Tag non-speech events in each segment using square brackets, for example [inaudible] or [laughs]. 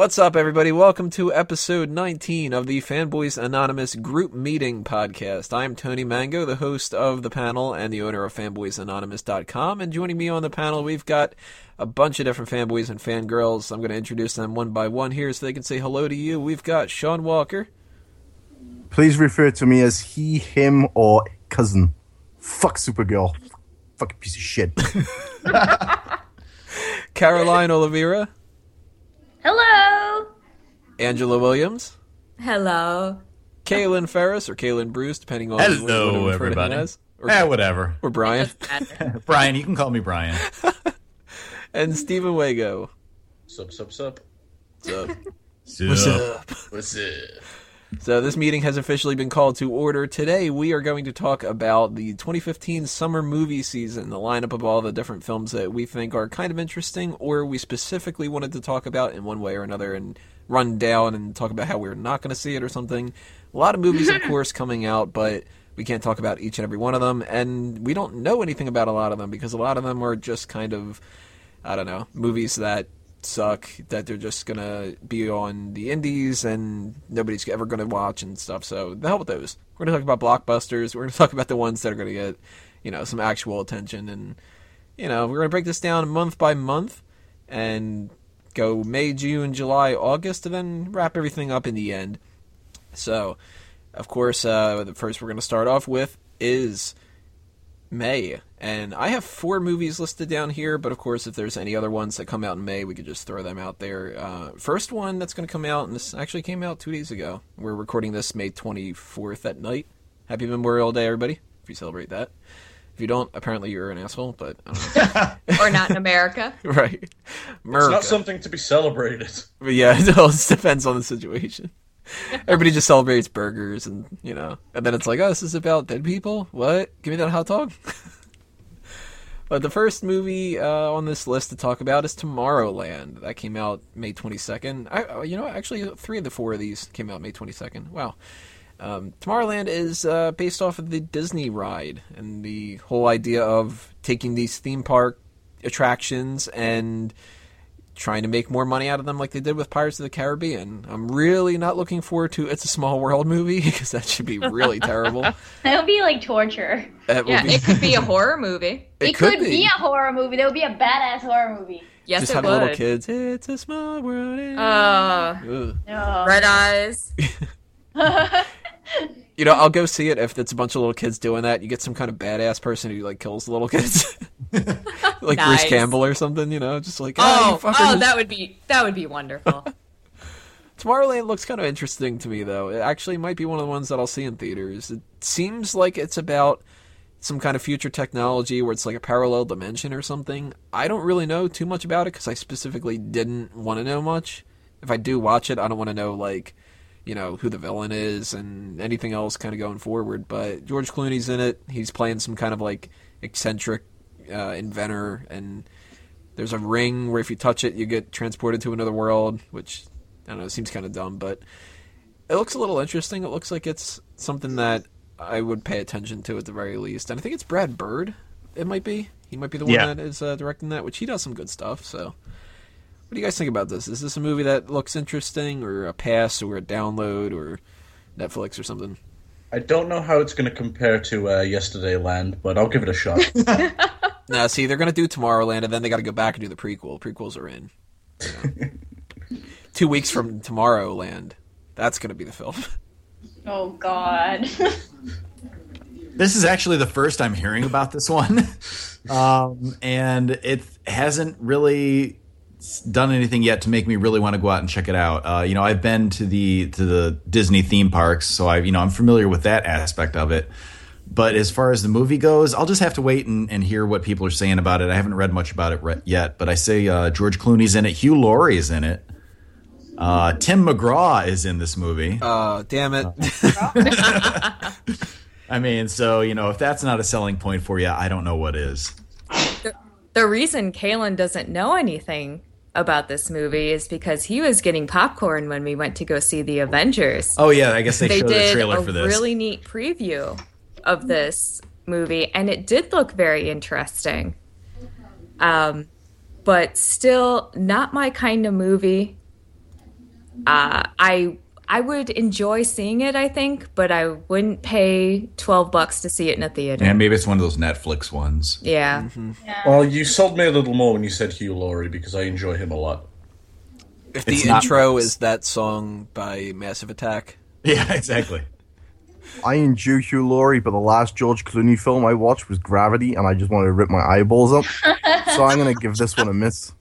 What's up, everybody? Welcome to episode 19 of the Fanboys Anonymous Group Meeting Podcast. I'm Tony Mango, the host of the panel and the owner of FanboysAnonymous.com. And joining me on the panel, we've got a bunch of different fanboys and fangirls. I'm going to introduce them one by one here so they can say hello to you. We've got Sean Walker. Please refer to me as he, him, or cousin. Fuck Supergirl. Fucking piece of shit. [laughs] Caroline Oliveira. Hello. Angela Williams. Hello. Kaylin Ferris or Kaylin Bruce, depending on Hello, what, what everybody. As, or, Eh, whatever. or Brian. [laughs] [laughs] Brian, you can call me Brian. and Stephen Wago. Sup, sup, sup. So, [laughs] What's up? What's up? so this meeting has officially been called to order. Today we are going to talk about the 2015 summer movie season, the lineup of all the different films that we think are kind of interesting or we specifically wanted to talk about in one way or another and run down and talk about how we're not going to see it or something. A lot of movies, of [laughs] course, coming out, but we can't talk about each and every one of them, and we don't know anything about a lot of them because a lot of them are just kind of, I don't know, movies that suck that they're just gonna be on the indies and nobody's ever gonna watch and stuff. So the hell with those. We're gonna talk about blockbusters. We're gonna talk about the ones that are gonna get, you know, some actual attention and you know, we're gonna break this down month by month and go May, June, July, August, and then wrap everything up in the end. So, of course, uh, the first we're gonna start off with is May. And I have four movies listed down here, but of course, if there's any other ones that come out in May, we could just throw them out there. Uh, first one that's going to come out, and this actually came out two days ago. We're recording this May 24th at night. Happy Memorial Day, everybody, if you celebrate that. If you don't, apparently you're an asshole, but I don't. [laughs] Or not in America. [laughs] right. It's not something to be celebrated. But yeah, [laughs] it all depends on the situation. Everybody just celebrates burgers, and you know, and then it's like, oh, this is about dead people. What? Give me that hot dog. but the first movie uh, on this list to talk about is Tomorrowland. That came out May twenty second. I, uh, you know, actually, three of the four of these came out May twenty second. Wow. Um, Tomorrowland is uh, based off of the Disney ride and the whole idea of taking these theme park attractions and trying to make more money out of them like they did with Pirates of the Caribbean. I'm really not looking forward to It's a Small World movie [laughs] because that should be really terrible. [laughs] That would be like torture. That Yeah, be, it could be a [laughs] horror movie. It, could, be. a horror movie. That would be a badass horror movie. Yes, just it have would. little kids. It's a small world. and- Uh, No. red eyes. You know, I'll go see it if it's a bunch of little kids doing that. You get some kind of badass person who like kills the little kids, [laughs] like Bruce Campbell or something. You know, just like ah, Oh, oh, oh, that would be that would be wonderful. [laughs] Tomorrowland looks kind of interesting to me, though. It actually might be one of the ones that I'll see in theaters. It seems like it's about some kind of future technology where it's like a parallel dimension or something. I don't really know too much about it because I specifically didn't want to know much. If I do watch it, I don't want to know like, you know, who the villain is and anything else kind of going forward. But George Clooney's in it. He's playing some kind of like eccentric uh, inventor, and there's a ring where if you touch it, you get transported to another world, which I don't know, seems kind of dumb, but it looks a little interesting. It looks like it's something that I would pay attention to at the very least. And I think it's Brad Bird. It might be. He might be the one Yeah. that is uh, directing that, which he does some good stuff. So, what do you guys think about this? Is this a movie that looks interesting, or a pass, or a download, or Netflix, or something? I don't know how it's going to compare to uh, Yesterday Land, but I'll give it a shot. [laughs] [laughs] Now, see, they're gonna do Tomorrowland, and then they got to go back and do the prequel. Prequels are in. you know. [laughs] Two weeks from Tomorrowland, that's gonna be the film. Oh God. This is actually the first I'm hearing about this one. um, and it hasn't really done anything yet to make me really want to go out and check it out. Uh, you know, I've been to the to the Disney theme parks, so I you know I'm familiar with that aspect of it. But as far as the movie goes, I'll just have to wait and, and hear what people are saying about it. I haven't read much about it re- yet, but I say uh, George Clooney's in it, Hugh Laurie is in it, uh, Tim McGraw is in this movie. Uh, damn it. [laughs] [laughs] I mean, so you know, if that's not a selling point for you, I don't know what is. the reason Kaylin doesn't know anything about this movie is because he was getting popcorn when we went to go see the Avengers. Oh yeah, I guess they, they showed a did trailer a for this. really neat preview of this movie, and it did look very interesting. Um, but still, not my kind of movie. uh, I I would enjoy seeing it. I think, but I wouldn't pay twelve bucks to see it in a theater. And maybe it's one of those Netflix ones. yeah, mm-hmm. Well, you sold me a little more when you said Hugh Laurie because I enjoy him a lot. If the It's not- intro is that song by Massive Attack, [laughs] Yeah, exactly. I enjoy Hugh Laurie, but the last George Clooney film I watched was Gravity, and I just wanted to rip my eyeballs up. [laughs] so I'm gonna give this one a miss.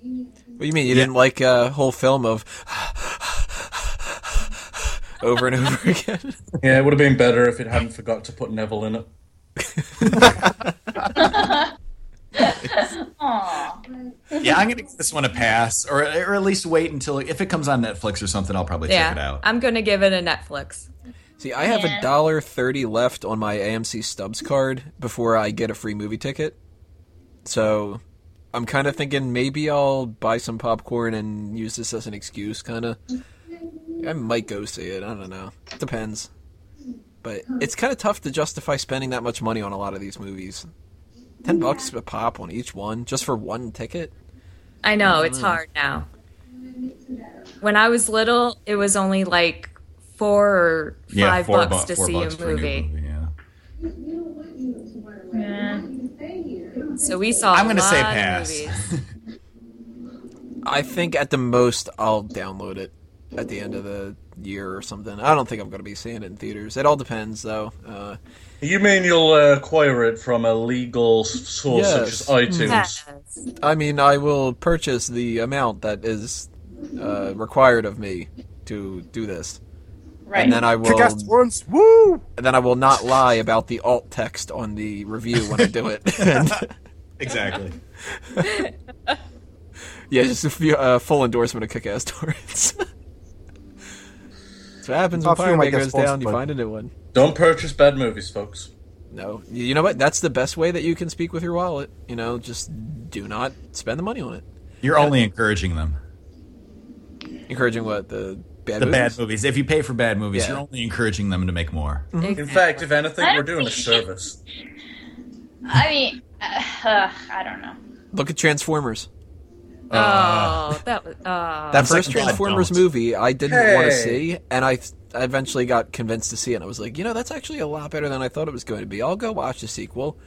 what do you mean you didn't like a whole film of [sighs] [sighs] over and over [laughs] again? Yeah, it would have been better if it hadn't forgot to put Neville in it. [laughs] Aw. Yeah, I'm gonna give this one a pass, or or at least wait until if it comes on Netflix or something. I'll probably check it out. I'm gonna give it a Netflix. See, I have a dollar thirty left on my AMC Stubs card before I get a free movie ticket. So I'm kind of thinking maybe I'll buy some popcorn and use this as an excuse, kind of. I might go see it. I don't know. It Depends. But it's kind of tough to justify spending that much money on a lot of these movies. Ten bucks a pop on each one, just for one ticket. I know it's hard now. When I was little, it was only like four or yeah, five four bucks bu- to four see a bucks for new movie. Yeah. Yeah. So we saw. I'm going gonna say pass. [laughs] I think at the most I'll download it at the end of the year or something. I don't think I'm going to be seeing it in theaters. It all depends, though. Uh, You mean you'll uh, acquire it from a legal s- source such as iTunes? Yes. I mean, I will purchase the amount that is uh, required of me to do this, Right. and then I will, Kick-ass torrents, woo! and then I will not lie about the alt text on the review when I do it. And, [laughs] Exactly. [laughs] yeah, just a few, uh, full endorsement of Kick-Ass Torrents. [laughs] That's what happens when I feel Pirate like goes down. You find a new one. Don't purchase bad movies, folks. No, you know what? That's the best way that you can speak with your wallet. You know, just do not spend the money on it. You're only encouraging them. Encouraging what the bad The movies? bad movies. If you pay for bad movies, Yeah. you're only encouraging them to make more. In fact, if anything, we're doing a [laughs] service. I mean, uh, uh, I don't know. Look at Transformers. Oh, uh, that was. Oh. That first Transformers don't. movie, I didn't want to see, and I, I eventually got convinced to see it. And I was like, you know, that's actually a lot better than I thought it was going to be. I'll go watch the sequel.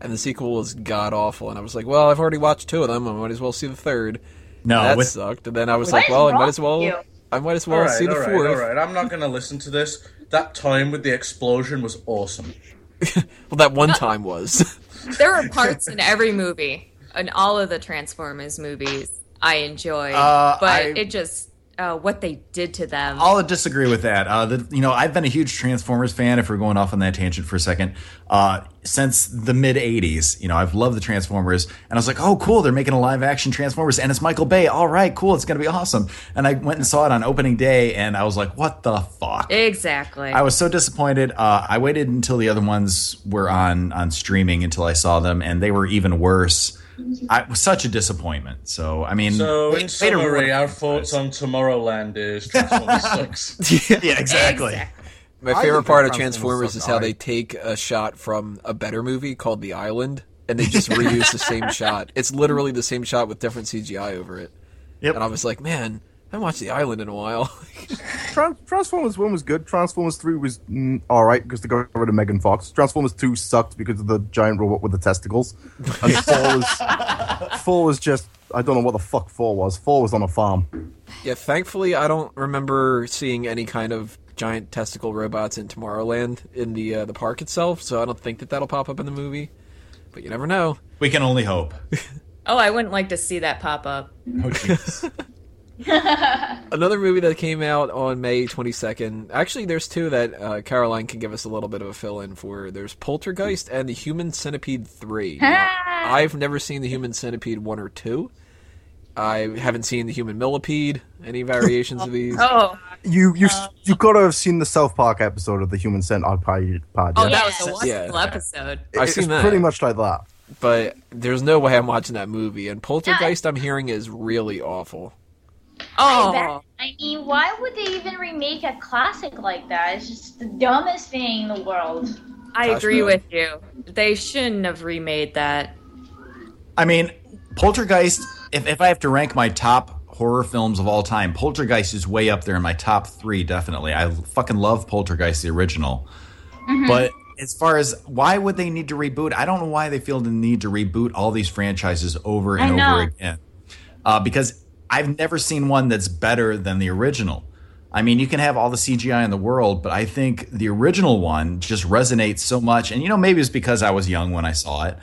And the sequel was god awful, and I was like, well, I've already watched two of them. I might as well see the third. No, that with sucked. And then I was What like, well, I might as well, you? I might as well All right, see the all right, fourth. all right. I'm not going to listen to this. That time with the explosion was awesome. [laughs] Well, that one time was. There are [laughs] parts in every movie, in all of the Transformers movies, I enjoy, Uh, but I- it just uh, what they did to them. I'll disagree with that. Uh, the, you know, I've been a huge Transformers fan. If we're going off on that tangent for a second, uh, since the mid '80s, you know, I've loved the Transformers, and I was like, "Oh, cool! They're making a live action Transformers, and it's Michael Bay. All right, cool! It's gonna be awesome." And I went and saw it on opening day, and I was like, "What the fuck?" exactly. I was so disappointed. Uh, I waited until the other ones were on on streaming until I saw them, and they were even worse. I it was such a disappointment. So I mean, So, way- in way to ruin summary, our thoughts on Tomorrowland is [laughs] Transformers sucks. [laughs] yeah, exactly. My favorite part of Transformers Transformers is how eye. they take a shot from a better movie called The Island, and they just reuse the same [laughs] shot. It's literally the same shot with different CGI over it. Yep. And I was like, man, I haven't watched The Island in a while. [laughs] Transformers 1 was good. Transformers 3 was mm, alright because they got rid of Megan Fox. Transformers 2 sucked because of the giant robot with the testicles. And [laughs] 4 was, 4 was just, I don't know what the fuck 4 was. 4 was on a farm. yeah, thankfully, I don't remember seeing any kind of giant testicle robots in Tomorrowland in the uh, the park itself, so I don't think that that'll pop up in the movie. But you never know. We can only hope. [laughs] oh, I wouldn't like to see that pop up. Oh, jeez. [laughs] Another movie that came out on May 22nd. Actually, there's two that uh, Caroline can give us a little bit of a fill in for. There's Poltergeist and The Human Centipede 3. [laughs] Now, I've never seen The Human Centipede 1 or 2. I haven't seen The Human Millipede, any variations of these. Oh, You you you gotta have seen the South Park episode of the Human Centipede Pod. oh, yeah? that was a Yeah. wonderful episode. I've It's seen that. pretty much like that. But there's no way I'm watching that movie. And Poltergeist, I'm hearing, is really awful. Oh, I mean, why would they even remake a classic like that? It's just the dumbest thing in the world. I Gosh, agree really? with you. They shouldn't have remade that. I mean, Poltergeist. If, if I have to rank my top horror films of all time. Poltergeist is way up there in my top three, definitely. I fucking love Poltergeist, the original. But as far as why would they need to reboot, I don't know why they feel the need to reboot all these franchises over and over again. Uh, because I've never seen one that's better than the original. I mean, you can have all the CGI in the world, but I think the original one just resonates so much. And, you know, maybe it's because I was young when I saw it,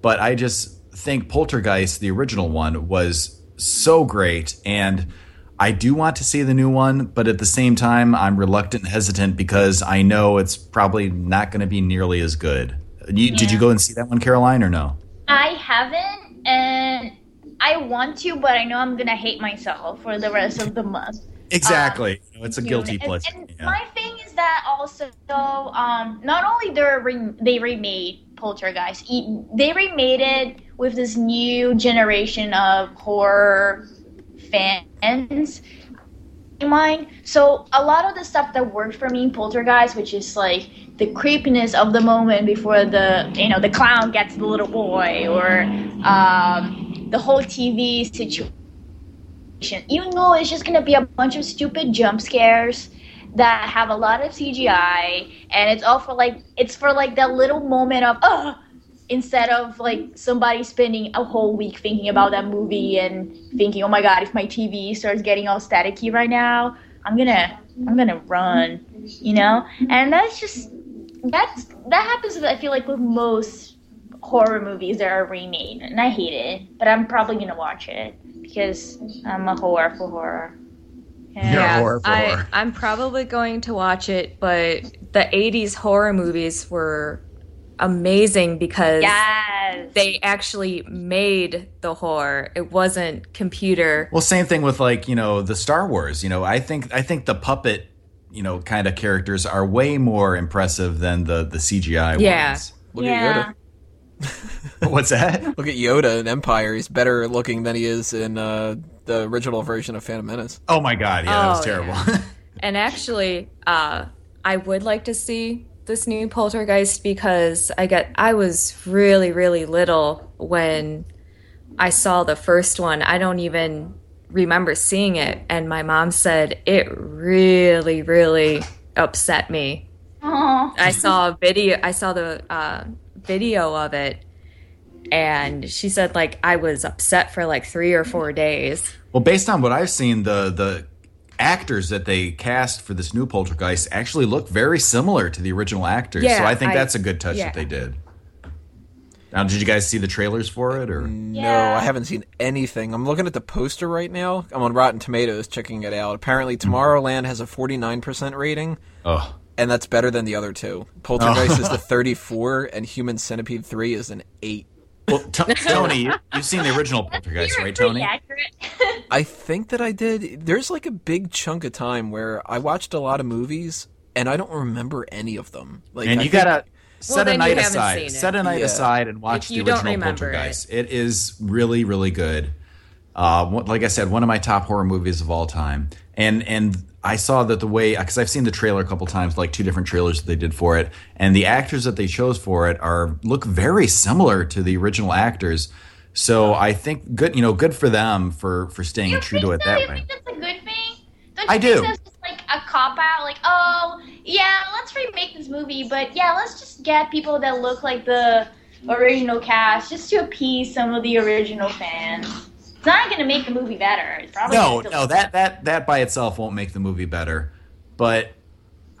but I just think Poltergeist, the original one, was so great. And I do want to see the new one, but at the same time, I'm reluctant and hesitant because I know it's probably not going to be nearly as good. You, Did you go and see that one, Caroline, or no? I haven't, and I want to, but I know I'm gonna hate myself for the rest of the month. Exactly. Know, it's a guilty pleasure. And, yeah. my thing is that also, um, not only they re- they remade Poltergeist, they remade it with this new generation of horror fans in mind. So a lot of the stuff that worked for me in Poltergeist, which is like the creepiness of the moment before the you know the clown gets the little boy, or um, the whole TV situation even though it's just gonna be a bunch of stupid jump scares that have a lot of CGI and it's all for like it's for like that little moment of uh instead of like somebody spending a whole week thinking about that movie and thinking, oh my god, if my TV starts getting all staticky right now, I'm gonna I'm gonna run, you know? And that's just that's that happens I feel like with most horror movies that are remade and I hate it, but I'm probably gonna watch it because I'm a whore for horror. Yeah. horror for I, horror. I'm probably going to watch it, but the 80s horror movies were amazing because Yes. they actually made the horror. It wasn't computer. Well, same thing with like you know the Star Wars. You know, I think I think the puppet you know kind of characters are way more impressive than the the CGI Yeah. ones. Look yeah. At [laughs] Yoda. What's that? Look at Yoda in Empire. He's better looking than he is in uh, the original version of Phantom Menace. Oh my god, yeah, that was Oh, terrible. [laughs] And actually, uh, I would like to see this new Poltergeist because I get I was really really little when I saw the first one. I don't even remember seeing it, and my mom said it really really upset me. Aw. I saw a video. I saw the uh, video of it, and she said like I was upset for like three or four days. well, based on what I've seen, the the actors that they cast for this new Poltergeist actually look very similar to the original actors. so I think I- that's a good touch yeah. that they did. Now, did you guys see the trailers for it or? No, I haven't seen anything. I'm looking at the poster right now. I'm on Rotten Tomatoes checking it out. Apparently, Tomorrowland has a 49% rating, Oh, and that's better than the other two. Poltergeist is the [laughs] 34, and Human Centipede 3 is an 8. well, T- Tony, you, you've seen the original [laughs] Poltergeist, right, Tony? I [laughs] think that I did. There's like a big chunk of time where I watched a lot of movies, and I don't remember any of them. Like, And I you think- gotta set a then you night aside. Set a night Yeah. aside and watch If the you don't original remember Poltergeist. It is really, really good. Uh, like I said, one of my top horror movies of all time. And and I saw that the way because I've seen the trailer a couple times, like two different trailers that they did for it, and the actors that they chose for it are look very similar to the original actors. So I think good, you know, good for them for for staying You true to it so? that you way. think that's a good thing? Don't you I think do. That's just like a cop out, like, oh, yeah, let's remake this movie, but yeah, let's just get people that look like the original cast just to appease some of the original fans. It's not going to make the movie better. It's probably no, no, that that that by itself won't make the movie better. But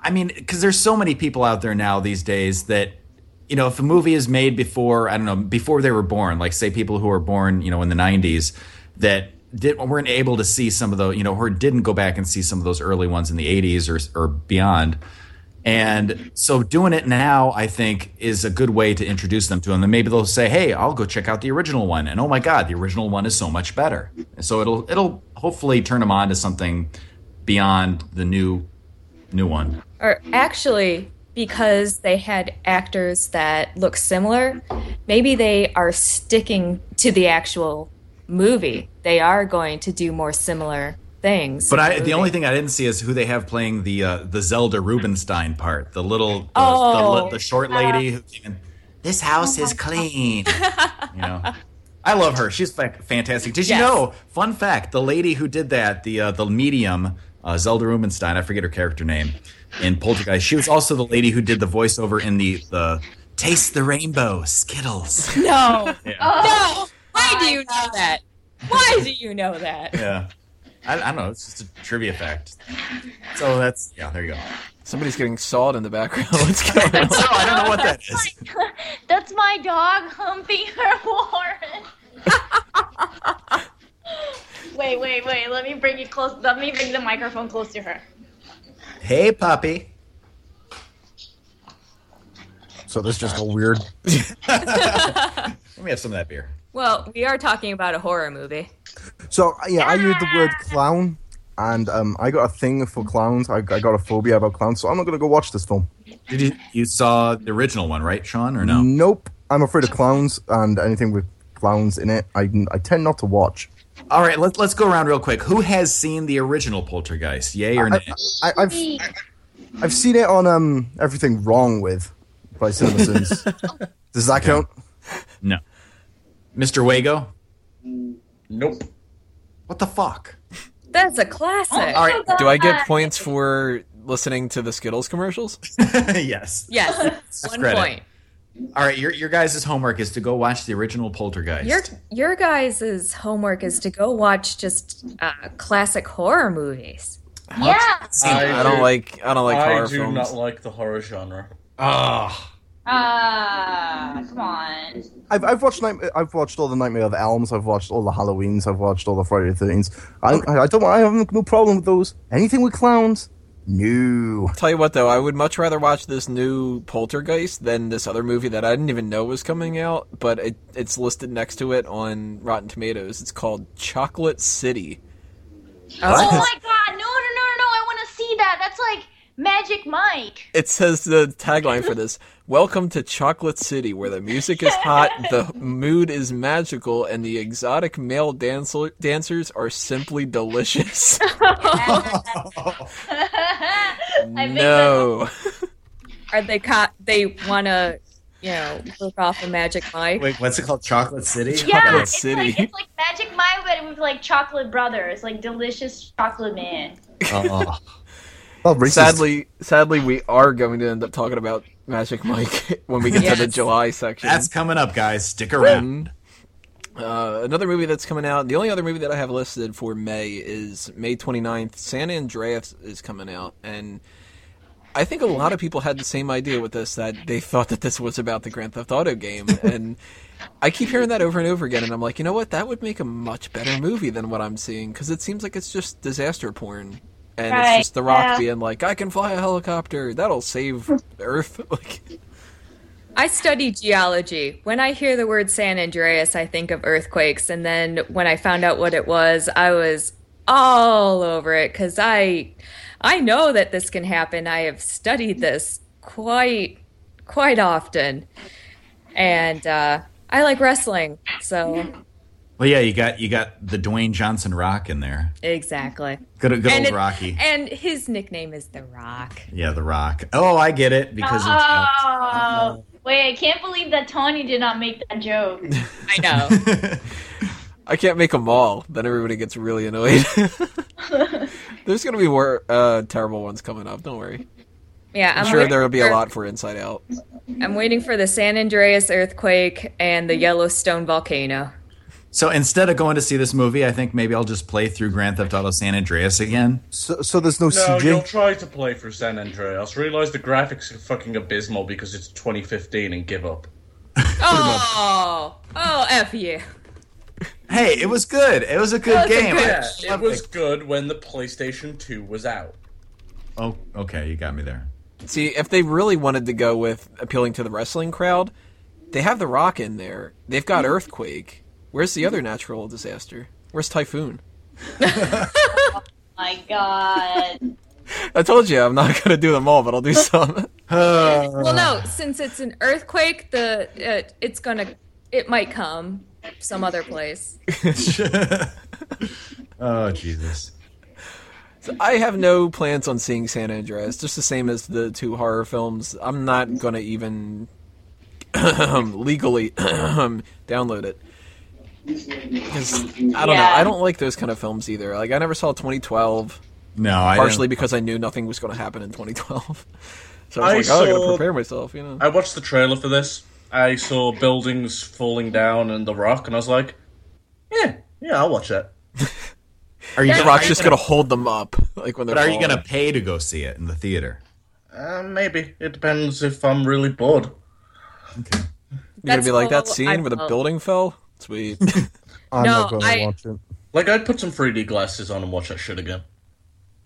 I mean, because there's so many people out there now these days that you know, if a movie is made before I don't know before they were born, like say people who were born you know in the '90s that did, weren't able to see some of the you know or didn't go back and see some of those early ones in the '80s or or beyond. And so doing it now, I think, is a good way to introduce them to them. And maybe they'll say, "Hey, I'll go check out the original one." And oh my God, the original one is so much better. And so it'll it'll hopefully turn them on to something beyond the new new one. Or actually, because they had actors that look similar, maybe they are sticking to the actual movie. They are going to do more similar things. But I, the only thing I didn't see is who they have playing the uh, the Zelda Rubinstein part, the little the, Oh. the, the short lady who came in. This house is clean. you know, I love her. She's fa- fantastic. Did you Yes. know? Fun fact: the lady who did that, the uh, the medium, uh, Zelda Rubinstein. I forget her character name in Poltergeist. She was also the lady who did the voiceover in the the Taste the Rainbow Skittles. No. [laughs] Yeah. No. Why do you know that? Why do you know that? yeah. I, I don't know. It's just a trivia fact. So that's yeah. There you go. Somebody's getting sawed in the background. [laughs] What's going [laughs] on? So I don't know what that is. [laughs] That's my dog humping her Warren. wait, wait, wait. Let me bring it close. Let me bring the microphone close to her. Hey, puppy. So this just got weird. Let me have some of that beer. Well, we are talking about a horror movie. So yeah, I heard the word clown, and um, I got a thing for clowns. I, I got a phobia about clowns, so I'm not gonna go watch this film. Did you you saw the original one, right, Sean, or no? Nope. I'm afraid of clowns and anything with clowns in it. I I tend not to watch. All right, let's let's go around real quick. Who has seen the original Poltergeist? Yay or I, nay? I, I've I've seen it on um everything wrong with by CinemaSins. [laughs] Does that count? No. Mr. Wago? Nope. What the fuck? That's a classic. All right. Do I get [laughs] points for listening to the Skittles commercials? [laughs] yes. Yes. One credit. point. All right, your your guys' homework is to go watch the original Poltergeist. Your your guys' homework is to go watch just uh, classic horror movies. Yeah. I, don't do- like I don't like I horror do films. not like the horror genre. Ah, Ah, come on. I've, I've watched night, I've watched all the Nightmare of the Elms. I've watched all the Halloweens. I've watched all the Friday the Thirteenth. I, I, I don't. I have no problem with those. Anything with clowns? No. Tell you what though, I would much rather watch this new Poltergeist than this other movie that I didn't even know was coming out, but it, it's listed next to it on Rotten Tomatoes. It's called Chocolate City. Oh my god, no, no, no, no, no, I want to see that. That's like Magic Mike. It says the tagline for this: [laughs] "Welcome to Chocolate City, where the music is hot, the mood is magical, and the exotic male dancer- dancers are simply delicious." [laughs] I no, [laughs] Are they ca- they want to you know work off a Magic Mike? wait, what's it called? Chocolate City? that's, yeah, Chocolate it's City. like it's like Magic Mike, but with like chocolate brothers, like delicious chocolate man. Oh. Well, racist. sadly, sadly, we are going to end up talking about Magic Mike [laughs] when we get to the July section. That's coming up, guys. Stick around. Uh, another movie that's coming out. The only other movie that I have listed for May is May 29th. San Andreas is coming out, and I think a lot of people had the same idea with this that they thought that this was about the Grand Theft Auto game, [laughs] and I keep hearing that over and over again, and I'm like, you know what? That would make a much better movie than what I'm seeing because it seems like it's just disaster porn. And Right, it's just The Rock yeah. being like, "I can fly a helicopter. That'll save [laughs] Earth." [laughs] Like, I study geology. When I hear the word San Andreas, I think of earthquakes, and then when I found out what it was, I was all over it because I I know that this can happen. I have studied this quite quite often, and uh, I like wrestling, so Well, yeah, you got you got the Dwayne Johnson Rock in there. exactly. Good, good old it- Rocky. And his nickname is The Rock. Yeah, the Rock. Oh, I get it because it's. Oh, wait! I can't believe that Tony did not make that joke. [laughs] I know. [laughs] I can't make them all. Then everybody gets really annoyed. [laughs] There's gonna be more uh, terrible ones coming up. Don't worry. Yeah, I'm, I'm sure there will be a lot for Inside Out. I'm waiting for the San Andreas earthquake and the Yellowstone volcano. So instead of going to see this movie, I think maybe I'll just play through Grand Theft Auto San Andreas again. So, so there's no, No, CG. you'll try to play for San Andreas. Realize the graphics are fucking abysmal because it's 2015 and give up. [laughs] Oh, oh, f you. Hey, it was good. It was a good was a game. good- Yeah, it was good when the PlayStation 2 was out. Oh, okay, you got me there. See, if they really wanted to go with appealing to the wrestling crowd, they have The Rock in there. They've got hmm. Earthquake. Where's the other natural disaster? Where's Typhoon? oh [laughs] My God. I told you I'm not [laughs] gonna do them all, but I'll do [laughs] some. Well, no, since it's an earthquake, the uh, it's gonna it might come some other place. Oh, Jesus. I have no plans on seeing San Andreas, just the same as the two horror films. I'm not gonna even [clears throat] legally [clears throat] download it. 'Cause, I don't know. I don't like those kind of films either. Like I never saw 2012, No, I partially don't- because I knew nothing was going to happen in 2012. [laughs] So I I was like, oh, I got to prepare myself, you know. I watched the trailer for this. I saw buildings falling down and the rock, and I was like, yeah, yeah, I'll watch that. [laughs] Are you? The gonna- Rock's just going to hold them up, like when they're. But are you going to pay to go see it in the theater? Uh, maybe it depends if I'm really bored. You're gonna be like that all I scene where the felt. building fell. Sweet. [laughs] I'm No, not going to I- watch it. Like I'd put some 3D glasses on and watch that shit again.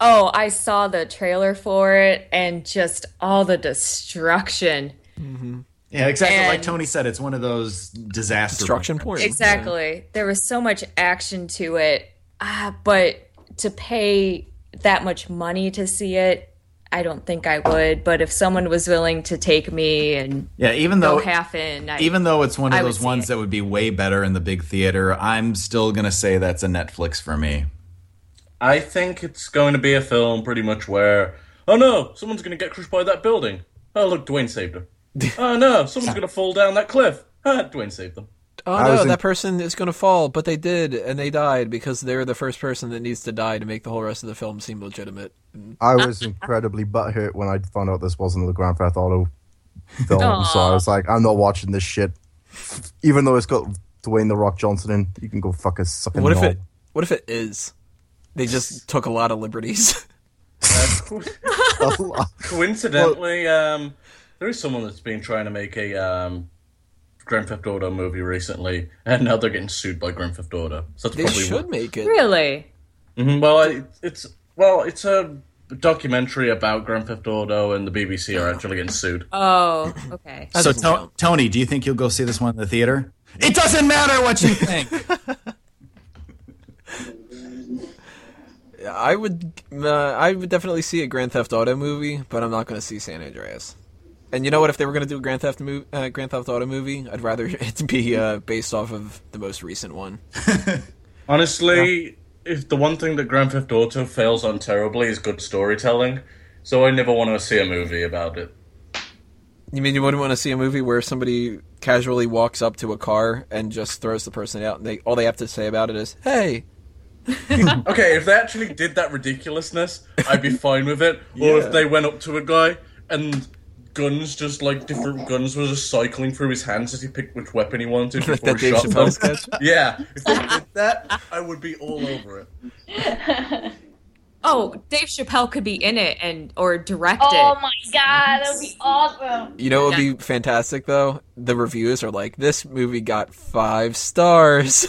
Oh, I saw the trailer for it and just all the destruction. Mm-hmm. Yeah, exactly. like Tony said, it's one of those disaster Destruction porn. Exactly. There was so much action to it, ah, but to pay that much money to see it, I don't think I would. But if someone was willing to take me and Yeah, even go though half in, I, even though it's one of I those ones it. that would be way better in the big theater, I'm still gonna say that's a Netflix for me. I think it's going to be a film pretty much where, oh no, someone's going to get crushed by that building. Oh look, Dwayne saved her. [laughs] oh no, someone's going to fall down that cliff. Ah, Dwayne saved them. Oh I no, in- that person is going to fall, but they did, and they died because they're the first person that needs to die to make the whole rest of the film seem legitimate. I was incredibly butthurt when I found out this wasn't the Grand Theft Auto film. So I was like, I'm not watching this shit. Even though it's got Dwayne the Rock Johnson in, you can go fuck a sucking What if knob. it? What if it is? They just took a lot of liberties. [laughs] [laughs] Coincidentally, um, there is someone that's been trying to make a um, Grand Theft Auto movie recently, and now they're getting sued by Grand Theft Auto. So that's they probably should make it. really. Mhm, well, it, it's well, it's a documentary about Grand Theft Auto, and the BBC are actually getting sued. Oh, okay. So doesn't To- Tony, do you think you'll go see this one in the theater? It doesn't matter what you think. [laughs] [laughs] I would, uh, I would definitely see a Grand Theft Auto movie, but I'm not going to see San Andreas. And you know what? If they were going to do a Grand Theft mo- uh, Grand Theft Auto movie, I'd rather [laughs] it be uh, based off of the most recent one. [laughs] Honestly, if the one thing that Grand Theft Auto fails on terribly is good storytelling, so I never want to see a movie about it. You mean you wouldn't want to see a movie where somebody casually walks up to a car and just throws the person out, and they all they have to say about it is, "Hey." [laughs] Okay, if they actually did that ridiculousness, I'd be fine with it. Or Yeah. if they went up to a guy and guns, just like different guns, were just cycling through his hands as he picked which weapon he wanted Like [laughs] before that he Dave shot them. Sketch. [laughs] Yeah, if they did that, I would be all over it. [laughs] Oh, Dave Chappelle could be in it and or direct Oh it. Oh my god, that would be awesome. You know what would be fantastic though? The reviews are like, "This movie got five stars."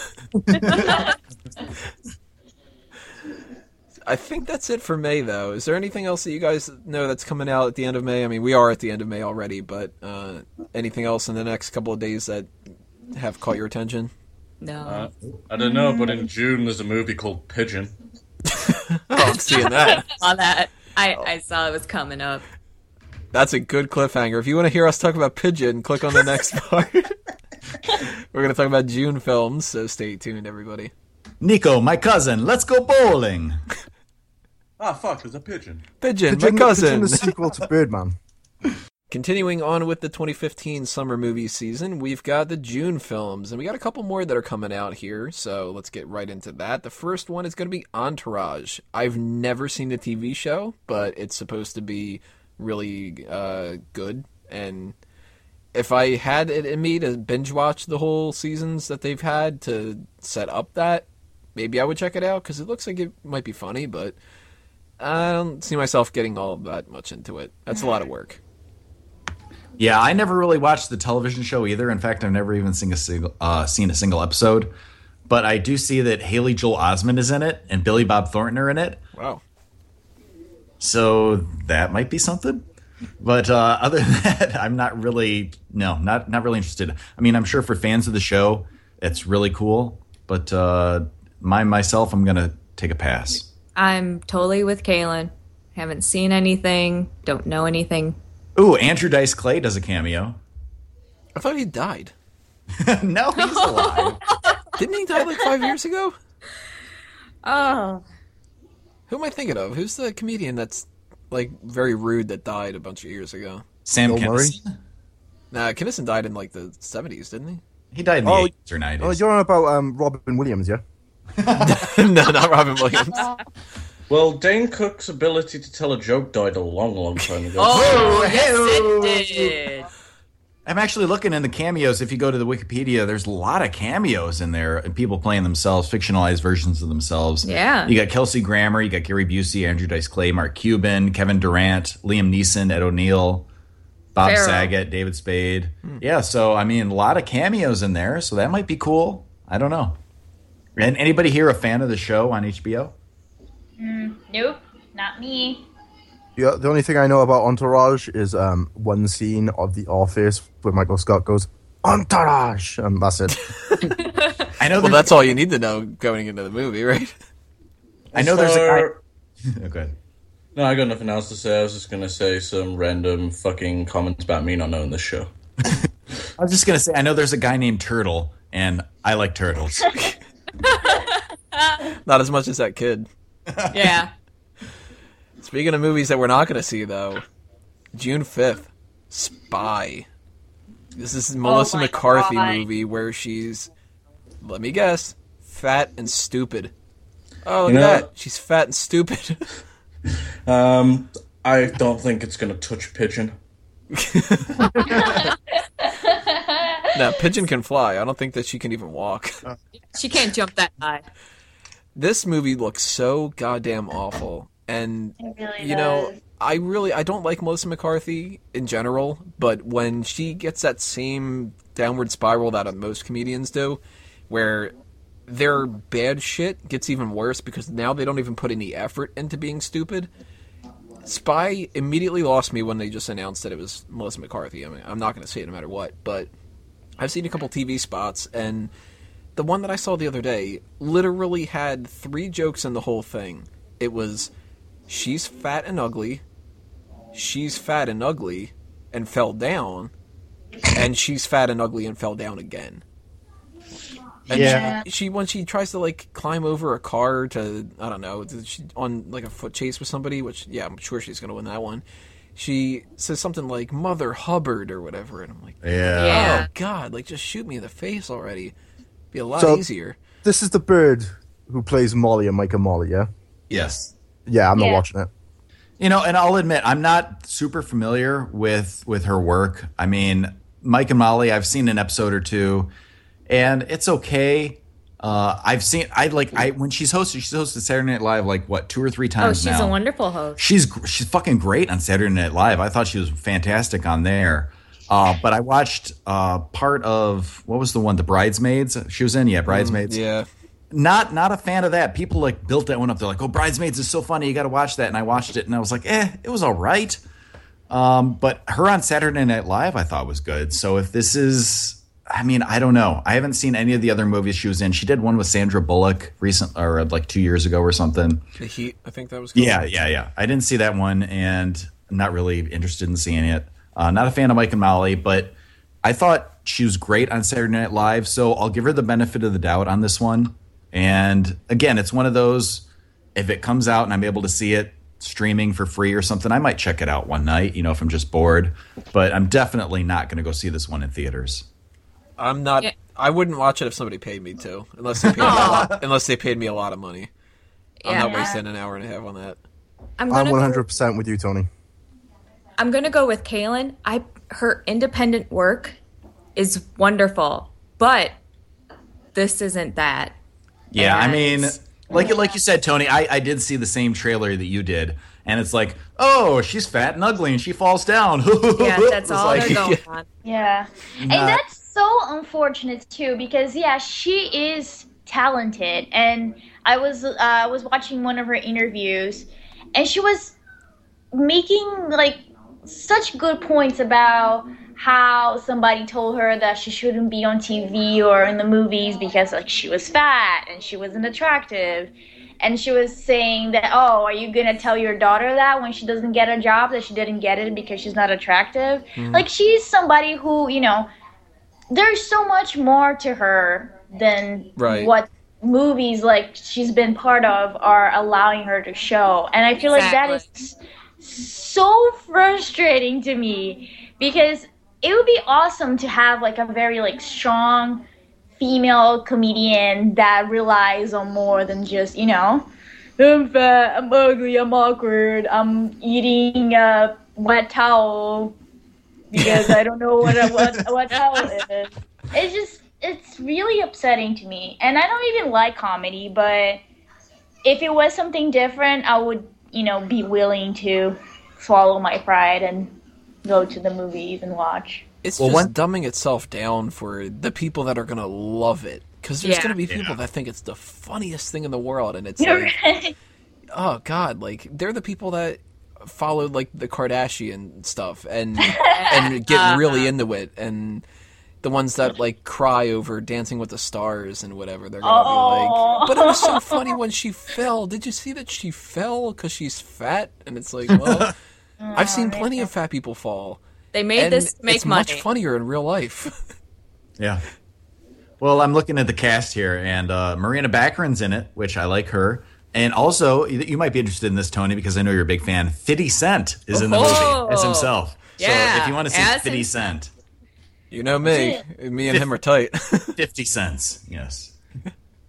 I think that's it for May, though. Is there anything else that you guys know that's coming out at the end of May? I mean, we are at the end of May already, but uh, anything else in the next couple of days that have caught your attention? No. Uh, I don't know, but in June there's a movie called Pigeon. [laughs] Oh, I'm seeing that. [laughs] saw that. I, I saw it was coming up. That's a good cliffhanger. If you want to hear us talk about Pigeon, click on the next [laughs] part. We're going to talk about June films, so stay tuned, everybody. Nico, my cousin, let's go bowling. Ah, fuck, there's a pigeon. Pigeon, Pigeon, my cousin. Pigeon, the sequel to Birdman. [laughs] Continuing on with the 2015 summer movie season, we've got the June films, and we got a couple more that are coming out here, so let's get right into that. The first one is going to be Entourage. I've never seen the TV show, but it's supposed to be really uh, good, and if I had it in me to binge watch the whole seasons that they've had to set up that, maybe I would check it out, because it looks like it might be funny, but I don't see myself getting all that much into it. That's a lot of work. Yeah, I never really watched the television show either. In fact, I've never even seen a single uh, seen a single episode. But I do see that Haley Joel Osment is in it and Billy Bob Thornton are in it. Wow. So that might be something. But uh, [laughs] other than that, I'm not really no, not not really interested. I mean, I'm sure for fans of the show, it's really cool. But uh, my myself, I'm gonna take a pass. I'm totally with Kaylin. Haven't seen anything. Don't know anything. Ooh, Andrew Dice Clay does a cameo. I thought he died. [laughs] no, he's [laughs] alive. Didn't he die like five years ago? Oh, Who am I thinking of? Who's the comedian that's like very rude that died a bunch of years ago? Sam Bill Murray? Kinison? Nah, Kinison died in like the seventies, didn't he? He died in the Oh, 80s or 90s. Oh, you're on about um, Robin Williams, yeah? [laughs] no, not Robin Williams. [laughs] Well, Dane Cook's ability to tell a joke died a long, long time ago. Oh, yes, it did. I'm actually looking in the cameos. If you go to the Wikipedia, there's a lot of cameos in there and people playing themselves, fictionalized versions of themselves. Yeah. You got Kelsey Grammer, you got Gary Busey, Andrew Dice Clay, Mark Cuban, Kevin Durant, Liam Neeson, Ed O'Neill, Bob Farrell. Saget, David Spade. Hmm. Yeah, so I mean, a lot of cameos in there, so that might be cool. I don't know. And anybody here a fan of the show on HBO? Nope, not me. Yeah, the only thing I know about Entourage is um, one scene of The Office where Michael Scott goes, Entourage! And that's it. [laughs] I know. Well, that's all you need to know going into the movie, right? [laughs] I know there's a Sir- guy. [laughs] Okay. No, I got nothing else to say. I was just gonna say some random fucking comments about me not knowing this show. I was just gonna say, I know there's a guy named Turtle, and I like turtles. [laughs] Not as much as that kid. Yeah. [laughs] Speaking of movies that we're not going to see, though, June 5th, Spy. This is Melissa my McCarthy God. movie where she's, let me guess, fat and stupid. Oh, look You at know- that. She's fat and stupid. [laughs] Um, I don't think it's gonna touch pigeon. Now, Pigeon can fly. I don't think that she can even walk. [laughs] She can't jump that high. This movie looks so goddamn awful. And really you know does. i really i don't like melissa mccarthy in general but when she gets that same downward spiral that most comedians do where their bad shit gets even worse because now they don't even put any effort into being stupid spy immediately lost me when they just announced that it was melissa mccarthy i mean i'm not going to say it no matter what but i've seen a couple tv spots and the one that i saw the other day literally had three jokes in the whole thing it was she's fat and ugly, she's fat and ugly and fell down, and she's fat and ugly and fell down again. And Yeah. she, she when she tries to like climb over a car to I don't know she on like a foot chase with somebody, which yeah I'm sure she's gonna win that one. She says something like Mother Hubbard or whatever, and I'm like, Yeah. Yeah. oh god, like just shoot me in the face already. Be a lot So- easier. this is the bird who plays Molly and Mike and Molly, yeah? Yes. Yeah, I'm not Yeah. watching it. You know, and I'll admit I'm not super familiar with with her work. I mean, Mike and Molly, I've seen an episode or two, and it's okay. Uh, I've seen I like I when she's hosted she's hosted Saturday Night Live like what two or three times Oh, she's now. a wonderful host. She's gr- she's fucking great on Saturday Night Live. I thought she was fantastic on there. Uh, but I watched uh, part of what was the one the Bridesmaids she was in yeah Bridesmaids Yeah. not not a fan of that. People like built that one up. They're like, "Oh, Bridesmaids is so funny. You got to watch that." And I watched it, and I was like, "Eh, it was all right." Um, but her on Saturday Night Live, I thought was good. So if this is, I mean, I don't know. I haven't seen any of the other movies she was in. She did one with Sandra Bullock recent, or like two years ago or something. The Heat, I think that was called. Yeah, yeah, yeah. I didn't see that one, and I'm not really interested in seeing it. Uh, not a fan of Mike and Molly, but I thought she was great on Saturday Night Live, so I'll give her the benefit of the doubt on this one. And again, it's one of those. If it comes out and I'm able to see it streaming for free or something, I might check it out one night. You know, if I'm just bored. But I'm definitely not going to go see this one in theaters. I'm not. Yeah. I wouldn't watch it if somebody paid me to, unless they paid me a lot, [laughs] unless they paid me a lot of money. I'm not wasting an hour and a half on that. I'm I'm gonna go- 100% with you, Tony. I'm gonna go with Kaylin. I her independent work is wonderful, but this isn't that. Yeah, I mean, like like you said, Tony, I, I did see the same trailer that you did, and it's like, oh, she's fat and ugly, and she falls down. [laughs] Yeah, that's all like- they're going [laughs] on. Yeah. And Not- that's so unfortunate too because yeah, she is talented and I was uh, I was watching one of her interviews and she was making like such good points about how somebody told her that she shouldn't be on TV or in the movies because like she was fat and she wasn't attractive. And she was saying that, oh, are you gonna tell your daughter that when she doesn't get a job that she didn't get it because she's not attractive? Like she's somebody who, you know, there's so much more to her than Right. what movies like she's been part of are allowing her to show. And I feel like that is so frustrating to me because it would be awesome to have like a very like strong female comedian that relies on more than just you know I'm fat, I'm ugly, I'm awkward, I'm eating a wet towel because I don't know what a what, [laughs] what towel is. It's just it's really upsetting to me, and I don't even like comedy, but if it was something different, I would you know be willing to swallow my pride and go to the movies and watch. It's Well, just one- dumbing itself down for the people that are gonna love it. Because there's Yeah. gonna be people Yeah. that think it's the funniest thing in the world, and it's You're like, right. oh god, like they're the people that followed like the Kardashian stuff and [laughs] and get really into it, and the ones that like cry over Dancing with the Stars and whatever. They're gonna be Oh. like, but it was so funny [laughs] when she fell. Did you see that she fell because she's fat? And it's like, well, [laughs] I've seen plenty of fat people fall. They made And this make it's money. much funnier in real life. Yeah. Well, I'm looking at the cast here, and uh, Morena Baccarin's in it, which I like her. And also, you you might be interested in this, Tony, because I know you're a big fan. 50 Cent is in the Oh. movie as himself. so if you want to see as 50 him- Cent, You know me. Me and him are tight. [laughs] 50 cents, yes.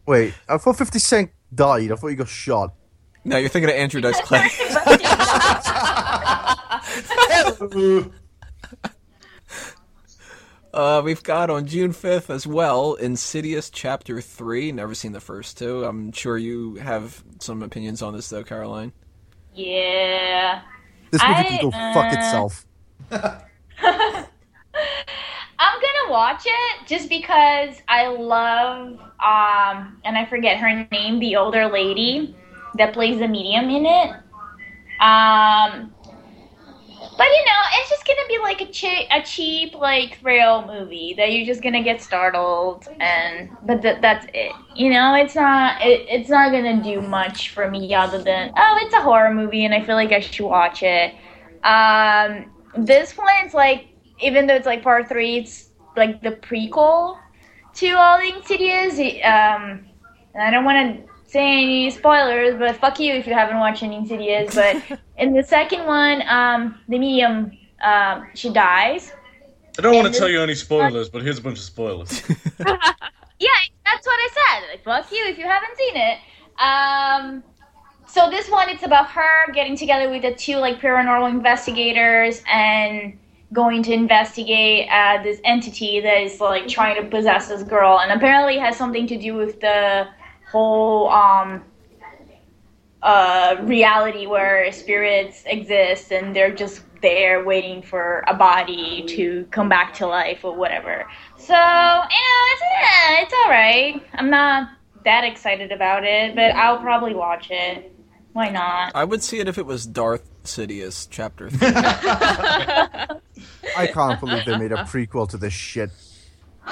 Wait, I thought 50 Cent died. I thought he got shot. no, you're thinking of Andrew Dice [laughs] Clay. [laughs] Uh, we've got on June 5th as well Insidious Chapter 3. Never seen the first two. I'm sure you have some opinions on this, though, Caroline. yeah. This movie I, can go fuck uh, itself. [laughs] I'm gonna watch it just because I love um and I forget her name, the older lady that plays the medium in it. Um but you know, it's just gonna be like a cheap, a cheap like thrill movie that you're just gonna get startled and but th- that's it. You know, it's not it, it's not gonna do much for me other than oh, it's a horror movie and I feel like I should watch it. Um, this one's like even though it's like part three, it's like the prequel to all the Insidious. Um, I don't want to say any spoilers, but fuck you if you haven't watched any Insidious. But [laughs] in the second one, um, the medium, um, she dies. I don't want to tell you any spoilers, but here's a bunch of spoilers. [laughs] Yeah, that's what I said. Like, fuck you if you haven't seen it. Um, so this one, it's about her getting together with the two like paranormal investigators and going to investigate uh, this entity that is like trying to possess this girl, and apparently it has something to do with the whole um, uh, reality where spirits exist and they're just there waiting for a body to come back to life or whatever. So, you know, it's, eh, it's all right. I'm not that excited about it, but I'll probably watch it. Why not? I would see it if it was Darth Sidious Chapter [laughs] 3. I can't believe they made a prequel to this shit. [laughs]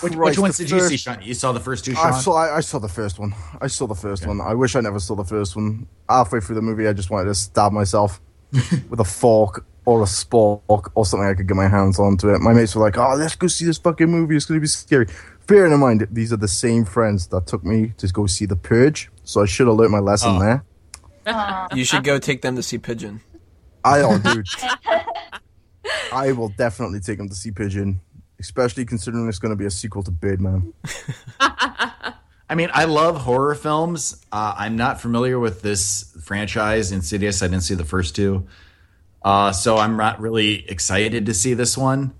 Which, Christ, which ones the did you see, Sean? You saw the first two, Sean? I saw, I, I saw the first one. I saw the first one. I wish I never saw the first one. Halfway through the movie, I just wanted to stab myself [laughs] with a fork or a spork or something I could get my hands onto it. My mates were like, "Oh, let's go see this fucking movie. It's going to be scary." Bearing in mind, these are the same friends that took me to go see The Purge, so I should have learned my lesson Oh. there. [laughs] You should go take them to see Pigeon. I oh, dude. [laughs] I will definitely take them to see Pigeon, especially considering it's going to be a sequel to Birdman. [laughs] I mean, I love horror films. Uh, I'm not familiar with this franchise, Insidious. I didn't see the first two. Uh, so I'm not really excited to see this one.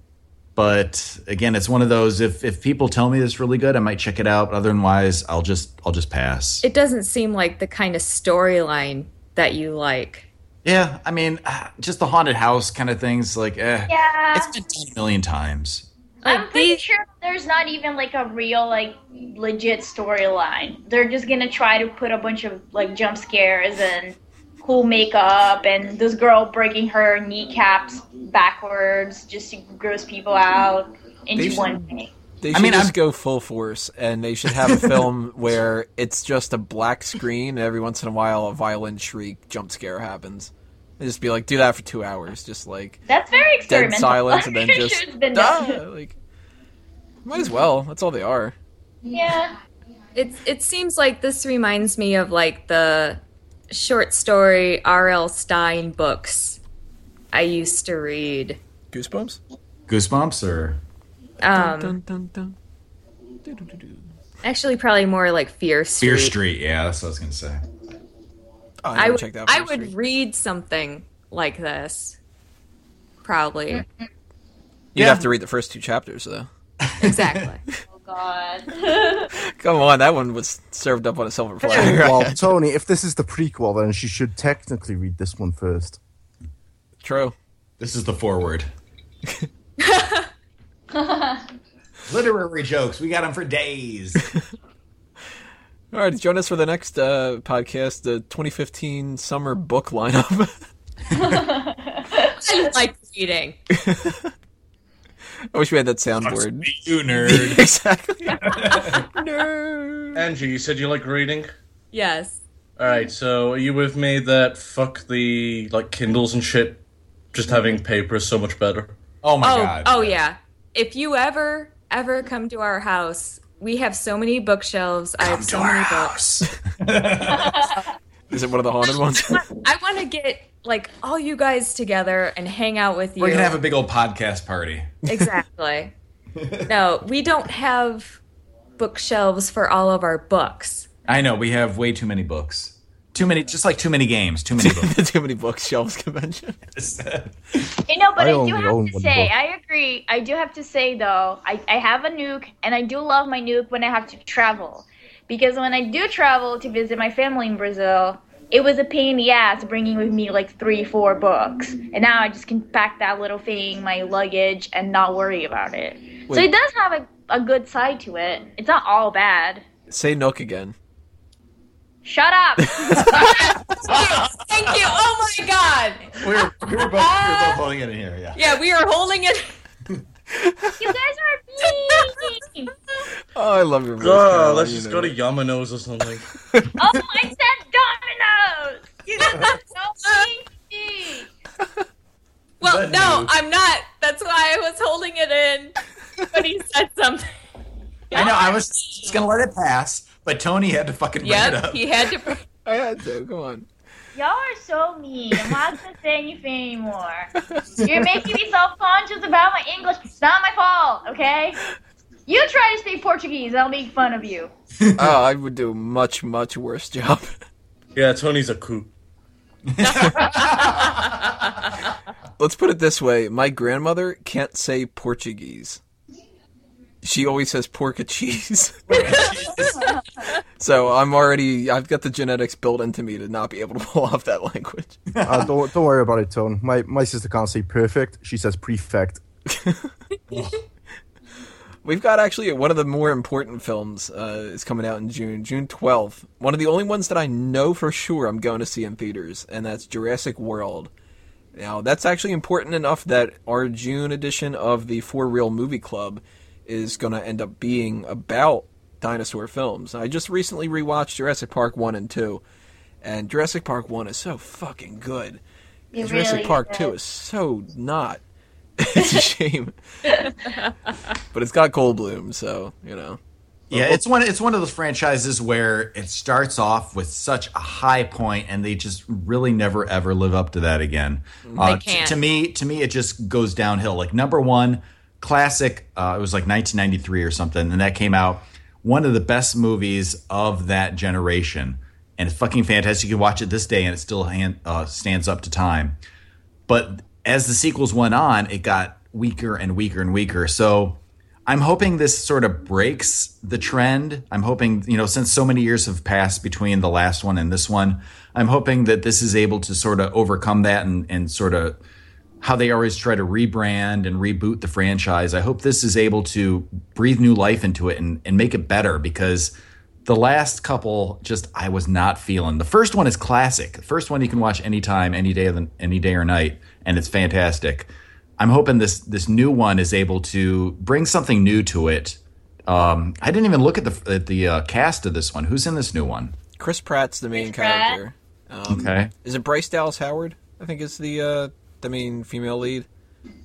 But again, it's one of those if if people tell me it's really good, I might check it out. Otherwise, I'll just I'll just pass. It doesn't seem like the kind of storyline that you like. yeah, I mean, uh, just the haunted house kind of things. Like, eh, Yeah. it's been done a million times. I'm Like pretty these, sure there's not even like a real like legit storyline. They're just gonna try to put a bunch of like jump scares and cool makeup and this girl breaking her kneecaps backwards just to gross people out into should- one thing. They I should mean, just I'm- go full force, and they should have a film [laughs] where it's just a black screen. And every once in a while, a violent shriek jump scare happens. They just be like, do that for two hours, just like That's very dead silence, [laughs] and then just it's been "Ah!" done. like. Might as well. That's all they are. Yeah. it it seems like this reminds me of like the short story R.L. Stine books I used to read. Goosebumps. Goosebumps or Um, Dun, dun, dun. Actually, probably more like Fear Street. Fear Street? Yeah, that's what I was gonna say. Oh, I, I would, checked out. I would Street. read something like this. Probably. Mm-hmm. You'd Yeah. have to read the first two chapters, though. exactly. [laughs] Oh God. [laughs] Come on, that one was served up on a silver platter. well, [laughs] Tony, if this is the prequel, then she should technically read this one first. True. This is the forward. Literary jokes. We got them for days. All right, join us for the next uh, podcast, the 2015 summer book lineup. [laughs] I like reading. I wish we had that soundboard. you nerd. [laughs] exactly. [laughs] Nerd. Angie, you said you like reading. Yes. All right, so are you with me that fuck the like Kindles and shit? Just having paper is so much better. Oh my oh, god. oh yeah. If you ever ever come to our house, we have so many bookshelves. I have so many books. [laughs] Is it one of the haunted ones? I want to get like all you guys together and hang out with you. We're gonna have a big old podcast party. exactly. [laughs] no, we don't have bookshelves for all of our books. I know we have way too many books. Too many, just like too many games. Too many [laughs] books. Too Many Bookshelves convention. [laughs] You know, but I I, do have to say, book. I agree. I do have to say though, I, I have a nuke, and I do love my nuke when I have to travel, because when I do travel to visit my family in Brazil, it was a pain in the ass bringing with me like three, four books, and now I just can pack that little thing, my luggage, and not worry about it. So it does have a, a good side to it. It's not all bad. Say Nook again. Shut up. [laughs] Thank you. Oh my god. we, were, we, were both, we were both uh, holding it in here. Yeah. Yeah, we are holding it. you guys are mean. Oh, I love your voice. Oh, Caroline, let's you just know go to that. Yamanos or something. [laughs] Oh, I said dominoes. You guys are so [laughs] uh, mean. Well, no, no. I'm not. That's why I was holding it in when he said something. I know. I was just gonna let it pass, but Tony had to fucking bring it up. he had to. [laughs] I had to. Come on. Y'all are so mean. I'm not gonna say anything anymore. You're making me self-conscious about my English. It's not my fault, okay? You try to speak Portuguese, I'll make fun of you. [laughs] Oh, I would do a much, much worse job. Yeah, Tony's a coup. [laughs] Let's put it this way: my grandmother can't say Portuguese. She always says pork a cheese. [laughs] [laughs] so I'm already I've got the genetics built into me to not be able to pull off that language. [laughs] Uh, don't don't worry about it, Tone. My my sister can't say perfect. She says prefect. We've got actually one of the more important films uh, is coming out in June, June 12th. One of the only ones that I know for sure I'm going to see in theaters, and that's Jurassic World. Now, that's actually important enough that our June edition of the For Real Movie Club is going to end up being about dinosaur films. I just recently rewatched Jurassic Park 1 and 2, and Jurassic Park 1 is so fucking good. It Jurassic really Park is. 2 is so not. [laughs] [laughs] it's a shame. but it's got Goldblum, so, you know. Yeah, it's one. It's one of those franchises where it starts off with such a high point, and they just really never ever live up to that again. Uh, t- can't. to me, to me, it just goes downhill. Like number one, classic. Uh, it was like 1993 or something, and that came out. One of the best movies of that generation, and it's fucking fantastic. You can watch it this day, and it still hand, uh, stands up to time. But as the sequels went on, it got weaker and weaker and weaker. So I'm hoping this sort of breaks the trend. I'm hoping, you know, since so many years have passed between the last one and this one, I'm hoping that this is able to sort of overcome that and, and sort of how they always try to rebrand and reboot the franchise. I hope this is able to breathe new life into it and, and make it better because the last couple just I was not feeling. The first one is classic. The first one you can watch anytime, any day of the, any day or night, and it's fantastic. I'm hoping this this new one is able to bring something new to it. Um, I didn't even look at the at the uh, cast of this one. Who's in this new one? Chris Pratt's the main Chris Pratt. character. Um, Okay, Is it Bryce Dallas Howard? I think is the uh, the main female lead.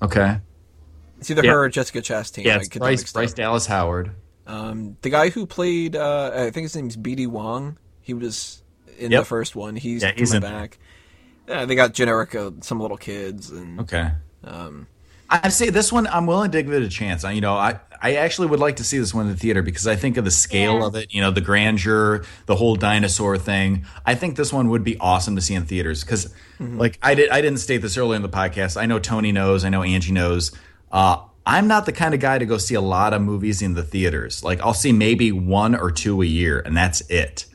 okay, It's either Yeah. her or Jessica Chastain. yeah, it's Bryce, Bryce. Dallas Howard. Um, the guy who played, uh, I think his name's B.D. Wong. He was in Yep. the first one. He's Yeah, he's coming in there. back. Yeah, they got generic uh, some little kids and Okay, um, I say this one. I'm willing to give it a chance. I, you know, I I actually would like to see this one in the theater because I think of the scale Yeah. of it. You know, the grandeur, the whole dinosaur thing. I think this one would be awesome to see in theaters because, like, I did. I didn't state this earlier in the podcast. I know Tony knows. I know Angie knows. Uh, I'm not the kind of guy to go see a lot of movies in the theaters. Like, I'll see maybe one or two a year, and that's it.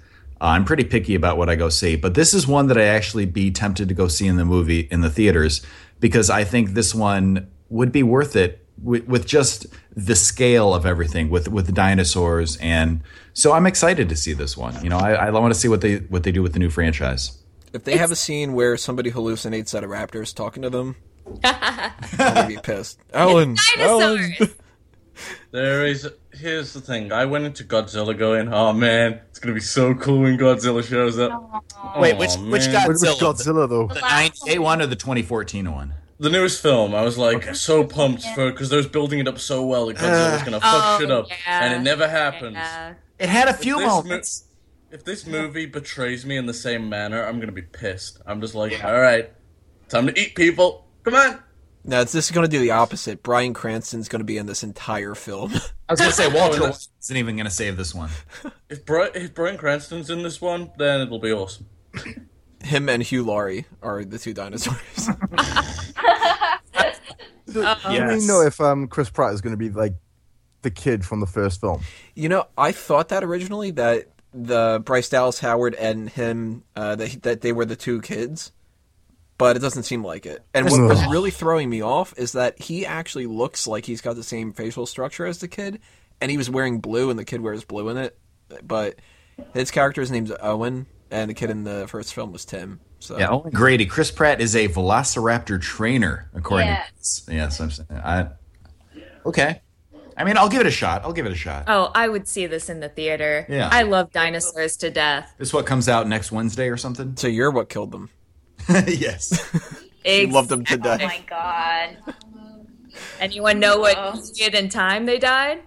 Uh, I'm pretty picky about what I go see, but this is one that I actually be tempted to go see in the movie in the theaters because I think this one would be worth it with, with just the scale of everything with with the dinosaurs and so I'm excited to see this one. You know, I, I want to see what they what they do with the new franchise. If they have a scene where somebody hallucinates that a raptor's talking to them, [laughs] I'm gonna be pissed. Ellen, Ellen. Dinosaurs. [laughs] There is. Here's the thing. I went into Godzilla going, "Oh man, it's gonna be so cool when Godzilla shows up." Wait, Aw, which which man. Which Godzilla? Godzilla though? The 98 one or the 2014 one? The newest film. I was like so pumped for because they was building it up so well that Godzilla was gonna fuck Oh, shit up, yeah. and it never happens. Yeah. It had a few This mo- moments. If this movie betrays me in the same manner, I'm gonna be pissed. I'm just like, all right, time to eat people. Come on. No, it's, this is going to do the opposite. Bryan Cranston's going to be in this entire film. [laughs] I was going to say [laughs] Walter isn't even going to save this one. [laughs] If, Bri- if Bryan Cranston's in this one, then it'll be awesome. [coughs] Him and Hugh Laurie are the two dinosaurs. Do, do we know if um, Chris Pratt is going to be like the kid from the first film? you know, I thought that originally that the Bryce Dallas Howard and him uh, that that they were the two kids, but it doesn't seem like it. And what was really throwing me off is that he actually looks like he's got the same facial structure as the kid, and he was wearing blue, and the kid wears blue in it. But his character's name's Owen, and the kid in the first film was Tim. So Yeah, Owen Grady. Chris Pratt is a Velociraptor trainer, according Yeah. to this. Yes, I'm saying. I, okay. I mean, I'll give it a shot. I'll give it a shot. Oh, I would see this in the theater. Yeah. I love dinosaurs to death. This is what comes out next Wednesday or something? So you're what killed them. [laughs] yes. [laughs] You loved them to death. Oh death. my god. Anyone know what Oh. period in time they died?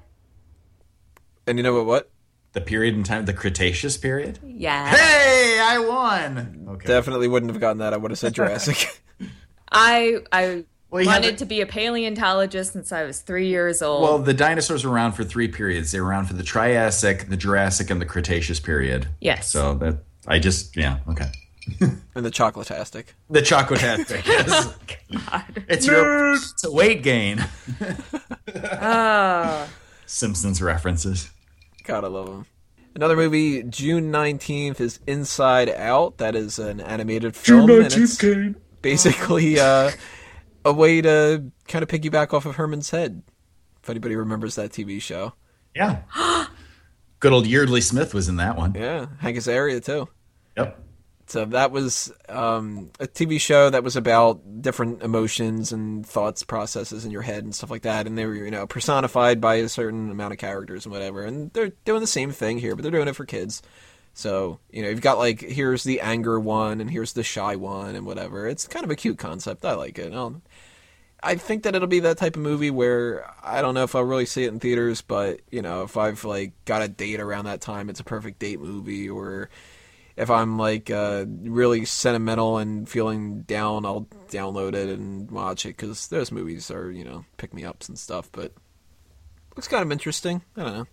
And you know what? What? The period in time, the Cretaceous period? Yeah. Hey, I won. Okay. Definitely wouldn't have gotten that. I would have said Jurassic. [laughs] I I Well, wanted the- to be a paleontologist since I was three years old. Well, the dinosaurs were around for three periods. They were around for the Triassic, the Jurassic, and the Cretaceous period. yes. So that I just yeah okay. [laughs] and the Chocolatastic. The Chocotastic. yes. [laughs] It's your it's a weight gain. oh. [laughs] Simpsons references. God, I love them. Another movie, June 19th, is Inside Out. That is an animated film. and it's Kane. basically uh, a way to kind of piggyback off of Herman's Head. If anybody remembers that TV show. Yeah. [gasps] Good old Yeardley Smith was in that one. Yeah, Hank Azaria, too. Yep. So that was um, a TV show that was about different emotions and thoughts processes in your head and stuff like that, and they were you know personified by a certain amount of characters and whatever. And they're doing the same thing here, but they're doing it for kids. So you know you've got like here's the anger one and here's the shy one and whatever. It's kind of a cute concept. I like it. I'll, I think that it'll be that type of movie where I don't know if I'll really see it in theaters, but you know if I've like got a date around that time, it's a perfect date movie or if I'm like uh, really sentimental and feeling down, I'll download it and watch it because those movies are you know pick me ups and stuff. But looks kind of interesting. I don't know.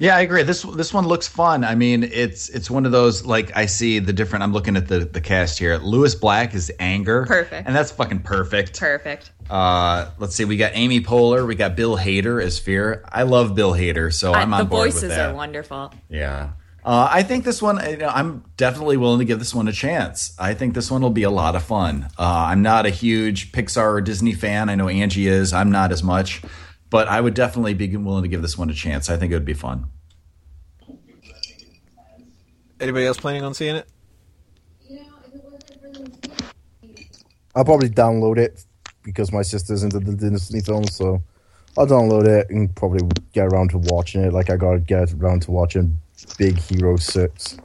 Yeah, I agree. This this one looks fun. I mean, it's it's one of those like I see the different. I'm looking at the the cast here. Lewis Black is anger, Perfect. and that's fucking perfect. Perfect. Uh, let's see, we got Amy Poehler, we got Bill Hader as Fear. I love Bill Hader, so I'm on the board voices with that. are wonderful. Yeah. Uh, I think this one, you know, I'm definitely willing to give this one a chance. I think this one will be a lot of fun. Uh, I'm not a huge Pixar or Disney fan. I know Angie is. I'm not as much, but I would definitely be willing to give this one a chance. I think it would be fun. Anybody else planning on seeing it? I'll probably download it because my sister's into the Disney films, so I'll download it and probably get around to watching it. Like I gotta get around to watching Big Hero Six.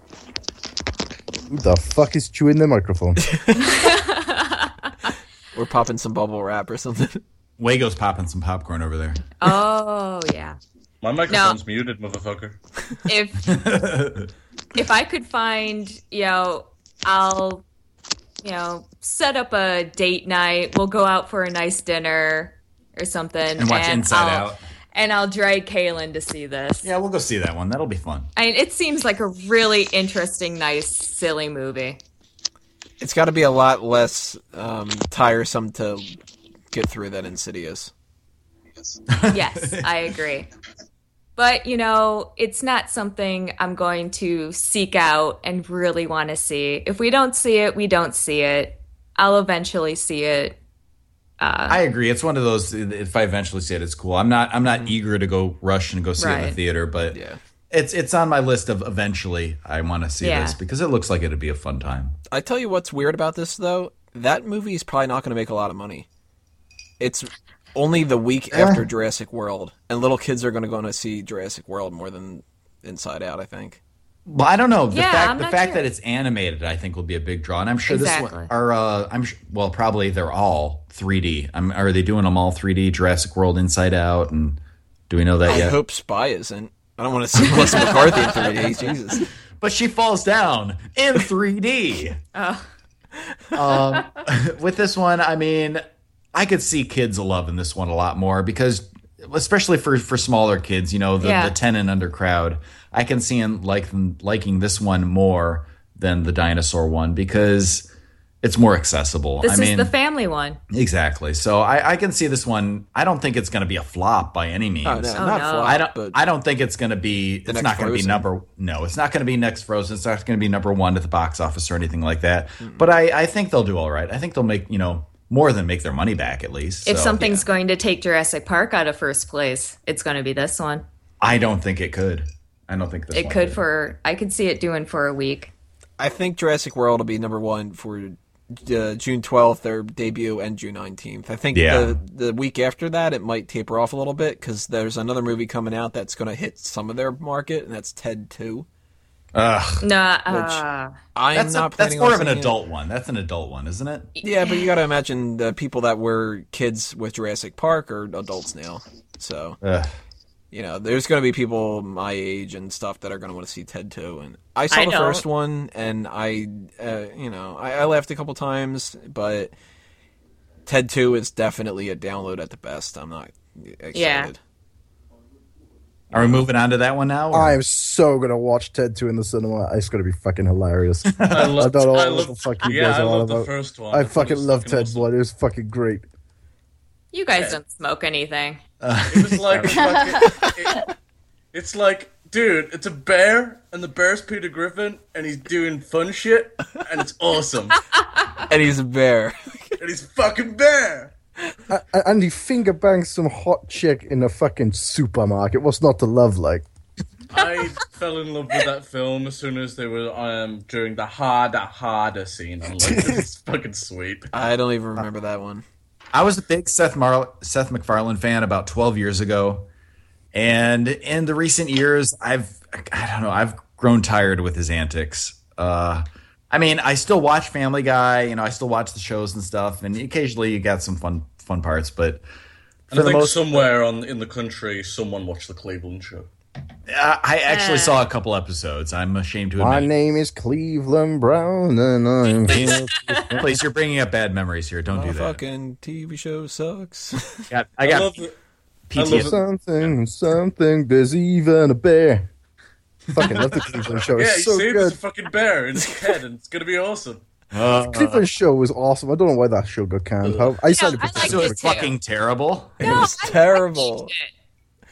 Who the fuck is chewing the microphone? [laughs] We're popping some bubble wrap or something? Wago's popping some popcorn over there. Oh yeah. My microphone's muted, motherfucker. If if I could find, you know, I'll, you know, set up a date night. We'll go out for a nice dinner, or something, And watch Inside I'll, Out. and I'll drag Kaylin to see this. Yeah, we'll go see that one. That'll be fun. I mean, it seems like a really interesting, nice, silly movie. It's got to be a lot less um, tiresome to get through that Insidious. [laughs] Yes, I agree. But, you know, it's not something I'm going to seek out and really want to see. If we don't see it, we don't see it. I'll eventually see it. Uh, I agree. It's one of those. If I eventually see it, it's cool. I'm not. I'm not mm-hmm. eager to go rush and go see it in the theater, but Yeah. it's it's on my list of eventually I want to see Yeah. this because it looks like it'd be a fun time. I tell you what's weird about this though. That movie is probably not going to make a lot of money. It's only the week after Jurassic World, and little kids are going to go and see Jurassic World more than Inside Out. I think. Well, I don't know. The Yeah, fact I'm the fact sure. that it's animated, I think, will be a big draw, and I'm sure this one are. Uh, I'm sh- well, probably they're all 3D. I'm, are they doing them all 3D? Jurassic World, Inside Out, and do we know that I yet? I hope Spy isn't. I don't want to see Melissa McCarthy in 3D. [laughs] Jesus. but she falls down in 3D. Oh. um, [laughs] with this one, I mean, I could see kids loving this one a lot more because, especially for for smaller kids, you know, the, Yeah. the ten and under crowd, I can see them like liking this one more than the dinosaur one because it's more accessible. This I is mean, the family one. exactly. So I, I can see this one. I don't think it's going to be a flop by any means. Oh, no, Oh, not no. flop, I don't. but I don't think it's going to be. It's not going to be number. No, it's not going to be next Frozen. It's not going to be number one at the box office or anything like that. But I, I think they'll do all right. I think they'll make you know more than make their money back at least. If So, something's going to take Jurassic Park out of first place, it's going to be this one. I don't think it could. I don't think this. It one could for, I could see it doing for a week. I think Jurassic World will be number one for uh, June 12th, their debut, and June 19th. I think Yeah. the the week after that, it might taper off a little bit because there's another movie coming out that's going to hit some of their market, and that's Ted 2. Ugh, Nah, uh, I'm that's a- not that's more of an seeing it. adult one. That's an adult one, isn't it? Yeah, but you got to imagine the people that were kids with Jurassic Park are adults now. So, Ugh. you know, there's going to be people my age and stuff that are going to want to see Ted 2. And I saw I the don't. first one, and I, uh, you know, I, I laughed a couple times, but Ted 2 is definitely a download at the best. I'm not excited. Yeah. Are we moving on to that one now? or- I am so gonna watch Ted 2 in the cinema. It's gonna be fucking hilarious. [laughs] I, love, don't know I what love, the fuck you yeah, guys I are on love the about. first one. I thought fucking was love fucking Ted awesome. 1. It was fucking great. you guys don't smoke anything. It was like [laughs] fucking, it- it's like, dude, it's a bear, and the bear's Peter Griffin, and he's doing fun shit, and it's awesome, [laughs] And he's a bear. and he's fucking bear. A- And he finger bangs some hot chick in a fucking supermarket. What's not to love like? I fell in love with that film as soon as they were um during the harder harder scene. I'm like, this is [laughs] fucking sweet. I don't even remember that one. I was a big Seth Mar- Seth MacFarlane fan about 12 years ago, and in the recent years, I've I don't know I've grown tired with his antics. Uh, I mean, I still watch Family Guy, you know, I still watch the shows and stuff, and occasionally you got some fun fun parts, but And I the think most- somewhere on in the country, someone watched the Cleveland show. I actually Uh. saw a couple episodes. I'm ashamed to admit. My name is Cleveland Brown, and I'm [laughs] here. Please, you're bringing up bad memories here. Don't My do that. fucking TV show sucks. I got, I I got love it. PTSD. something, something, there's even a bear. Fucking love the Cleveland show. Yeah, It's so see, there's a good. fucking bear in his head, and it's gonna be awesome. Uh, Cleveland show was awesome. I don't know why that show got canned. How- I decided I to like so it it's too. fucking terrible. it was terrible.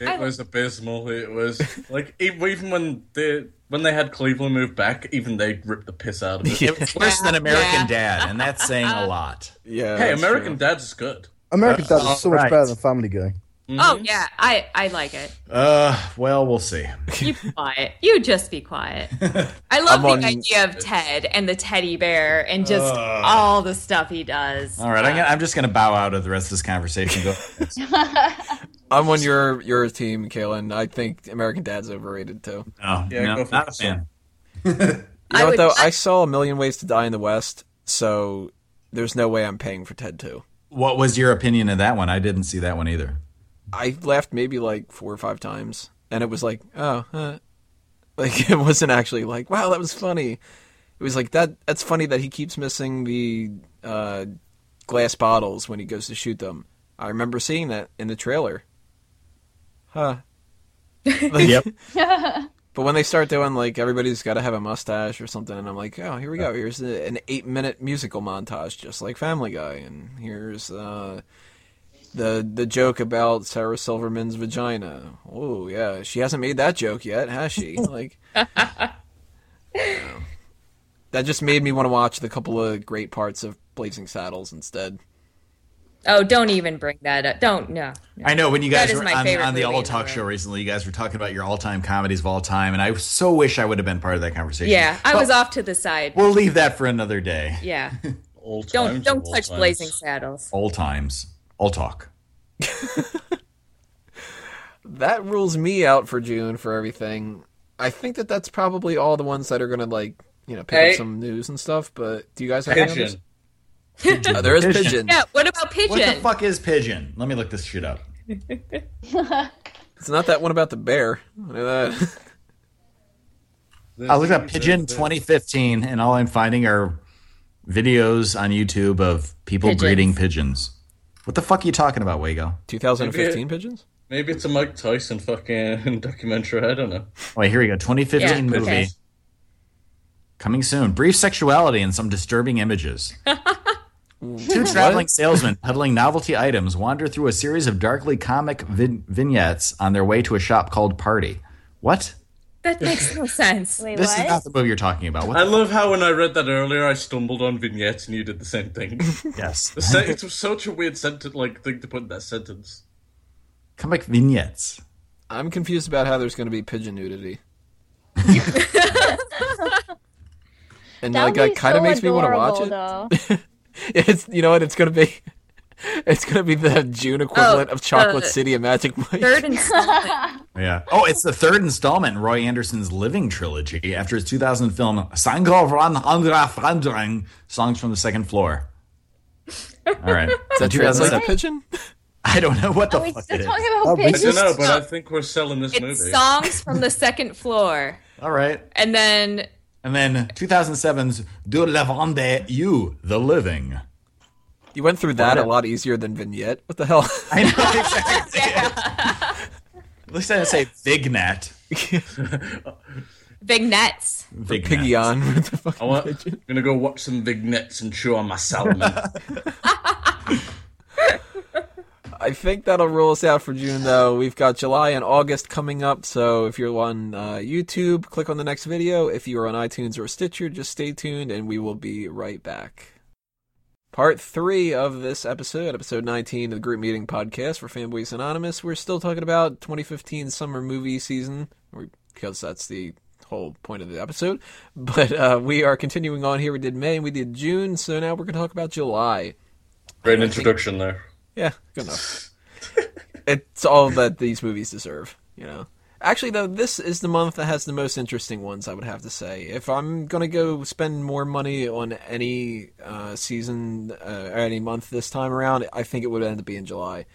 It I- was abysmal. It was like e- even when they when they had Cleveland move back, even they ripped the piss out of it. [laughs] It was worse than American Yeah. Dad, and that's saying a [laughs] lot. Yeah. Hey, American true. Dad's is good. American Dad is so much right. better than Family Guy. Oh yeah, I I like it. Uh, well, we'll see. You be quiet. You just be quiet. [laughs] I love I'm the on- idea of Ted and the teddy bear and just all the stuff he does. All right, I'm, gonna, I'm just going to bow out of the rest of this conversation. Go. [laughs] I'm on your your team, Kaylin. I think American Dad's overrated too. Oh Yeah, no, go for not a it. fan. [laughs] You know I what would- though? I saw a million ways to die in the West, so there's no way I'm paying for Ted 2. What was your opinion of that one? I didn't see that one either. I laughed maybe like four or five times, and it was like, oh, huh. [laughs] like it wasn't actually like, wow, that was funny. It was like that. That's funny that he keeps missing the uh, glass bottles when he goes to shoot them. I remember seeing that in the trailer. Huh. [laughs] Yep. [laughs] But when they start doing like everybody's got to have a mustache or something, and I'm like, oh, here we go. Here's a, an eight minute musical montage, just like Family Guy, and here's uh, the the joke about Sarah Silverman's vagina. Oh yeah, she hasn't made that joke yet, has she? [laughs] like, you know. that just made me want to watch the couple of great parts of Blazing Saddles instead. Oh, don't even bring that up. Don't no. no. I know when you guys were on, on the All in the Talk show recently, you guys were talking about your all-time comedies of all time, and I so wish I would have been part of that conversation. Yeah, I But was off to the side. We'll leave that for another day. Yeah, [laughs] All don't don't touch times. Blazing Saddles. All times, all talk. [laughs] That rules me out for June for everything. I think that that's probably all the ones that are gonna like you know pick Hey. up some news and stuff. But do you guys have any others? Pigeon. Oh, there is Pigeon. pigeon. Yeah, what about Pigeon? What the fuck is pigeon? Let me look this shit up. [laughs] It's not that one about the bear. I know that. [laughs] I looked up pigeon 2015, and all I'm finding are videos on YouTube of people Pigeons. breeding pigeons. What the fuck are you talking about, Wago? 2015 pigeons. Maybe it's a Mike Tyson fucking [laughs] documentary. I don't know. Wait, here we go. 2015 Yeah, movie. okay. Coming soon. Brief sexuality and some disturbing images. [laughs] Two traveling salesmen peddling novelty items wander through a series of darkly comic vin- vignettes on their way to a shop called Party. What? That makes no sense. [laughs] Wait, This what? is not the movie you're talking about. What I the- love how when I read that earlier, I stumbled on vignettes and you did the same thing. [laughs] yes. The sen- it was such a weird sentence, like thing to put in that sentence. comic vignettes. I'm confused about how there's going to be pigeon nudity. [laughs] and That like would that be kind of so makes me want to watch it. Though. It's you know what it's going to be. [laughs] It's going to be the June equivalent of Chocolate uh, City and Magic Mike. Third installment. [laughs] Yeah. Oh, it's the third installment in Roy Andersson's Living trilogy after his 2000 film Sango Van Andra Frandrang, Songs from the Second Floor. All right. [laughs] Is that translate to 2007. pigeon? I don't know what the Are we fuck still it is. talking Oh, about we I don't know, but I think we're selling this It's movie. songs from the second floor, All right. and then And then 2007's De Lavande You, The Living. You went through that a lot easier than vignette. What the hell? I know [laughs] exactly. At least I didn't say Vignette. [laughs] vignettes. Vignette. Piggy on with the fucking I want, pigeon. I'm gonna go watch some vignettes and chew on my salmon. [laughs] I think that'll rule us out for June, though. We've got July and August coming up, so if you're on uh, YouTube, click on the next video. If you are on iTunes or Stitcher, just stay tuned, and we will be right back. Part three of this episode, episode 19 of the Group Meeting Podcast for Fanboys Anonymous. We're still talking about 2015 summer movie season, because that's the whole point of the episode. [laughs] But uh, we are continuing on here. We did May and we did June, so now we're going to talk about July. Great introduction there. Yeah, good enough. [laughs] it's all that these movies deserve, you know. Actually, though, this is the month that has the most interesting ones. I would have to say. If I'm gonna go spend more money on any uh, season uh, or any month this time around, I think it would end up being July.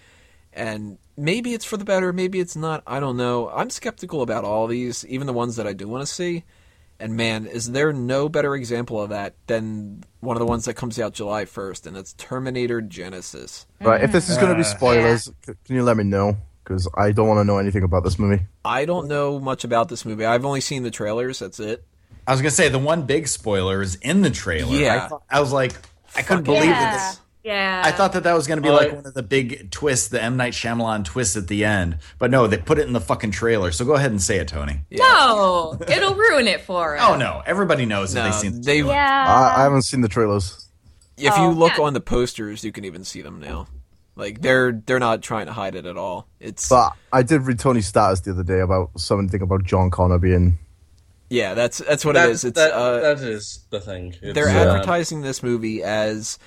And maybe it's for the better, maybe it's not. I don't know. I'm skeptical about all these, even the ones that I do want to see. And man, is there no better example of that than one of the ones that comes out July 1st, and that's Terminator Genisys. Right, if this is going to be Uh, spoilers, c- can you let me know? Because I don't want to know anything about this movie. I don't know much about this movie. I've only seen the trailers. That's it. I was going to say, the one big spoiler is in the trailer. Yeah. I, thought- I was like, I couldn't Fucking believe Yeah. that this. Yeah. I thought that that was going to be Oh, like one of the big twists, the M Night Shyamalan twist at the end. But no, they put it in the fucking trailer. So go ahead and say it, Tony. No, it'll ruin it for oh, us. Oh no, everybody knows if they've seen. The they. Yeah. I, I haven't seen the trailers. If Oh. you look Yeah. on the posters, you can even see them now. Like they're they're not trying to hide it at all. It's But I did read Tony's status the other day about something about John Connor being. yeah, that's that's what That, it is. It's that, uh, that is the thing. It's, they're um, advertising this movie as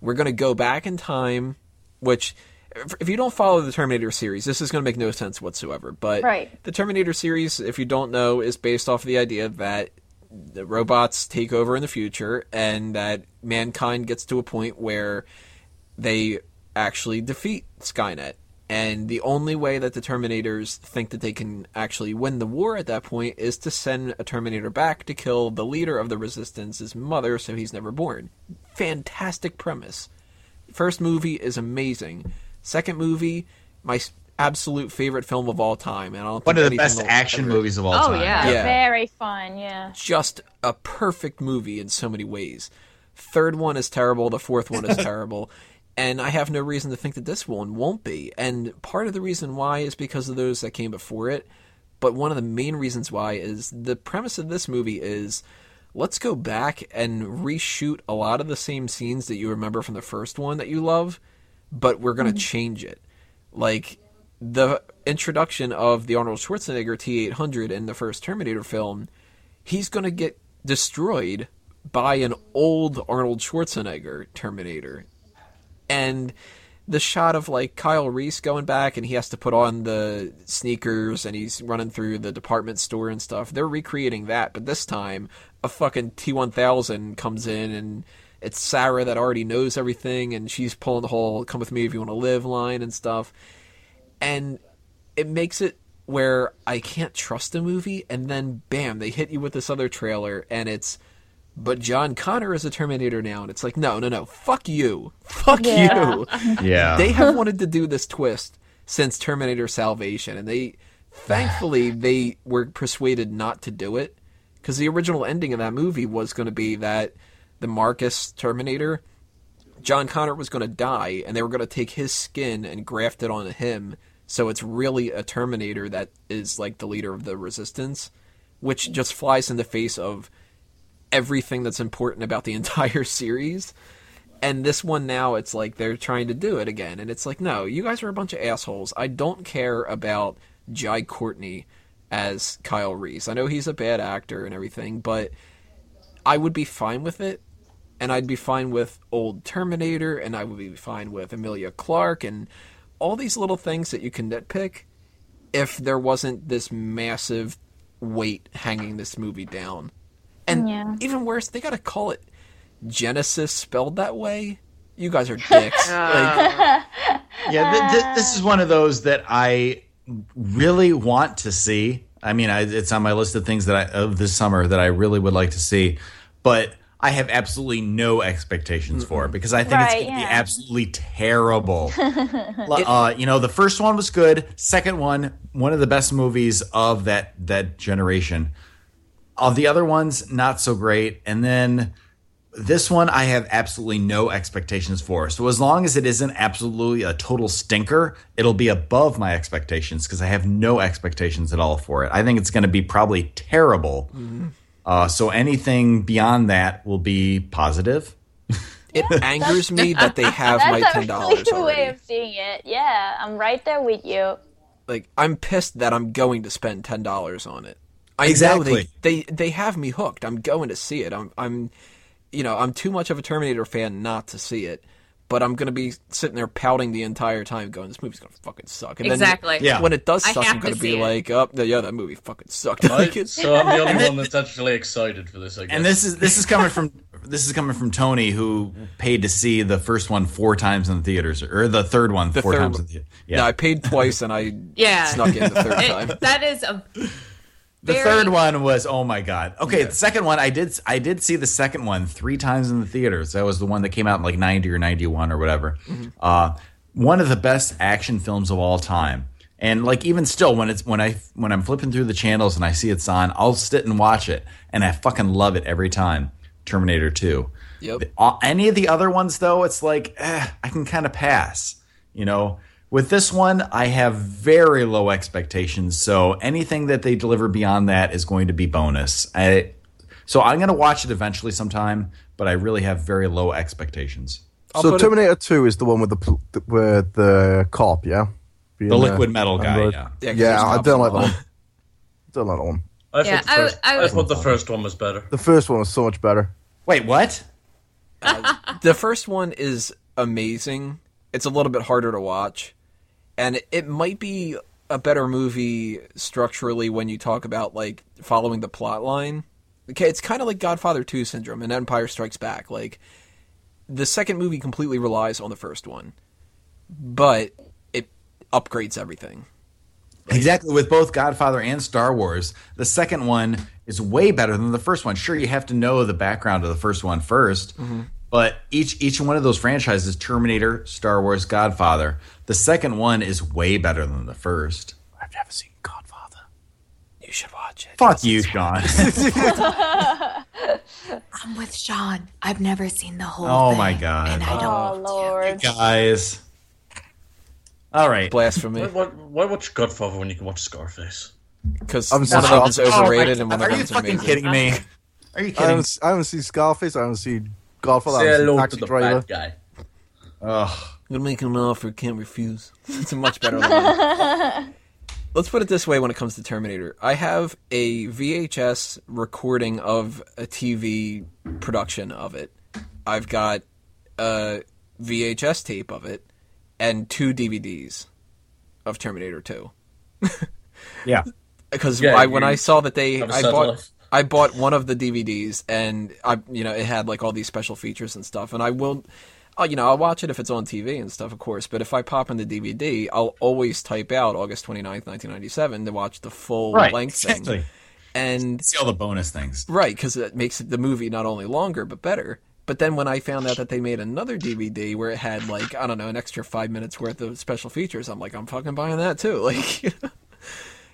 we're going to go back in time, which if- if you don't follow the Terminator series, this is going to make no sense whatsoever. But Right. the Terminator series, if you don't know, is based off of the idea that the robots take over in the future and that mankind gets to a point where they actually defeat Skynet. And the only way that the Terminators think that they can actually win the war at that point is to send a Terminator back to kill the leader of the Resistance's mother so he's never born. Fantastic premise. First movie is amazing. Second movie, my absolute favorite film of all time, and I don't One think of the best action ever- movies of all Oh, time. yeah. Yeah. Very fun, yeah. just a perfect movie in so many ways. Third one is terrible. The fourth one is [laughs] terrible. And I have no reason to think that this one won't be. And part of the reason why is because of those that came before it. But one of the main reasons why is the premise of this movie is let's go back and reshoot a lot of the same scenes that you remember from the first one that you love, but we're going to mm-hmm. change it. Like the introduction of the Arnold Schwarzenegger T 800 in the first Terminator film, he's going to get destroyed by an old Arnold Schwarzenegger Terminator. And the shot of like Kyle Reese going back and he has to put on the sneakers and he's running through the department store and stuff. They're recreating that, but this time a fucking T1000 comes in and it's Sarah that already knows everything and she's pulling the whole come with me if you want to live line and stuff. And it makes it where I can't trust a movie and then bam, they hit you with this other trailer and it's but John Connor is a Terminator now and it's like no, no, no, fuck you. Fuck Yeah. you. [laughs] Yeah. They have wanted to do this twist since Terminator Salvation, and they, thankfully, [sighs] they were persuaded not to do it because the original ending of that movie was going to be that the Marcus Terminator, John Connor was going to die, and they were going to take his skin and graft it onto him, so it's really a Terminator that is like the leader of the Resistance, which just flies in the face of everything that's important about the [laughs] entire series. And this one now, it's like they're trying to do it again, and it's like, no, you guys are a bunch of assholes. I don't care about Jai Courtney as Kyle Reese. I know he's a bad actor and everything, but I would be fine with it, and I'd be fine with old Terminator, and I would be fine with Emilia Clarke, and all these little things that you can nitpick if there wasn't this massive weight hanging this movie down. And Yeah. even worse, they got to call it Genisys spelled that way. You guys are dicks. [laughs] like, [laughs] Yeah, th- th- this is one of those that I really want to see. I mean, I, it's on my list of things that I of this summer that I really would like to see, but I have absolutely no expectations for it because I think it's going to yeah. be absolutely terrible. [laughs] uh, you know, the first one was good. Second one, one of the best movies of that that generation. Of the other ones, not so great. And then this one I have absolutely no expectations for. So as long as it isn't absolutely a total stinker, it'll be above my expectations because I have no expectations at all for it. I think it's going to be probably terrible. Uh, so anything beyond that will be positive. it [laughs] angers me that they have my That's ten actually dollars the way of seeing it. Yeah, I'm right there with you. Like I'm pissed that I'm going to spend ten dollars on it. I know Exactly. they, they they have me hooked. I'm going to see it. I'm I'm you know, I'm too much of a Terminator fan not to see it. But I'm gonna be sitting there pouting the entire time, going, "This movie's gonna fucking suck." And Exactly. then Yeah. when it does suck, I'm gonna be see it. like, "Oh, yeah, that movie fucking sucked." I, Like, it's- [laughs] so I'm the only [laughs] one that's actually excited for this. I guess. And this is this is coming from this is coming from Tony who paid to see the first one four times in the theaters or the third one the four third times in one. the No, yeah. I paid twice and I Yeah. snuck in the third It- time. that is a The very- third one was oh my god. Okay, Yeah. the second one I did I did see the second one three times in the theaters. That was the one that came out in like ninety or ninety one or whatever. Uh, one of the best action films of all time. And like even still, when it's when I when I'm flipping through the channels and I see it's on, I'll sit and watch it, and I fucking love it every time. Terminator Two. Yep. The- uh, any of the other ones though, it's like eh, I can kind of pass. You know, with this one, I have very low expectations. So anything that they deliver beyond that is going to be bonus. I, so I'm going to watch it eventually sometime, but I really have very low expectations. I'll so put it- Terminator Two is the one with the pl- th- with the cop, yeah. Being, The uh, liquid metal guy, on yeah. road. Yeah, 'cause Yeah, I don't like that involved. one. [laughs] Don't like that one. I Yeah, thought the I first, w- I I, thought the first one was better. The first one was so much better. Wait, what? [laughs] the first one is amazing. It's a little bit harder to watch, and it, might be a better movie structurally when you talk about like following the plot line. Okay, it's kind of like Godfather 2 syndrome and Empire Strikes Back. Like the second movie completely relies on the first one, but it upgrades everything. Exactly. With both Godfather and Star Wars, the second one is way better than the first one. Sure, you have to know the background of the first one 1st mm-hmm. But each each one of those franchises, Terminator, Star Wars, Godfather, the second one is way better than the first. I've never seen Godfather. You should watch it. Fuck you, Sean. [laughs] [laughs] I'm with Sean. I've never seen the whole Oh thing, my God. And I don't Oh lord. Guys. All right. Blasphemy. Why, why, why watch Godfather when you can watch Scarface? Because I'm one sorry. of them's overrated oh and one of Are you them's fucking amazing. kidding me? Are you I kidding? haven't, I haven't seen Scarface. I haven't seen Godfather. I Say haven't seen hello to Taxi the Driver. bad guy. Ugh. I'm gonna make him an offer, can't refuse. it's a much better line. [laughs] Let's put it this way when it comes to Terminator. I have a VHS recording of a TV production of it. I've got a VHS tape of it and two DVDs of Terminator 2. [laughs] Yeah. Because Yeah, I, when I saw that they, have a I sad bought, life. I bought one of the DVDs, and I, you know, it had like all these special features and stuff. And I will, uh, you know, I'll watch it if it's on TV and stuff, of course. But if I pop in the DVD, I'll always type out August 29th, 1997 to watch the full Right. length Exactly. thing. And See all the bonus things. right, because it makes the movie not only longer but better. But then when I found out that they made another DVD where it had like I don't know an extra five minutes worth of special features, I'm like I'm fucking buying that too. [laughs] Like,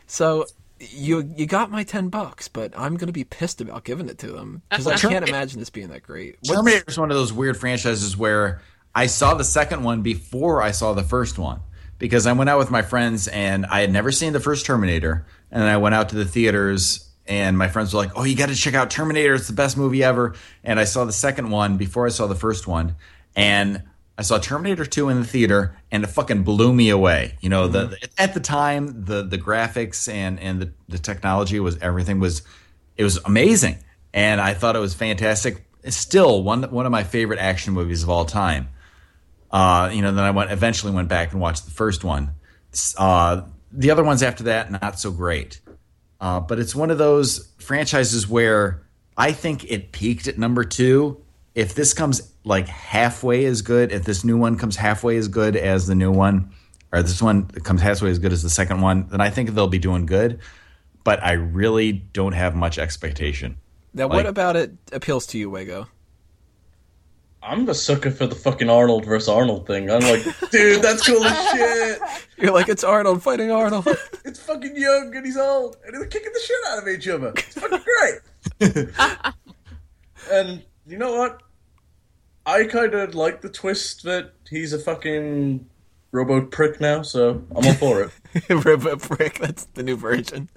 so you you got my ten bucks, but I'm gonna be pissed about giving it to them [laughs] because I can't imagine this being that great. What's- Terminator is one of those weird franchises where I saw the second one before I saw the first one because I went out with my friends and I had never seen the first Terminator, and I went out to the theaters and my friends were like, "Oh, you got to check out Terminator! It's the best movie ever!" And I saw the second one before I saw the first one, and I saw Terminator 2 in the theater and it fucking blew me away. You know, the, the at the time the the graphics and and the, the technology was everything was it was amazing. And I thought it was fantastic. It's still one one of my favorite action movies of all time. Uh, you know, then I went eventually went back and watched the first one. Uh, the other ones after that not so great. Uh, but it's one of those franchises where I think it peaked at number two. If this comes like halfway as good, if this new one comes halfway as good as the new one, or this one comes halfway as good as the second one, then I think they'll be doing good. But I really don't have much expectation. now, what about it appeals to you, Wago? I'm a sucker for the fucking Arnold versus Arnold thing. I'm like, [laughs] dude, that's cool as shit. You're like it's Arnold fighting Arnold. [laughs] It's fucking young and he's old and they're kicking the shit out of each other. It's fucking great. [laughs] and you know what? I kind of like the twist that he's a fucking robo prick now, so I'm all for it. [laughs] Robo Brick, that's the new version.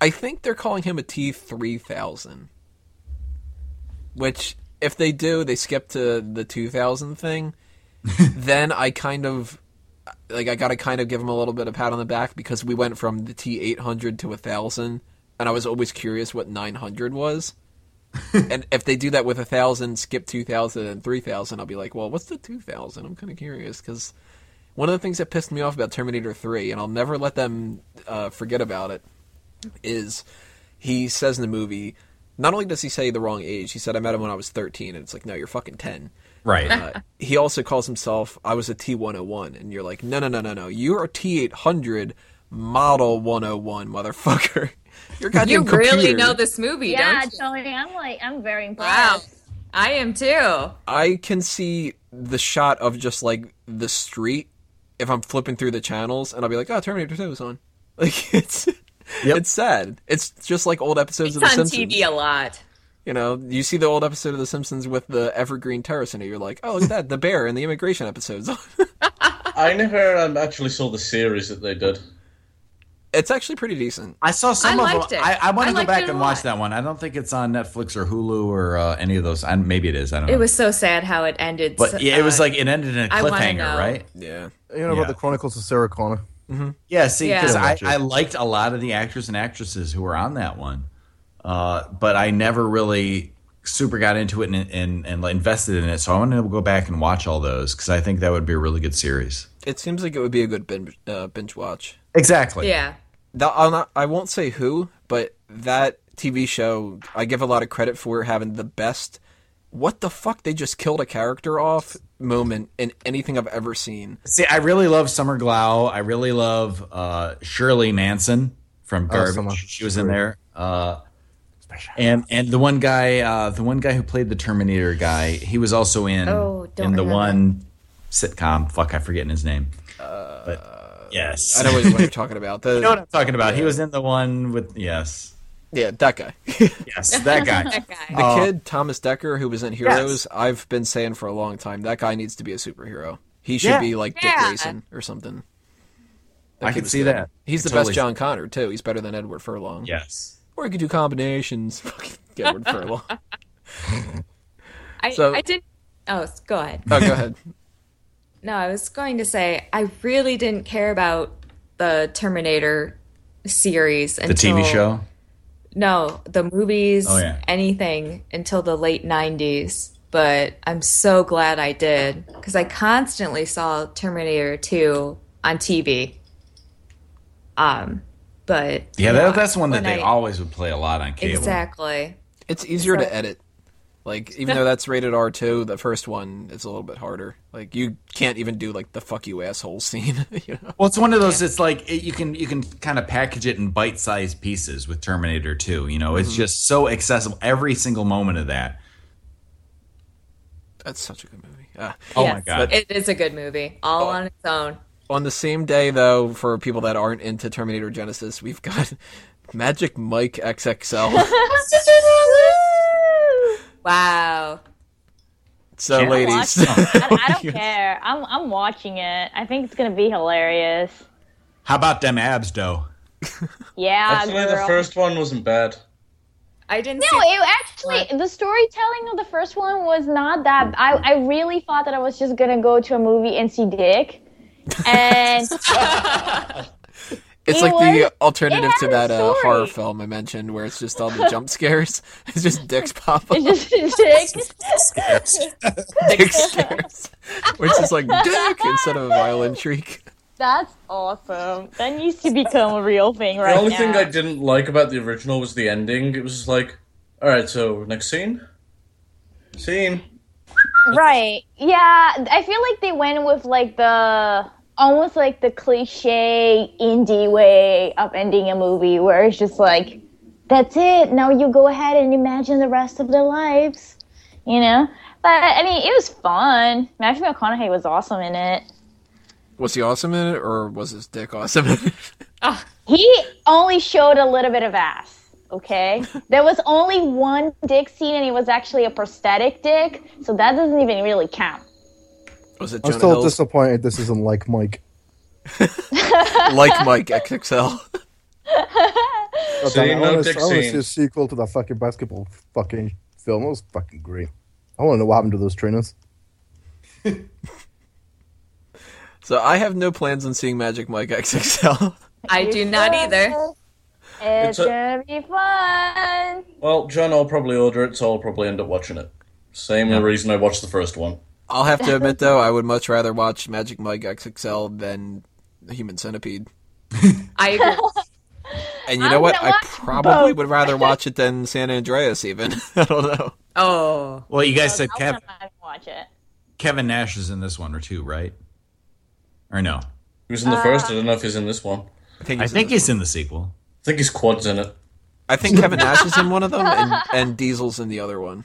I think they're calling him a T three thousand. Which if they do, they skip to the two thousand thing, [laughs] then I kind of like I gotta kind of give him a little bit of pat on the back because we went from the T eight hundred to a thousand and I was always curious what nine hundred was. And if they do that with a thousand, skip two thousand and three thousand, I'll be like, well, what's the two thousand? I'm kind of curious because one of the things that pissed me off about Terminator 3, and I'll never let them uh, forget about it, is he says in the movie, not only does he say the wrong age, he said, I met him when I was 13, and it's like, no, you're fucking 10. Right. Uh, he also calls himself, I was a T101, and you're like, no, no, no, no, no, you're a T800 model 101, motherfucker. [laughs] You're a goddamn You really computer. know this movie, Yeah, don't you? Tony, I'm like, I'm very impressed. Wow. I am too. I can see the shot of just like the street if I'm flipping through the channels, and I'll be like, "Oh, Terminator 2 is on." [laughs] Like it's it's sad. It's just like old episodes It's of The on Simpsons. TV a lot. You know, you see the old episode of The Simpsons with the Evergreen Terrace in it. You're like, "Oh, look at that, the bear in the immigration episodes." [laughs] I never um, actually saw the series that they did. It's actually pretty decent. I saw some I of liked them. it. I, I want to go back and watch that one. I don't think it's on Netflix or Hulu or uh, any of those. I, maybe it is. I don't know. It was so sad how it ended. but yeah, it was uh, like it ended in a cliffhanger, right? Yeah, You know Yeah. about the Chronicles of Sarah Connor? Yeah, see, because Yeah, I. I liked a lot of the actors and actresses who were on that one, uh, but I never really super got into it and, and, and invested in it. So I want to go back and watch all those because I think that would be a really good series. it seems like it would be a good binge, uh, binge watch. Exactly. yeah. That, I'll not, I won't say who, but that TV show, I give a lot of credit for having the best. What the fuck? They just killed a character off moment in anything I've ever seen. See, I really love Summer Glau. I really love uh, Shirley Manson from Garbage. Summer. she was in there. Uh, And and the one guy, uh, the one guy who played the Terminator guy, he was also in Oh, don't in the one sitcom. Fuck, I'm forgetting his name. but yes, I know what, what you're talking about. [laughs] The, You know what I'm talking about. He was in the one with yes, yeah, that guy. [laughs] yes, that guy. [laughs] That guy. The Oh. kid, Thomas Dekker, who was in Heroes, I've been saying for a long time that guy needs to be a superhero. He should Yeah. be like Dick Yeah. Grayson or something. That I can see good. that. He's the Totally. best John Connor too. He's better than Edward Furlong. Yes. Or he could do combinations. Fucking Edward Furlong. I, So- I did. Oh, go ahead. Oh, go ahead. No, I was going to say I really didn't care about the Terminator series The until TV show. No, the movies, Oh, yeah. anything until the late 90s. But I'm so glad I did because I constantly saw Terminator 2 on TV. Um, but Yeah, you know, that, that's one that they I- always would play a lot on cable. Exactly. It's easier So- to edit. Like [laughs] even though that's rated R two, the first one is a little bit harder. Like you can't even do like the "fuck you asshole" scene. [laughs] you know? Well, it's one of those. It's like it, you can you can kind of package it in bite sized pieces with Terminator 2. You know, it's just so accessible. Every single moment of that. That's such a good movie. Ah. Oh my god! It is a good movie, all on its own. On the same day, though, for people that aren't into Terminator Genisys, we've got [laughs] Magic Mike XXL. Wow. So, Can't ladies, [laughs] I, I don't [laughs] care. I'm I'm watching it. I think it's gonna be hilarious. How about them abs, though? [laughs] Yeah, Actually, the first one wasn't bad. I didn't No, see it actually the storytelling of the first one was not that. I I really thought that I was just gonna go to a movie and see Dick, and it's It like the alternative to that uh, horror film I mentioned, where it's just all the jump scares. [laughs] It's just dicks pop up, it's just [laughs] Dick. dick scares, which is like dick instead of a violin shriek. That's awesome. That needs to become a real thing right The only now. thing I didn't like about the original was the ending. It was just like, all right, so next scene, scene. Right. Yeah, I feel like they went with like the almost like the cliche indie way of ending a movie where it's just like that's it. Now you go ahead and imagine the rest of their lives. You know? But I mean, it was fun. Matthew McConaughey was awesome in it. Was he awesome in it, or was his dick awesome in it? [laughs] Ah. He only showed a little bit of ass. Okay, [laughs] there was only one dick scene, and it was actually a prosthetic dick, so that doesn't even really count. Was it I'm Jonah still Hill's disappointed this isn't like Mike. [laughs] like Mike XXL? God See, damn I no wanna- dick I want to see a sequel to that fucking basketball fucking film. It was fucking great. I want to know what happened to those trainers. [laughs] So I have no plans on seeing Magic Mike XXL. I do not either. It's, It's a- gonna be fun. Well, John, I'll probably order it, so I'll probably end up watching it. Same reason I watched the first one. I'll have to [laughs] admit though, I would much rather watch Magic Mike XXL than Human Centipede. I agree. [laughs] And you I'm know what? I probably both. would rather watch it than San Andreas. Even [laughs] I don't know. Oh, Well, you guys said I Kev- watch it. Kevin Nash is in this one or two, right? Or no? He was in the first. Uh, I don't know if he's in this one. I think I he's in think this he's in the sequel. I think his quad's in it. I think Kevin Nash is in one of them, and, and Diesel's in the other one.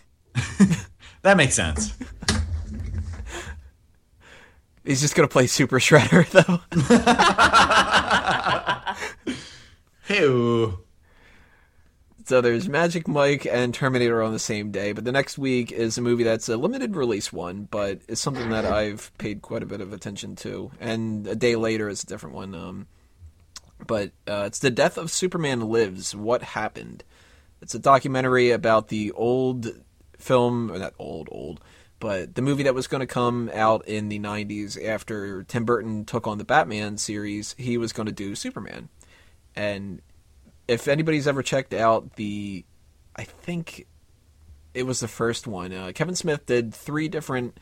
That makes sense. He's just gonna play Super Shredder [laughs] though. Hey, So there's Magic Mike and Terminator on the same day, but the next week is a movie that's a limited release one, but it's something that I've paid quite a bit of attention to. And a day later is a different one. Um, but uh, it's The Death of Superman Lives. What happened? It's a documentary about the old film, or not old, old, but the movie that was going to come out in the 90s after Tim Burton took on the Batman series. He was going to do Superman. And if anybody's ever checked out the, I think it was the first one. Uh, Kevin Smith did three different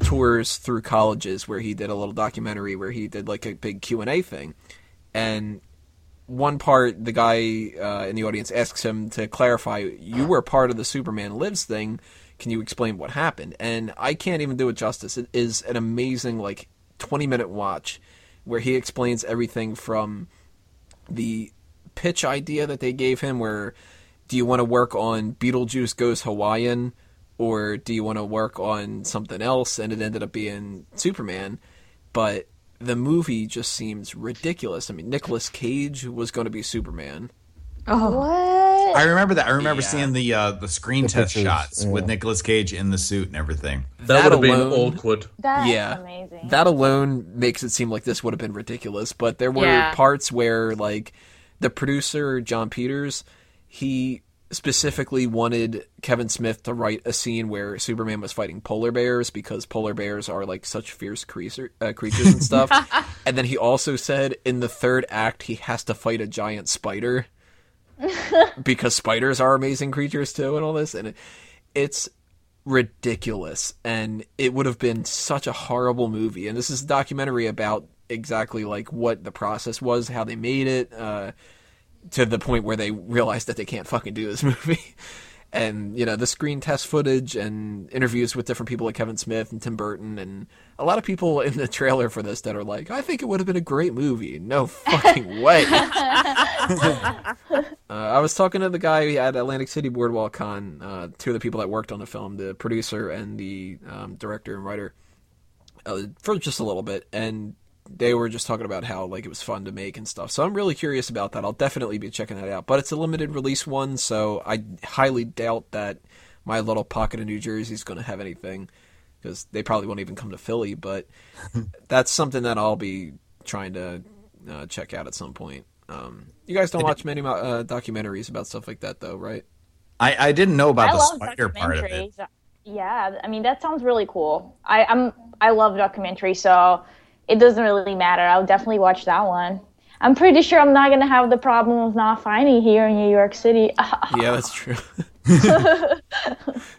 tours through colleges where he did a little documentary where he did like a big Q and A thing, and one part the guy uh, in the audience asks him to clarify, "You were part of the Superman Lives thing. Can you explain what happened?" And I can't even do it justice. It is an amazing like twenty minute watch where he explains everything from the pitch idea that they gave him where do you want to work on Beetlejuice Goes Hawaiian or do you want to work on something else? And it ended up being Superman. But the movie just seems ridiculous. I mean, Nicolas Cage was going to be Superman. Oh, What? I remember that. I remember Yeah. seeing the uh, the screen test pictures, shots with yeah. Nicolas Cage in the suit and everything. That, would have been awkward. That's yeah, amazing. that alone makes it seem like this would have been ridiculous. But there were Yeah. parts where, like, the producer John Peters, he specifically wanted Kevin Smith to write a scene where Superman was fighting polar bears because polar bears are like such fierce creature, uh, creatures and stuff. [laughs] and then he also said in the third act he has to fight a giant spider [laughs] because spiders are amazing creatures too, and all this. And it, it's ridiculous and it would have been such a horrible movie and this is a documentary about exactly like what the process was how they made it uh, to the point where they realized that they can't fucking do this [laughs] movie and you know the screen test footage and interviews with different people like Kevin Smith and Tim Burton and a lot of people in the trailer for this that are like I think it would have been a great movie no [laughs] fucking way uh, I was talking to the guy at Atlantic City Boardwalk Con, uh, two of the people that worked on the film, the producer and the um, director and writer, uh, for just a little bit, and they were just talking about how like it was fun to make and stuff. So I'm really curious about that. I'll definitely be checking that out. But it's a limited release one, so I highly doubt that my little pocket of New Jersey is going to have anything because they probably won't even come to Philly. But [laughs] that's something that I'll be trying to uh, check out at some point. Um, you guys don't watch many uh, documentaries about stuff like that, though, right? I, I didn't know about I the spider part of it. Yeah, I mean that sounds really cool. I, I'm I love documentaries, so it doesn't really matter. I'll definitely watch that one. I'm pretty sure I'm not gonna have the problem of not finding here in New York City. [laughs] Yeah, that's true. [laughs] [laughs]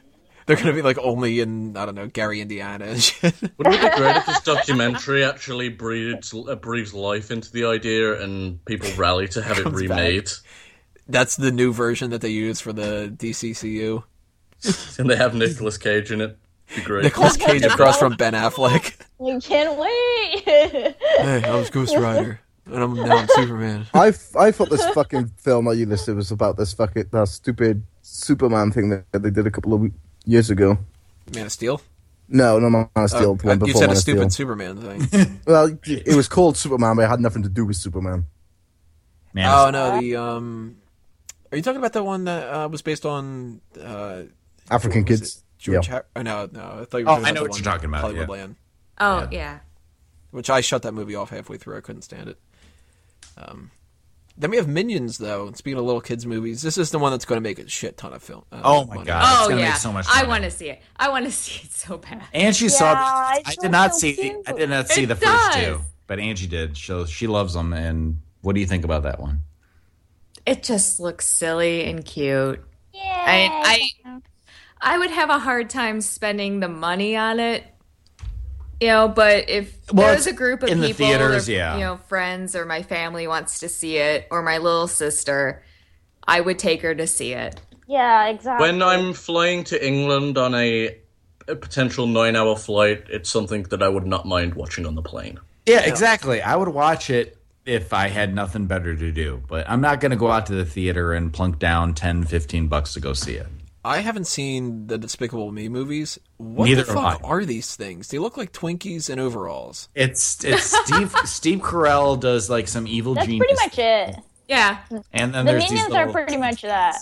They're gonna be like only in I don't know Gary, Indiana and shit. [laughs] Wouldn't it be great if this documentary actually breathes uh, breathes life into the idea and people rally to have it Comes back. remade? That's the new version that they use for the DCCU. And they have Nicolas Cage in it. Be great. Nicolas [laughs] Cage across from Ben Affleck. I can't wait. [laughs] Hey, I was Ghost Rider, and I'm now I'm Superman. I, f- I thought this fucking film that you listed was about this fucking that stupid Superman thing that they did a couple of we- years ago. Man of Steel. No, no, Man of Steel. Uh, one you said Man a stupid Superman thing. [laughs] Well, it was called Superman, but it had nothing to do with Superman. Man, oh no, the um. Are you talking about the one that uh, was based on uh, African kids. it George? yeah. Har- oh, no, no. I thought you were Oh, talking I about know what you're talking about, Hollywood yeah. Land. oh yeah. which I shut that movie off halfway through. I couldn't stand it. Um, then we have Minions, though. Speaking of little kids' movies, this is the one that's going to make a shit ton of film. Uh, Oh my money. God. It's Oh gonna yeah. make so much I want to see it. I want to [laughs] see it so bad. Angie saw. Yeah, The, it's I did not so see. cute. I did not see It the first two, but Angie did. So she loves them. And what do you think about that one? It just looks silly and cute. yeah. I I would have a hard time spending the money on it. You know, but if Well, there's a group of in the people, theaters, or, yeah. you know, friends or my family wants to see it, or my little sister, I would take her to see it. yeah, exactly. When I'm flying to England on a, a potential nine hour flight, it's something that I would not mind watching on the plane. Yeah, exactly. I would watch it if I had nothing better to do, but I'm not going to go out to the theater and plunk down 10, 15 bucks to go see it. I haven't seen the Despicable Me movies. What Neither the fuck are these things? They look like Twinkies and overalls. It's it's [laughs] Steve Steve Carell does like some evil That's genius, pretty much it. Yeah, and then The there's minions little, are pretty much that.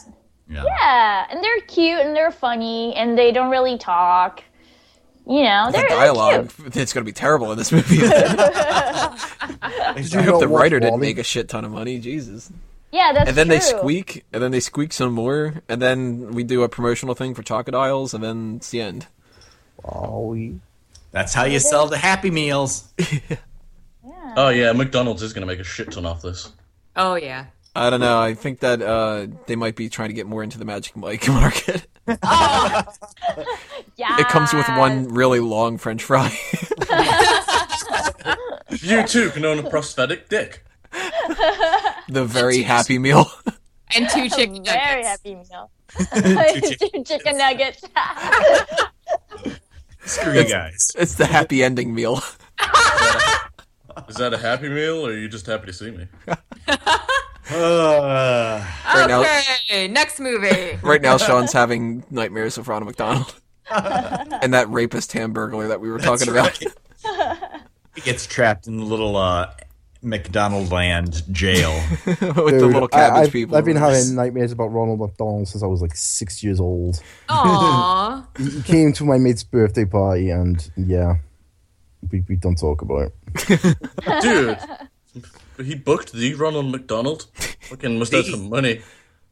yeah. Yeah, and they're cute and they're funny and they don't really talk. You know, The they're, they're dialogue, cute. [laughs] it's going to be terrible in this movie. I [laughs] Did you hope the writer didn't make a shit ton of money. Jesus. Yeah, that's And then true. they squeak, and then they squeak some more, and then we do a promotional thing for chocolate aisles, and then it's the end. Wall-E. That's how you sell the Happy Meals. [laughs] Oh yeah, McDonald's is going to make a shit ton off this. oh yeah. I don't know. I think that uh, they might be trying to get more into the Magic Mike [laughs] market. Yeah. [laughs] It comes with one really long French fry. You too can own a prosthetic dick. the very happy meal. And two chicken Very happy meal. chicken- Two chicken nuggets. Screw you guys. it's the happy ending meal. [laughs] Is that a happy meal, or are you just happy to see me? Uh, Right now- okay, next movie. Right now, Sean's having nightmares of Ronald McDonald [laughs] and that rapist hamburglar that we were talking about. he gets trapped in the little uh, McDonald land jail. [laughs] with the little cabbage I've, people. I've been having nightmares about Ronald McDonald since I was like six years old. Aww. [laughs] He he came to my mate's birthday party, and yeah, we, we don't talk about it. [laughs] Dude, he booked the Ronald McDonald. Fucking must have some money.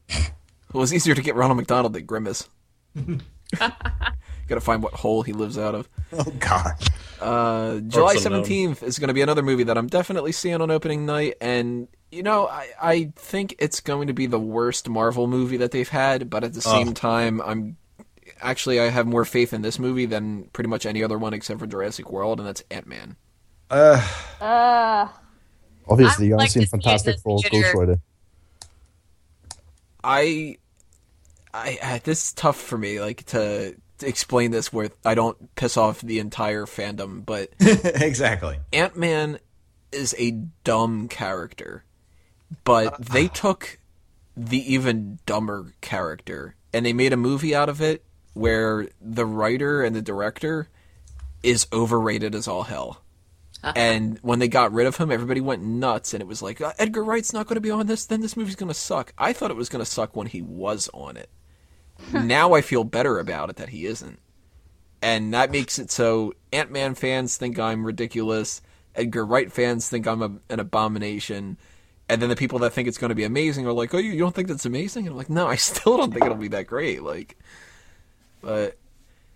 It was easier to get Ronald McDonald than Grimace. Gotta find what hole he lives out of. [laughs] oh God. Uh, July 17th is going to be another movie that I'm definitely seeing on opening night. And, you know, I, I think it's going to be the worst Marvel movie that they've had. But at the same time, I'm actually, I have more faith in this movie than pretty much any other one except for Jurassic World, and that's Ant Man. Uh, Uh, Obviously, I'd you haven't seen to see it in Fantastic Four. Ghost Rider. I, I, I this is tough for me, like to, to explain this where I don't piss off the entire fandom, but [laughs] exactly. Ant Man is a dumb character, but uh, they uh. took the even dumber character and they made a movie out of it where the writer and the director is overrated as all hell. Uh-huh. and when they got rid of him, everybody went nuts, and it was like, "Uh, Edgar Wright's not going to be on this, then this movie's going to suck. I thought it was going to suck when he was on it. [laughs] now I feel better about it that he isn't. And that makes it so Ant Man fans think I'm ridiculous, Edgar Wright fans think I'm a, an abomination, and then the people that think it's going to be amazing are like, "Oh, you, you don't think that's amazing?" And I'm like, "No, I [laughs] still don't think it'll be that great." Like, but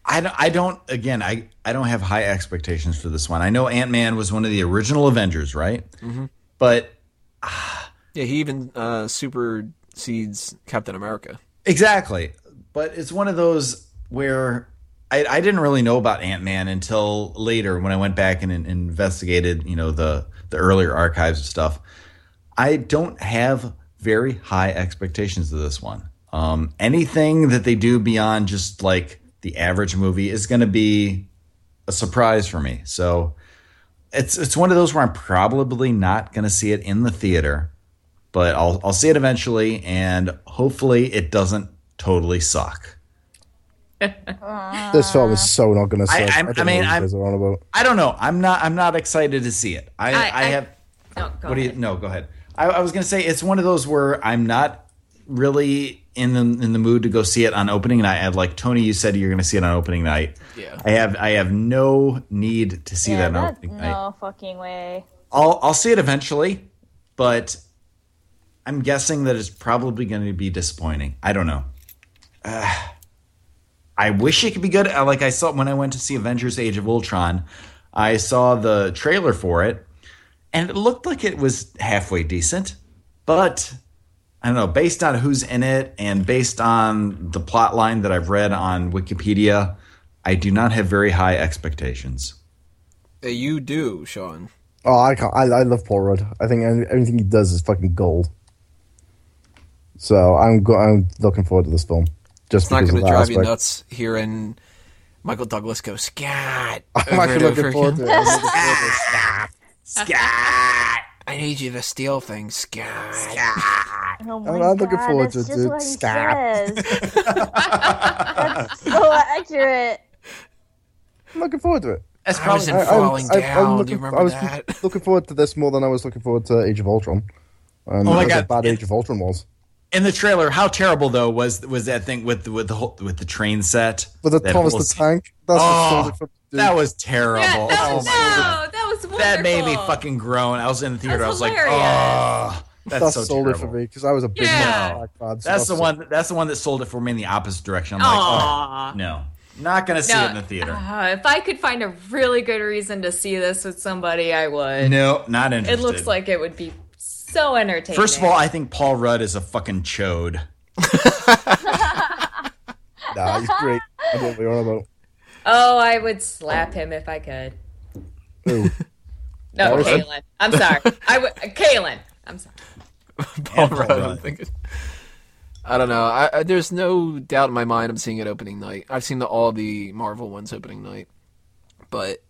I don't, I don't again I, I don't have high expectations for this one. I know Ant Man was one of the original Avengers, right? Mm-hmm. But yeah, he even uh, supersedes Captain America. exactly. But it's one of those where I, I didn't really know about Ant Man until later when I went back and, and investigated, you know, the the earlier archives and stuff. I don't have very high expectations of this one. Um, anything that they do beyond just like the average movie is going to be a surprise for me. So it's it's one of those where I'm probably not going to see it in the theater, but I'll I'll see it eventually, and hopefully it doesn't totally suck. This film is so not going to suck. I- I, I'm- I mean, know what you I'm- are about. I don't know. I'm not I'm not excited to see it. I I, I- I- have. No, go what do you? ahead. No, go ahead. I, I was going to say it's one of those where I'm not really in the in the mood to go see it on opening night. And like Tony, you said you're going to see it on opening night. Yeah. I have I have no need to see yeah, that on that, opening night. no fucking way. I'll I'll see it eventually, but I'm guessing that it's probably going to be disappointing. I don't know. Uh, I wish it could be good. Uh, Like I saw when I went to see Avengers: Age of Ultron, I saw the trailer for it, and it looked like it was halfway decent. But I don't know, based on who's in it and based on the plot line that I've read on Wikipedia, I do not have very high expectations. You do, Sean. Oh, I can't. I, I love Paul Rudd. I think any- everything he does is fucking gold. So I'm go- I'm looking forward to this film. Just It's not going to that drive you aspect. nuts hearing Michael Douglas go scat. [laughs] I'm actually looking forward to it. I'm looking forward to it. [laughs] Scat. I need you to steal things, scat. Oh I'm- my I'm looking God, forward that's to just it. what he Stop. says. [laughs] so accurate. I'm looking forward to it. That's I was in I- I'm- Falling I- I'm Down. looking- Do you remember I was that? looking forward to this more than I was looking forward to Age of Ultron. Um, Oh my how God. bad Age of Ultron was. In the trailer, how terrible though was was that thing with the, with the whole, with the train set? With the That Thomas the Tank. That's Oh, what sold it for me, dude. That was terrible. Yeah, that oh was, my god, no, that was wonderful. that made me fucking groan. I was in the theater. That I was was like, hilarious. oh, that's That so sold terrible. it for me because I was a big Yeah. Thomas fan. so That's the so- one. That's the one that sold it for me in the opposite direction. I'm like, oh, no, not gonna see No, it in the theater. uh, if I could find a really good reason to see this with somebody, I would. no, not interested. It looks like it would be so entertaining. First of all, I think Paul Rudd is a fucking chode. [laughs] Nah, he's great. I don't know what about. oh, I would slap him if I could. Ooh. No, Paul Rudd? Kaylin. I'm sorry. I would, Kaylin. I'm sorry. [laughs] Paul Paul Rudd, I'm thinking. I don't know. I, I, there's no doubt in my mind I'm seeing it opening night. I've seen the, all the Marvel ones opening night, but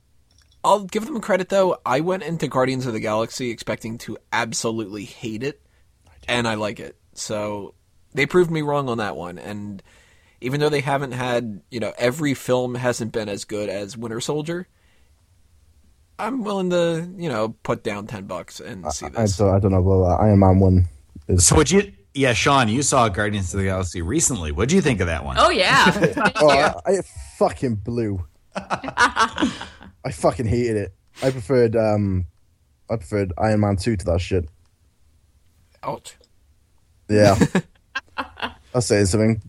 I'll give them credit though. I went into Guardians of the Galaxy expecting to absolutely hate it, and I like it. So they proved me wrong on that one. And even though they haven't had, you know, every film hasn't been as good as Winter Soldier, I'm willing to, you know, put down ten bucks and see I, this. don't, I don't know. Well, uh, Iron Man one is. So would you? Yeah, Sean, you saw Guardians of the Galaxy recently. What do you think of that one? Oh yeah. [laughs] Thank Oh, you. I, I fucking blew. [laughs] I fucking hated it. I preferred um, I preferred Iron Man two to that shit. Ouch. Yeah, [laughs] I'll say something.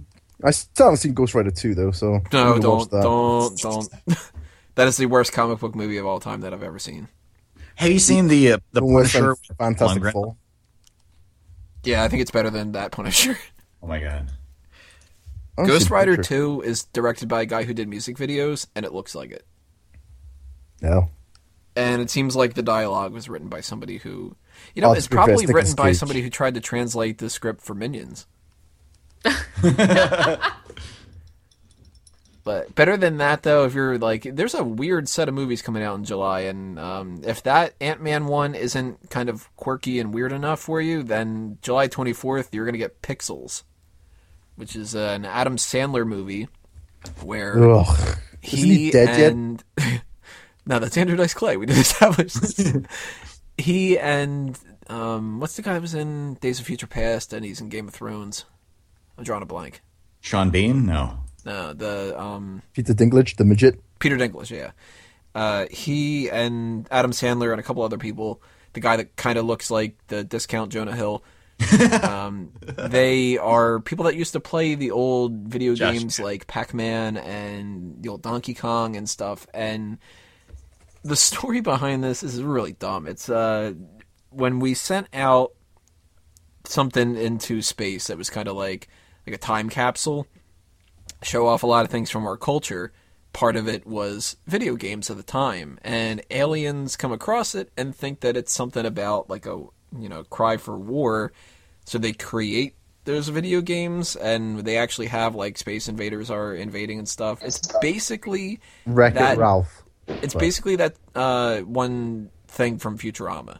I still haven't seen Ghost Rider two though, so No, I'm gonna watch don't, that. don't, don't. [laughs] that is the worst comic book movie of all time that I've ever seen. Have you seen the uh, the Worse than Punisher? Fantastic Lundgren? Four. Yeah, I think it's better than that Punisher. [laughs] Oh my god! Ghost Rider Picture. 2 is directed by a guy who did music videos, and it looks like it. No, And it seems like the dialogue was written by somebody who, you know, Oh, it's to probably written Nicolas by somebody who tried to translate the script for Minions. [laughs] but better than that, though, if you're like, there's a weird set of movies coming out in July, and um, if that Ant Man one isn't kind of quirky and weird enough for you, then July 24th, you're going to get Pixels, which is uh, an Adam Sandler movie where Ugh. he, Isn't he dead yet? [laughs] and no, that's Andrew Dice Clay. We did [laughs] establish this. [laughs] he and um, what's the guy that was in Days of Future Past and he's in Game of Thrones? I'm drawing a blank. Sean Bean? No. No, the um, Peter Dinklage, the midget. Peter Dinklage. Yeah, uh, he and Adam Sandler and a couple other people. The guy that kind of looks like the discount Jonah Hill. [laughs] um, they are people that used to play the old video Josh. games like Pac-Man and the old Donkey Kong and stuff. And the story behind this is really dumb. It's uh, when we sent out something into space that was kind of like like a time capsule, show off a lot of things from our culture. Part of it was video games at the time, and aliens come across it and think that it's something about like a you know cry for war, so they create those video games, and they actually have like Space Invaders are invading and stuff. It's basically Wreck It Ralph. It's basically that uh, one thing from Futurama.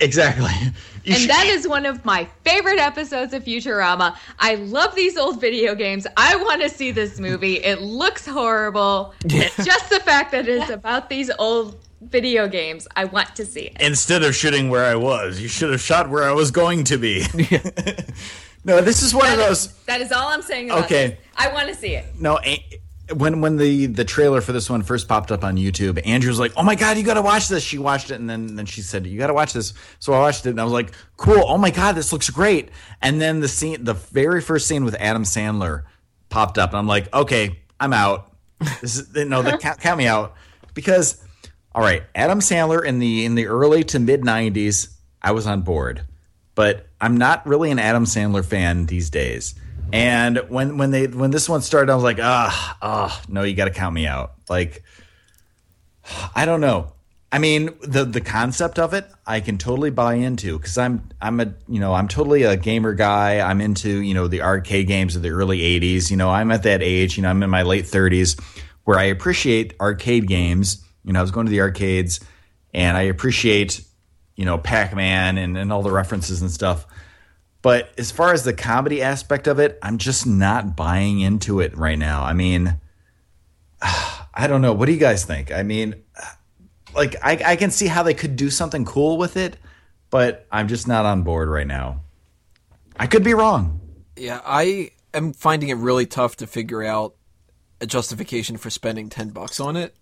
Exactly. [laughs] You And should- that is one of my favorite episodes of Futurama. I love these old video games. I want to see this movie. [laughs] It looks horrible. It's just the fact that it's about these old video games. I want to see it. instead of shooting where I was, you should have shot where I was going to be. [laughs] no, this is one of those. That is all I'm saying about Okay. this. I want to see it. No, a- when when the the trailer for this one first popped up on YouTube, Andrew's like, "Oh my god, you got to watch this." She watched it, and then then she said, "You got to watch this." So I watched it, and I was like, "Cool! Oh my god, this looks great!" And then the scene, the very first scene with Adam Sandler, popped up, and I'm like, "Okay, I'm out." [laughs] This is no, the count, count me out because, all right, Adam Sandler in the in the early to mid '90s, I was on board, but I'm not really an Adam Sandler fan these days. And when when they when this one started, I was like, ah, ah, no, you got to count me out. Like, I don't know. I mean, the the concept of it, I can totally buy into because I'm I'm a you know I'm totally a gamer guy. I'm into you know the arcade games of the early '80s. You know, I'm at that age. You know, I'm in my late 30s where I appreciate arcade games. You know, I was going to the arcades, and I appreciate you know Pac Man and and all the references and stuff. But as far as the comedy aspect of it, I'm just not buying into it right now. I mean, [sighs] I don't know. What do you guys think? I mean, like I, I can see how they could do something cool with it, but I'm just not on board right now. I could be wrong. Yeah, I am finding it really tough to figure out a justification for spending 10 bucks on it,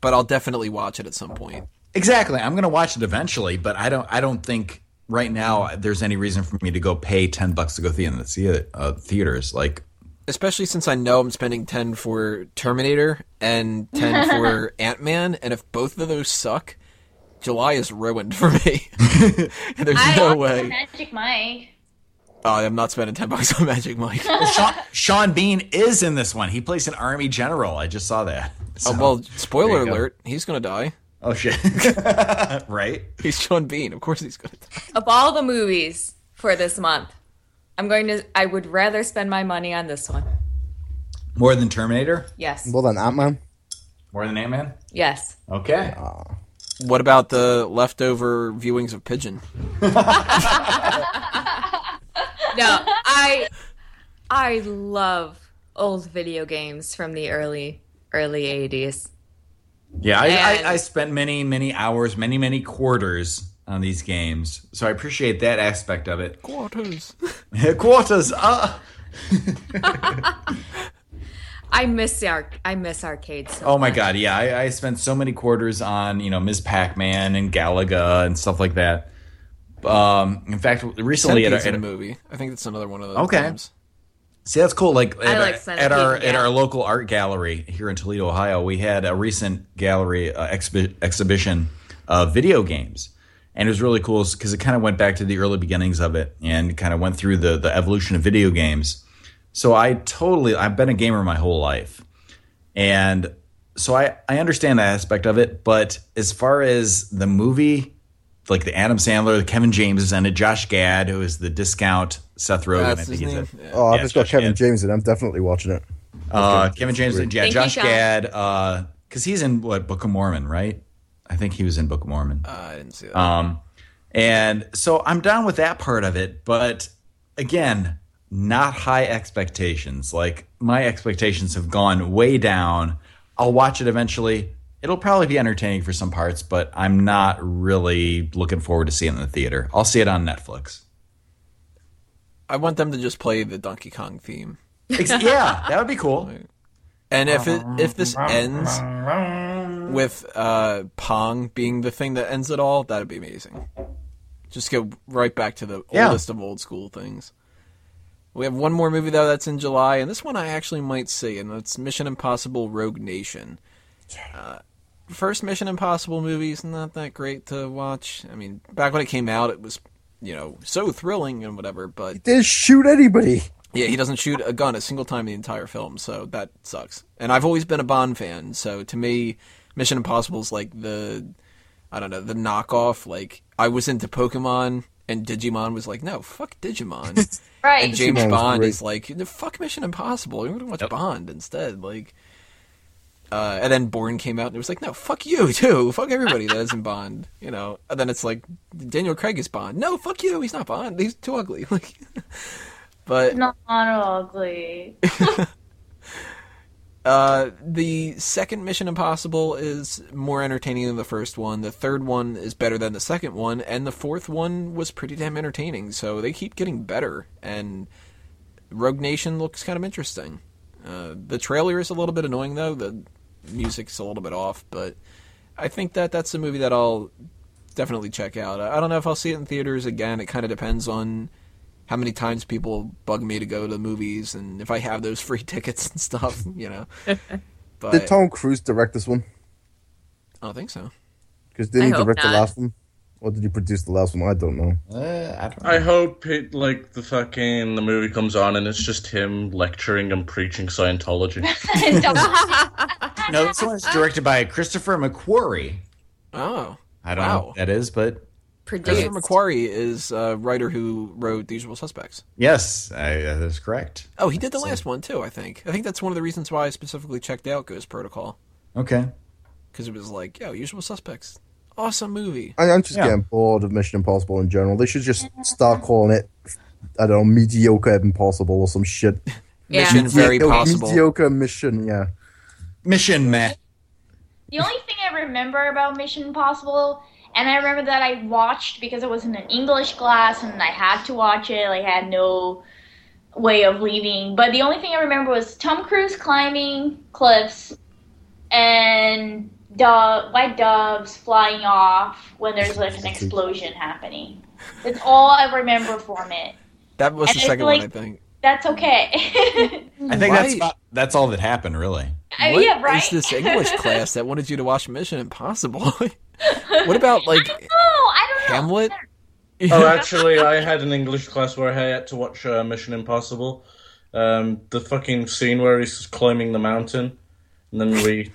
but I'll definitely watch it at some point. Exactly. I'm going to watch it eventually, but I don't. I don't think right now there's any reason for me to go pay ten bucks to go see in the thea- uh, theaters. Like, Especially since I know I'm spending 10 for Terminator and 10 [laughs] for Ant-Man, and if both of those suck, July is ruined for me. [laughs] there's I no way. Magic Mike. Oh, I'm not spending 10 bucks on Magic Mike. Sean, Sean Bean is in this one. He plays an army general. I just saw that. oh, well, spoiler you go. alert, he's going to die. Oh shit! [laughs] right? He's Sean Bean. Of course he's good. Of all the movies for this month, I'm going to. I would rather spend my money on this one. More than Terminator? Yes. More than Ant Man. More than Ant Man? Yes. Okay. What about the leftover viewings of Pigeon? [laughs] no, I I love old video games from the early early 80s. Yeah, I, I, I spent many, many hours, many, many quarters on these games, so I appreciate that aspect of it. Quarters. [laughs] quarters. Uh, [laughs] I miss the arc I miss arcades so oh my much. god, yeah, I, I spent so many quarters on you know Ms. Pac-Man and Galaga and stuff like that. Um, in fact, recently at, a, in at a a, movie. I think that's another one of those. Okay. games. See, that's cool. Like at, like at our at our local art gallery here in Toledo, Ohio, we had a recent gallery uh, exhibi- exhibition of video games, and it was really cool because it kind of went back to the early beginnings of it and kind of went through the the evolution of video games. So I totally I've been a gamer my whole life, and so I I understand that aspect of it. But as far as the movie. Like the Adam Sandler, the Kevin James and in it. Josh Gad, who is the discount Seth Rogen, I think his he's name. in. Yeah. Oh, I've Yeah, just got Josh Kevin Gad. James in. I'm definitely watching it. Uh, Kevin James, great. yeah, Thank Josh Sean. Gad, because he's in what Book of Mormon, right? I think he was in Book of Mormon. Uh, I didn't see that. Um, and so I'm down with that part of it, but again, not high expectations. Like my expectations have gone way down. I'll watch it eventually. It'll probably be entertaining for some parts, but I'm not really looking forward to seeing it in the theater. I'll see it on Netflix. I want them to just play the Donkey Kong theme. Yeah, that would be cool. And if it if this ends with uh, Pong being the thing that ends it all, that'd be amazing. Just go right back to the Yeah. oldest of old school things. We have one more movie though that's in July, and this one I actually might see, and that's Mission Impossible: Rogue Nation. Uh, first Mission Impossible movie is not that great to watch. I mean, back when it came out, it was you know so thrilling and whatever, but he Didn't shoot anybody. yeah, he doesn't shoot a gun a single time in the entire film, so that sucks. And I've always been a Bond fan, so to me, Mission Impossible is like the, I don't know, the knockoff. Like I was into Pokemon, and Digimon was like, no, fuck Digimon. [laughs] Right. and James Digimon Bond great. is like, fuck Mission Impossible. You're gonna watch Bond instead. Like, uh, and then Bourne came out, and it was like, no, fuck you [laughs] too. Fuck everybody that isn't Bond. You know. And then it's like, Daniel Craig is Bond. No, fuck you. He's not Bond. He's too ugly. [laughs] Like, but Not ugly. [laughs] Uh, the second Mission Impossible is more entertaining than the first one. The third one is better than the second one, and the fourth one was pretty damn entertaining. So they keep getting better, and Rogue Nation looks kind of interesting. Uh, the trailer is a little bit annoying though. The music's a little bit off, but I think that that's a movie that I'll definitely check out. I I don't know if I'll see it in theaters again. It kind of depends on how many times people bug me to go to the movies and if I have those [laughs] free tickets and stuff, you know. But Did Tom Cruise direct this one? I don't think so. Because did I he hope direct the last one? Or did you produce the last one? I don't know. Uh, I don't I hope it like the fucking the movie comes on and it's just him lecturing and preaching Scientology. [laughs] [laughs] No, this one's directed by Christopher McQuarrie. Oh, I don't know Wow. what that is, but Produced. Christopher McQuarrie is a writer who wrote The Usual Suspects. yes, I, uh, that's correct. Oh, he did the last one too. I think. I think that's one of the reasons why I specifically checked out Ghost Protocol Okay. because it was like, yo, Usual Suspects, awesome movie. I, I'm just Yeah. getting bored of Mission Impossible in general. They should just start calling it, I don't know, mediocre impossible or some shit. [laughs] Yeah. Mission very Mediocre- possible. Mediocre mission, yeah. Mission man. The only thing I remember about Mission Impossible, and I remember that I watched because it was in an English class and I had to watch it. I had no way of leaving. But the only thing I remember was Tom Cruise climbing cliffs and dove, white doves flying off when there's like an explosion happening. That's all I remember from it. That was And the second like- one, I think. That's okay. [laughs] I think that's about, that's all that happened, really. I- What yeah, right. is this English [laughs] class that wanted you to watch Mission Impossible? [laughs] what about like No, I don't know. Hamlet? oh, actually, I had an English class where I had to watch uh, Mission Impossible. Um, the fucking scene where he's climbing the mountain, and then we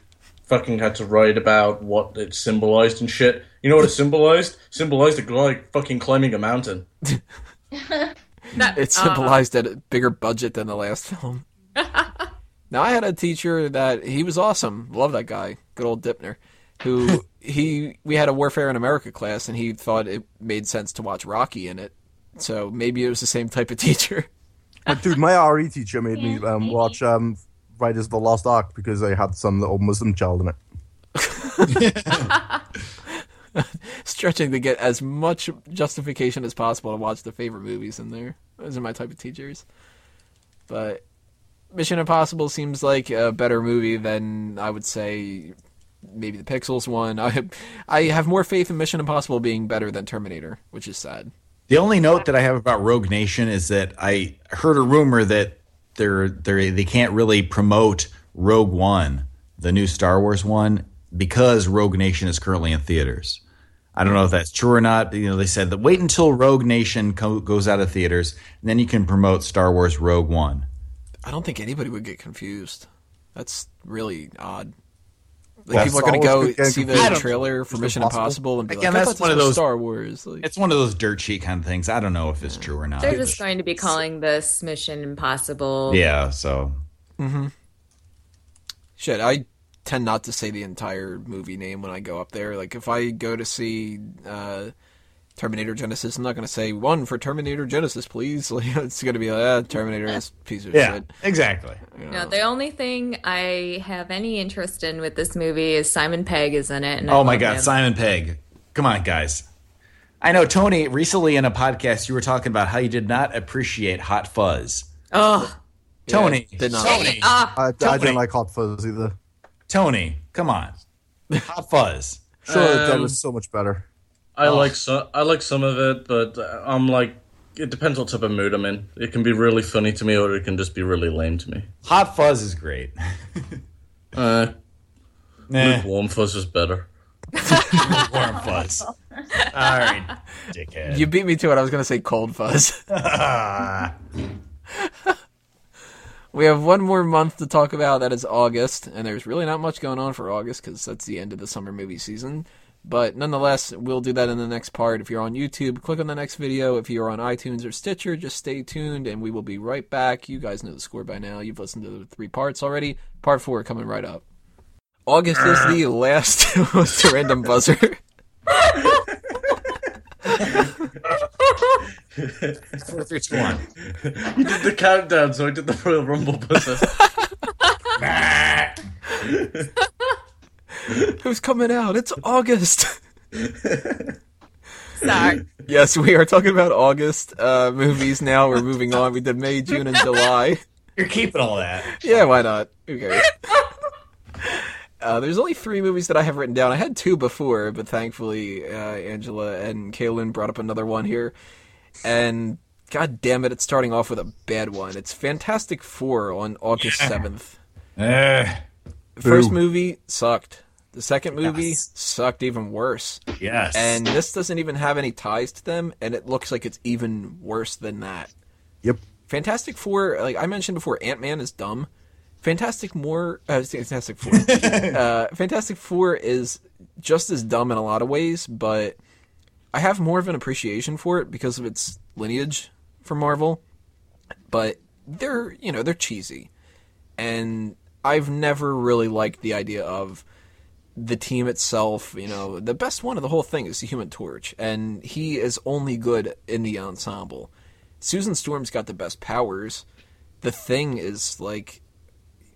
fucking had to write about what it symbolized and shit. You know what it symbolized? Symbolized a guy fucking climbing a mountain. [laughs] That- It uh, symbolized at a bigger budget than the last film. [laughs] now I had a teacher that he was awesome. Love that guy. Good old Dipner. Who [laughs] he we had a Warfare in America class and he thought it made sense to watch Rocky in it. So maybe it was the same type of teacher. But dude, my RE teacher made me um, watch um, Raiders of the Lost Ark because they had some little Muslim child in it. [laughs] Stretching to get as much justification as possible to watch the favorite movies in there. Those are my type of teachers. But Mission Impossible seems like a better movie than I would say maybe the Pixels one. [laughs] I I have more faith in Mission Impossible being better than Terminator, which is sad. The only note that I have about Rogue Nation is that I heard a rumor that they're they they can't really promote Rogue One, the new Star Wars one, because Rogue Nation is currently in theaters. I don't know if that's true or not. You know, they said that wait until Rogue Nation co- goes out of theaters, and then you can promote Star Wars Rogue One. I don't think anybody would get confused. That's really odd. Like people are going to go see the trailer for Mission Mission Impossible. Impossible and be Again, like, I that's one of those- Star Wars. Like, It's one of those dirt sheet kind of things. I don't know if it's true or not. They're just going to be calling this Mission Impossible. yeah. So Shit, I tend not to say the entire movie name when I go up there. Like if I go to see uh, Terminator Genisys, I'm not going to say one for Terminator Genisys, please. Like, [laughs] it's going to be like, ah, Terminator, this piece of yeah, shit. exactly. No, the only thing I have any interest in with this movie is Simon Pegg is in it. And I Oh my God, him. Simon Pegg. Come on, guys. I know, Tony, recently in a podcast, you were talking about how you did not appreciate Hot Fuzz. Oh, Tony, Yeah, did not. Tony, ah, I, I didn't like Hot Fuzz either. Tony, come on. [laughs] Hot Fuzz. Sure, that Um, was so much better. I Oh. like so I like some of it, but uh, I'm like it depends what type of mood I'm in. It can be really funny to me, or it can just be really lame to me. Hot Fuzz is great. Uh, [laughs] Nah, warm fuzz is better. [laughs] warm fuzz. All right, dickhead. You beat me to it. I was going to say Cold Fuzz. [laughs] We have one more month to talk about. That is August, and there's really not much going on for August because that's the end of the summer movie season. But nonetheless, we'll do that in the next part. If you're on YouTube, click on the next video. If you're on iTunes or Stitcher, just stay tuned, and we will be right back. You guys know the score by now. You've listened to the three parts already. Part four coming right up. August is the uh. last. [laughs] What's the random buzzer? [laughs] Four, three, [laughs] two, one. You did the countdown, so I did the Royal Rumble buzzer. [laughs] Who's coming out? It's August. [laughs] sorry. Yes, we are talking about August uh, movies now. We're moving on. We did May, June, and July. You're keeping all that. Yeah, why not? Who cares? [laughs] Uh, there's only three movies that I have written down. I had two before, but thankfully uh, Angela and Kaylin brought up another one here. And god damn it, it's starting off with a bad one. It's Fantastic Four on August 7th. Eh, The first Boo. movie sucked. The second movie Yes. sucked even worse. yes. And this doesn't even have any ties to them, and it looks like it's even worse than that. Yep. Fantastic Four, like I mentioned before, Ant Man is dumb. Fantastic More, uh, Fantastic Four, [laughs] uh, Fantastic Four is just as dumb in a lot of ways, but I have more of an appreciation for it because of its lineage from Marvel. But they're, you know, they're cheesy, and I've never really liked the idea of the team itself, you know, the best one of the whole thing is the Human Torch, and he is only good in the ensemble. Susan Storm's got the best powers. The thing is like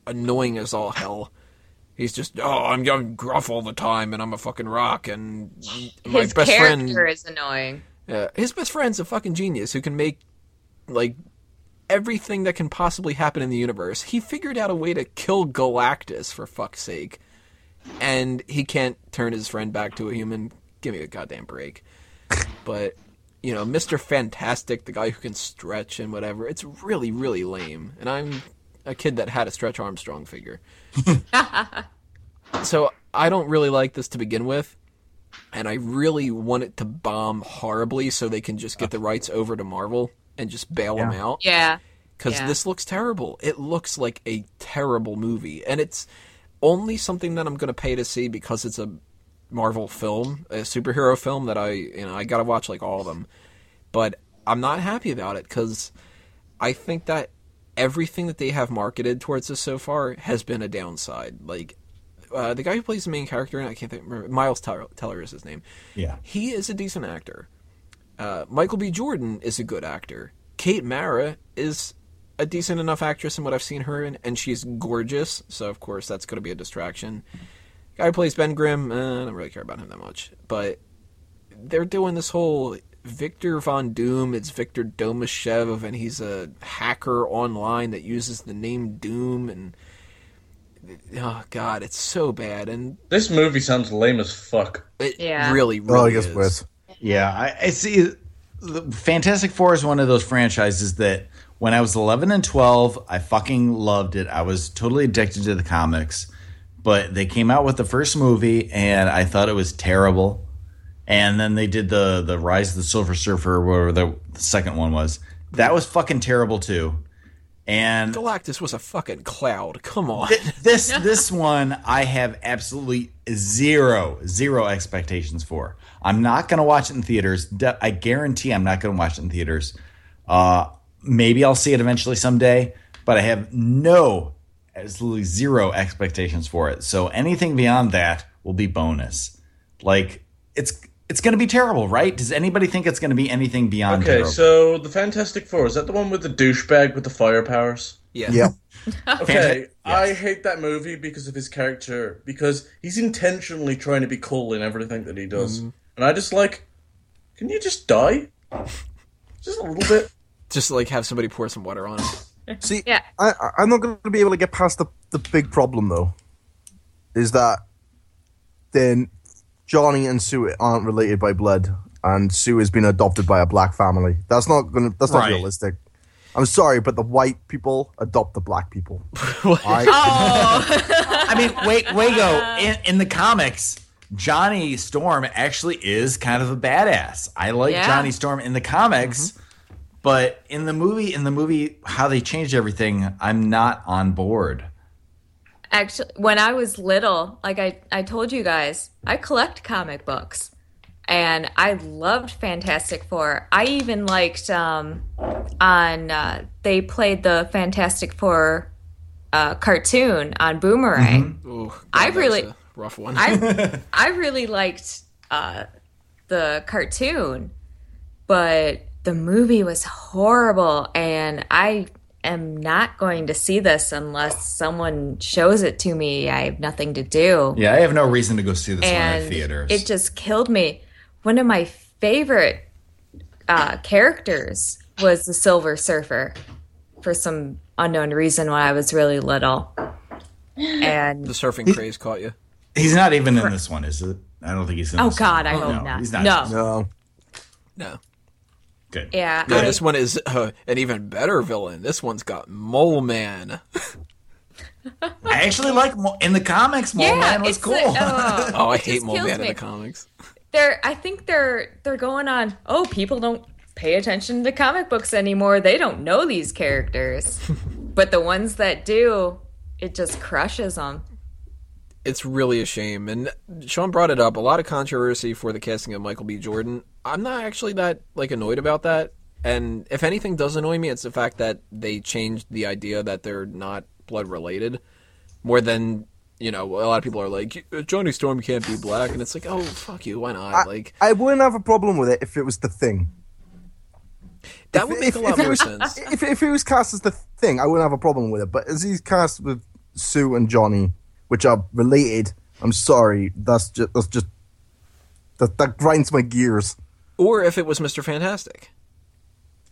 annoying as all hell. He's just oh, I'm, I'm gruff all the time, and I'm a fucking rock, and my His best friend, is annoying. yeah, his best friend's a fucking genius who can make like everything that can possibly happen in the universe. He figured out a way to kill Galactus for fuck's sake, and he can't turn his friend back to a human. Give me a goddamn break. [laughs] But you know, Mister Fantastic, the guy who can stretch and whatever, it's really, really lame. And I'm a kid that had a Stretch Armstrong figure, [laughs] so I don't really like this to begin with and I really want it to bomb horribly so they can just get the rights over to Marvel and just bail them out Yeah. because Yeah. this looks terrible. It looks like a terrible movie, and it's only something that I'm going to pay to see because it's a Marvel film, a superhero film that I you know I got to watch like all of them. But I'm not happy about it because I think that everything that they have marketed towards us so far has been a downside. Like uh, the guy who plays the main character, and I can't think, remember, Miles Teller, Teller is his name yeah. he is a decent actor. Uh, Michael B. Jordan is a good actor. Kate Mara is a decent enough actress in what I've seen her in, and she's gorgeous. So of course that's going to be a distraction. Guy who plays Ben Grimm, uh, I don't really care about him that much, but they're doing this whole Victor Von Doom. It's Victor Domashev, and he's a hacker online that uses the name Doom. And oh god, it's so bad, and This movie sounds lame as fuck. it Yeah. really, really I guess is. worse. Yeah, I, I see. The Fantastic Four is one of those franchises that when I was 11 and 12, I fucking loved it. I was totally addicted to the comics. But they came out with the first movie, and I thought it was terrible. And then they did the the Rise of the Silver Surfer, or whatever the, the second one was. That was fucking terrible too. And Galactus was a fucking cloud. Come on. [laughs] this this one I have absolutely zero zero expectations for. I'm not going to watch it in theaters. De- I guarantee I'm not going to watch it in theaters. Uh, maybe I'll see it eventually someday, but I have no absolutely zero expectations for it. So anything beyond that will be bonus. Like it's it's going to be terrible, right? Does anybody think it's going to be anything beyond Okay, terrible? so the Fantastic Four is that the one with the douchebag with the fire powers? Yeah. Yeah. [laughs] Okay, Yes. I hate that movie because of his character because he's intentionally trying to be cool in everything that he does, Mm-hmm. and I just like, can you just die? Just a little bit. Just like have somebody pour some water on it. [laughs] See, Yeah. I, I- I'm not going to be able to get past the, the big problem, though. Is that then Johnny and Sue aren't related by blood, and Sue has been adopted by a black family. That's not going to. That's not Right. realistic. I'm sorry, but the white people adopt the black people. [laughs] Oh. I, [laughs] I mean, wait, Wago, in, in the comics, Johnny Storm actually is kind of a badass. I like Yeah. Johnny Storm in the comics, mm-hmm. But in the movie, in the movie, how they changed everything, I'm not on board. Actually, when I was little, like I, I told you guys, I collect comic books. And I loved Fantastic Four. I even liked um, on uh, they played the Fantastic Four uh, cartoon on Boomerang. Ooh, God, I that was really- a rough one. I [laughs] I really liked uh, the cartoon, but the movie was horrible, and I am not going to see this unless someone shows it to me. I have nothing to do, Yeah, I have no reason to go see this one and in theaters. it just killed me. One of my favorite uh, characters was the Silver Surfer, for some unknown reason when I was really little, and the surfing craze caught you. he's not even in this one, is it? I don't think he's in oh this god, one. I hope no, not. He's not. No, no. No. Good. yeah, No, I- this one is uh, an even better villain. This one's got Mole Man. I actually like Mo- in the comics. Mole yeah, Man was it's cool. the- oh. [laughs] Oh, I hate Mole kills Man in the comics. they're I think they're they're going on. Oh, people don't pay attention to comic books anymore. They don't know these characters, [laughs] but the ones that do, it just crushes them. It's really a shame. And Sean brought it up. A lot of controversy for the casting of Michael B. Jordan. I'm not actually that like annoyed about that. And if anything does annoy me, it's the fact that they changed the idea that they're not blood related. More than you know, a lot of people are like Johnny Storm can't be black, and it's like, oh fuck you, why not? like I wouldn't have a problem with it if it was the thing. that would make a lot more was, sense. If, if it was cast as the thing, I wouldn't have a problem with it. But as he's cast with Sue and Johnny, which are related, I'm sorry. That's just that's just that that grinds my gears. Or if it was Mister Fantastic.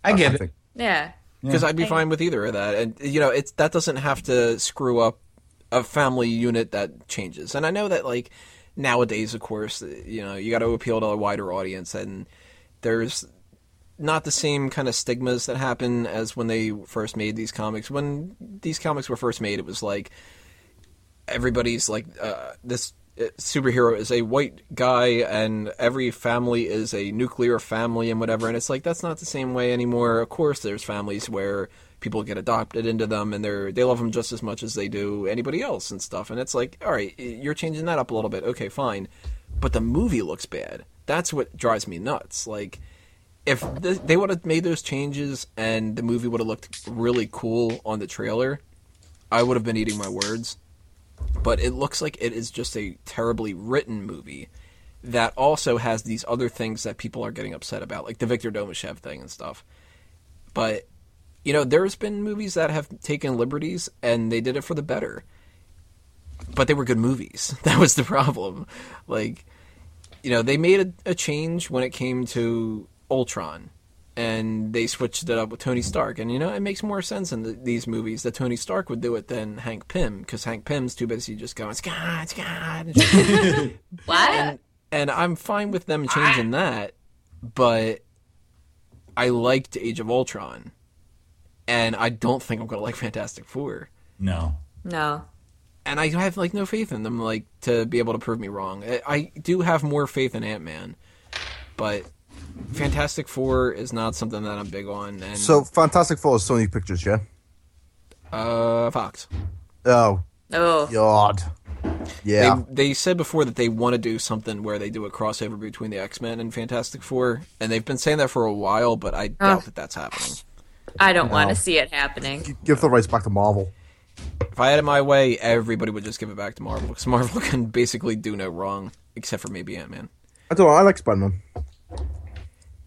I get I it. think. Yeah, because I'd be fine with either of that. And you know, it's that doesn't have to screw up a family unit that changes. And I know that like nowadays, of course, you know, you got to appeal to a wider audience, and there's not the same kind of stigmas that happen as when they first made these comics. When these comics were first made, it was like everybody's like uh, this uh, superhero is a white guy and every family is a nuclear family and whatever. And it's like that's not the same way anymore. Of course there's families where people get adopted into them and they're they love them just as much as they do anybody else and stuff. And it's like all right you're changing that up a little bit. Okay fine. But the movie looks bad. That's what drives me nuts. Like if th- they would have made those changes and the movie would have looked really cool on the trailer i would have been eating my words but it looks like it is just a terribly written movie that also has these other things that people are getting upset about, like the Victor Domashev thing and stuff. But you know, there's been movies that have taken liberties and they did it for the better. But they were good movies. [laughs] That was the problem. Like, you know, they made a, a change when it came to Ultron and they switched it up with Tony Stark. And you know, it makes more sense in the, these movies that Tony Stark would do it than Hank Pym, because Hank Pym's too busy just going Scott, Scott. [laughs] What? and, and I'm fine with them changing that, but I liked Age of Ultron, and I don't think I'm gonna like Fantastic Four. No. no. And I have like no faith in them, like to be able to prove me wrong. I, I do have more faith in Ant Man, but Fantastic Four is not something that I'm big on. And So Fantastic Four is Sony Pictures, yeah. uh, Fox. Oh Oh. God. Yeah. They they said before that they want to do something where they do a crossover between the X Men and Fantastic Four, and they've been saying that for a while, but I doubt that that's happening. I don't want to see it happening. Give the rights back to Marvel. If I had it my way, everybody would just give it back to Marvel because Marvel [laughs] can basically do no wrong except for maybe Ant Man. I don't know. I like Spider Man.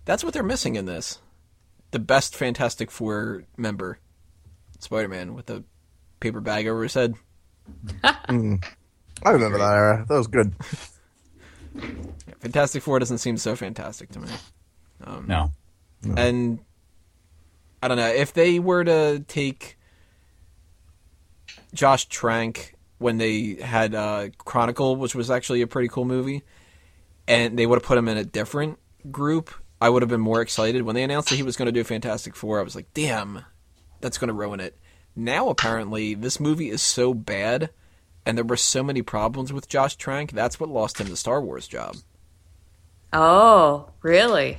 That's what they're missing in this. The best Fantastic Four member, Spider Man, with a paper bag over his head. [laughs] I remember that era. That was good. [laughs] Fantastic Four doesn't seem so fantastic to me. No. And I don't know if they were to take Josh Trank when they had uh, Chronicle, which was actually a pretty cool movie, and they would have put him in a different group. I would have been more excited when they announced that he was going to do Fantastic Four. I was like, "Damn, that's going to ruin it." Now apparently this movie is so bad, and there were so many problems with Josh Trank. That's what lost him the Star Wars job. Oh, really?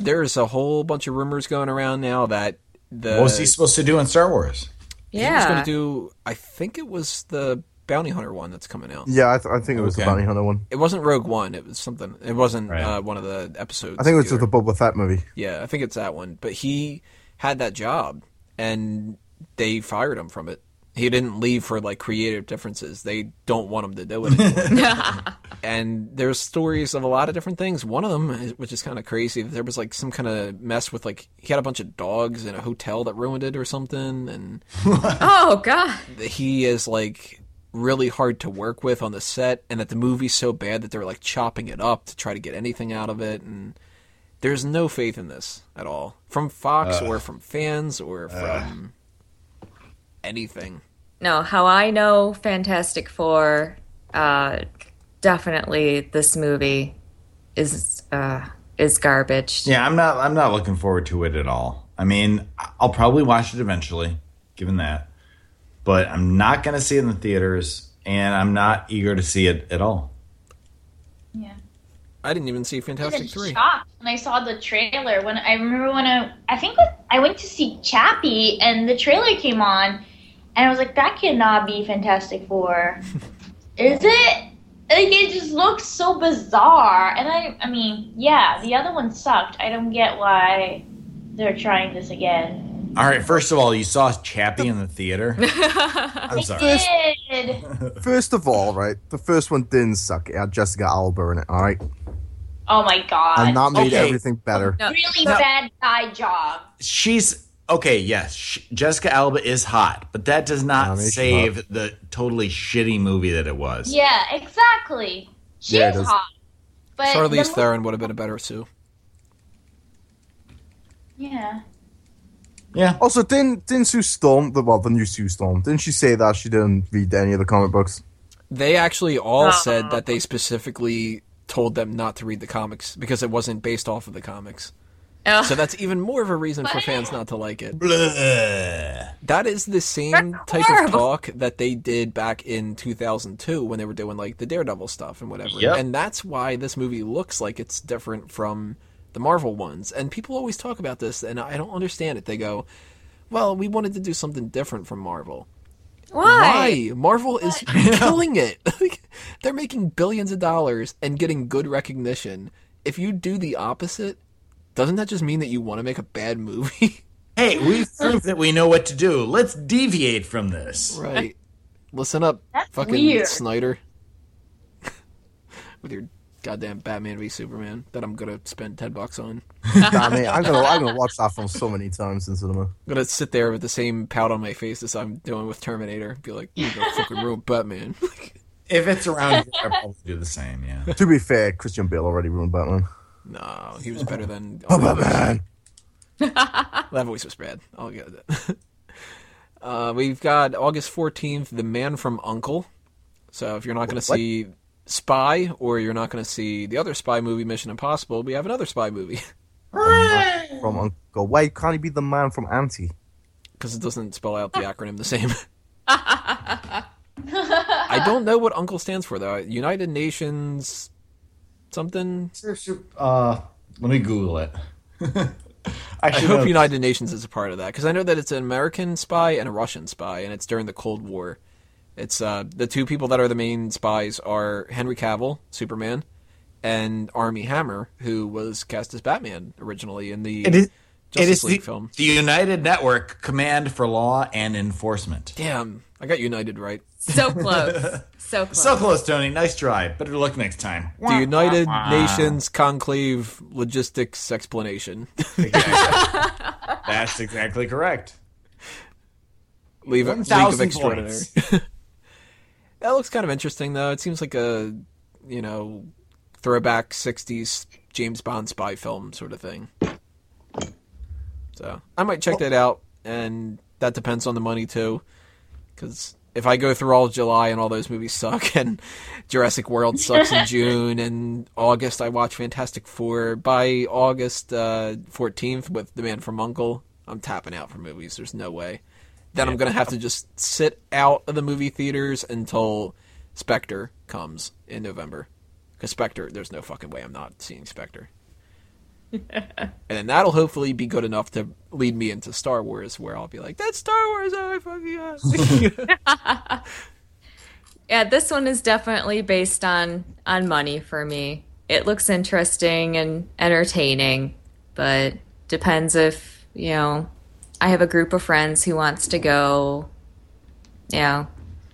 There's a whole bunch of rumors going around now that the What was he supposed to do in Star Wars? Yeah, he was going to do. I think it was the bounty hunter one that's coming out. Yeah, I, th- I think it was Okay. the Bounty Hunter one. It wasn't Rogue One. It was something. It wasn't Right. uh, one of the episodes. I think it was either. the Boba Fett movie. Yeah, I think it's that one. But he had that job, and they fired him from it. He didn't leave for like creative differences. They don't want him to do it anymore. [laughs] [laughs] and there's stories of a lot of different things. One of them, which is kind of crazy, there was like some kind of mess with like he had a bunch of dogs in a hotel that ruined it or something, and [laughs] Oh, God. he is like really hard to work with on the set and that the movie's so bad that they're like chopping it up to try to get anything out of it and there's no faith in this at all from Fox or from fans or from anything. No, how I know Fantastic Four, uh, definitely this movie is uh, is garbage. Yeah, I'm not. I'm not looking forward to it at all. I mean, I'll probably watch it eventually, given that, but I'm not going to see it in the theaters, and I'm not eager to see it at all. Yeah. I didn't even see I was Fantastic 3. shocked when I saw the trailer. When I remember when I, I think I went to see Chappie and the trailer came on, and I was like, that cannot be Fantastic Four, [laughs] is it? Like it just looks so bizarre. And I, I mean, yeah, the other one sucked. I don't get why they're trying this again. All right. First of all, you saw Chappie in the theater. [laughs] I'm sorry. I did. First of all, right, the first one didn't suck. It had Jessica Alba in it, all right? Oh my god. And that made Okay. everything better. No, really No. bad guy job. She's okay. Yes, sh- Jessica Alba is hot, but that does not I save the totally shitty movie that it was. Yeah, exactly. She's Yeah, it is. hot. But Charlize the- Theron would have been a better Sue. Yeah. Yeah. Also, didn't didn't Sue Storm, the well, the new Sue Storm, didn't she say that she didn't read any of the comic books? They actually all uh-huh. said that they specifically told them not to read the comics because it wasn't based off of the comics. Ugh. So that's even more of a reason for fans not to like it. Blah. That is the same That's type of talk that they did back in 2002 when they were doing like the Daredevil stuff and whatever. Yep. And that's why this movie looks like it's different from the Marvel ones. And people always talk about this and I don't understand it. They go, "Well, we wanted to do something different from Marvel." Why? Why? Marvel is [laughs] killing it. [laughs] They're making billions of dollars and getting good recognition. If you do the opposite, doesn't that just mean that you want to make a bad movie? [laughs] Hey, we've proved that we know what to do. Let's deviate from this. Right. Listen up, That's fucking weird. Snyder. With your goddamn Batman v Superman that I'm gonna spend ten bucks on. [laughs] Damn it, I'm gonna I'm gonna watch that film so many times in cinema. I'm gonna sit there with the same pout on my face as I'm doing with Terminator. Be like, you go to fucking ruin Batman. [laughs] If it's around, [laughs] here, I'll probably do the same. Yeah. To be fair, Christian Bale already ruined Batman. no, he was better than. Oh, Batman! That voice was bad. I'll get it. Uh, we've got August 14th, The Man from Uncle. So if you're not going to see Spy or you're not going to see the other spy movie, Mission Impossible, we have another spy movie. [laughs] From Uncle. Why can't he be the man from Auntie? Because it doesn't spell out the [laughs] acronym the same. [laughs] I don't know what Uncle stands for, though. United Nations something? Uh, let me Google it. I should hope know. United Nations is a part of that because I know that it's an American spy and a Russian spy, and it's during the Cold War. It's uh, the two people that are the main spies are Henry Cavill, Superman, and Armie Hammer, who was cast as Batman originally in the It is. Justice it is League the, film. the United Network Command for Law and Enforcement. Damn, I got United right. So close. So [laughs] close. So close, Tony. Nice try. Better luck next time. The United Nations Conclave Logistics Explanation. [laughs] That's exactly correct. Leave, League of 1,000 Extraordinary. [laughs] that looks kind of interesting, though. It seems like a, you know, throwback 60s James Bond spy film sort of thing. So I might check that out, and that depends on the money, too. Because if I go through all of July and all those movies suck, [laughs] and Jurassic World sucks in [laughs] June, and August I watch Fantastic Four, by August uh, 14th with The Man from Uncle, I'm tapping out for movies. There's no way. Then I'm going to have to just sit out of the movie theaters until Spectre comes in November. Because Spectre, there's no fucking way I'm not seeing Spectre. [laughs] and then that'll hopefully be good enough to lead me into Star Wars, where I'll be like, "That's Star Wars! Oh, fucking yeah!" [laughs] Yeah, this one is definitely based on on money for me. It looks interesting and entertaining, but depends if, you know, I have a group of friends who wants to go. Yeah.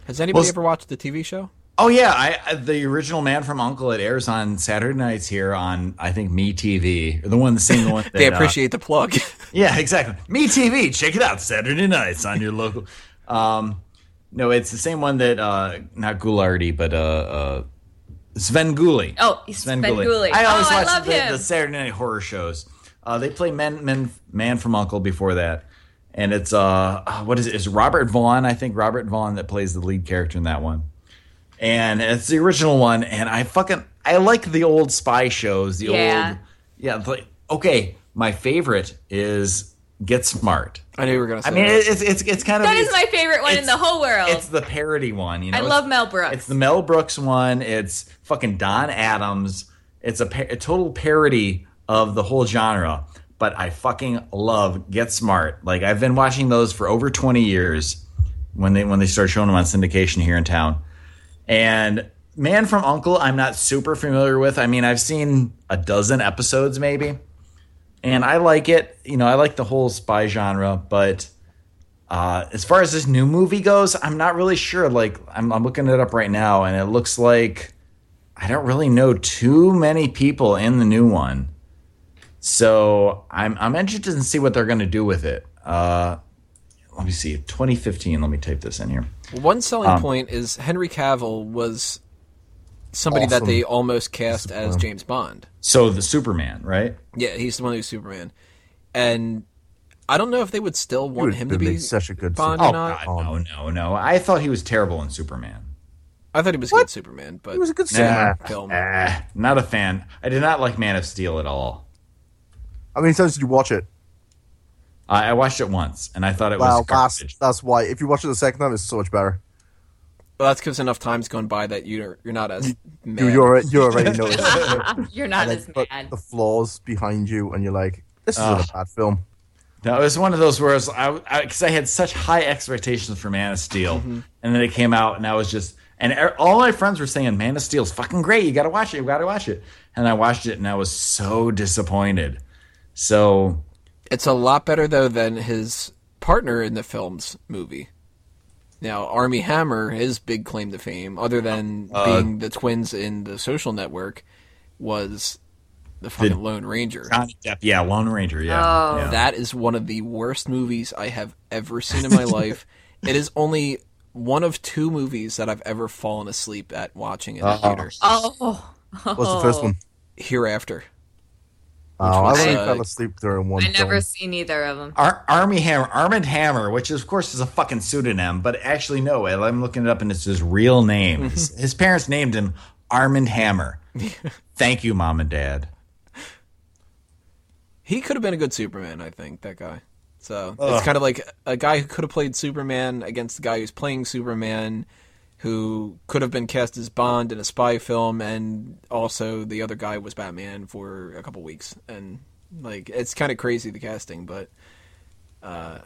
Has anybody Well, ever watched the TV show? Oh yeah, I, I the original Man from Uncle. It airs on Saturday nights here on I think Me TV, the one the same one. [laughs] That, They uh, appreciate the plug. [laughs] Yeah, exactly. Me TV. Check it out Saturday nights on your local. Um, no, it's the same one that uh, not Ghoulardi, but uh, uh, Svengoolie. Oh, Svengoolie. I always Oh, I watch love the, him. the Saturday night horror shows. Uh, they play Men, Men, Man from Uncle before that, and it's uh, what is it? It's Robert Vaughn, I think Robert Vaughn that plays the lead character in that one, and it's the original one. And I fucking I like the old spy shows. The Yeah. old yeah. the- okay, my favorite is Get Smart. I knew you were going to say I mean, that. it's it's it's kind of That is my favorite one in the whole world. It's the parody one. You know, I It's- love Mel Brooks. it's the Mel Brooks one. It's fucking Don Adams. It's a, a total parody of the whole genre. But I fucking love Get Smart. Like I've been watching those for over twenty years when they when they start showing them on syndication here in town. And Man from Uncle, I'm not super familiar with. I mean, I've seen a dozen episodes maybe, and I like it. You know, I like the whole spy genre, but uh, as far as this new movie goes, I'm not really sure. Like, I'm, I'm looking it up right now, and it looks like I don't really know too many people in the new one. So I'm I'm interested to see what they're going to do with it. Uh, let me see, 2015. Let me type this in here. One selling Um, point is Henry Cavill was somebody that they almost cast as James Bond. So the Superman, right? Yeah, he's the one who's Superman, and I don't know if they would still want would him to be be such a good Bond Oh or not. God, no, no, no! I thought he was terrible in Superman. I thought he was good Superman, but he was a good Nah, film. eh, not a fan. I did not like Man of Steel at all. How many times did you watch it? I, I watched it once, and I thought it Well, was that's garbage. that's why. If you watch it the second time, it's so much better. Well, that's because enough time's gone by that you're you're not as mad. You, you already you already know [laughs] it. [laughs] You're not and as mad. the flaws behind you, and you're like, "This isn't Ugh. a bad film." No, it was one of those where I was, I, because I, had such high expectations for Man of Steel, Mm-hmm. and then it came out, and I was just, and er- all my friends were saying Man of Steel's fucking great. You got to watch it. You got to watch it. And I watched it, and I was so disappointed. So It's a lot better though than his partner in the film's movie. Now, Armie Hammer, his big claim to fame, other than Uh, being the twins in the Social Network, was the fucking Lone Ranger. Johnny Depp, yeah, Lone Ranger, yeah. Oh. yeah. That is one of the worst movies I have ever seen in my [laughs] life. It is only one of two movies that I've ever fallen asleep at watching in the Uh-oh. theater. Oh, What's the first one? Hereafter. Oh, I was, only uh, fell asleep during one. I never film. seen either of them. Ar- Armie Hammer, Armand Hammer, which is, of course is a fucking pseudonym, but actually no, I'm looking it up and it's his real name. his, [laughs] his parents named him Armand Hammer. [laughs] Thank you, mom and dad. He could have been a good Superman, I think, that guy. So it's kind of like a guy who could have played Superman against the guy who's playing Superman, who could have been cast as Bond in a spy film, and also the other guy was Batman for a couple weeks. And like, it's kind of crazy the casting, but uh,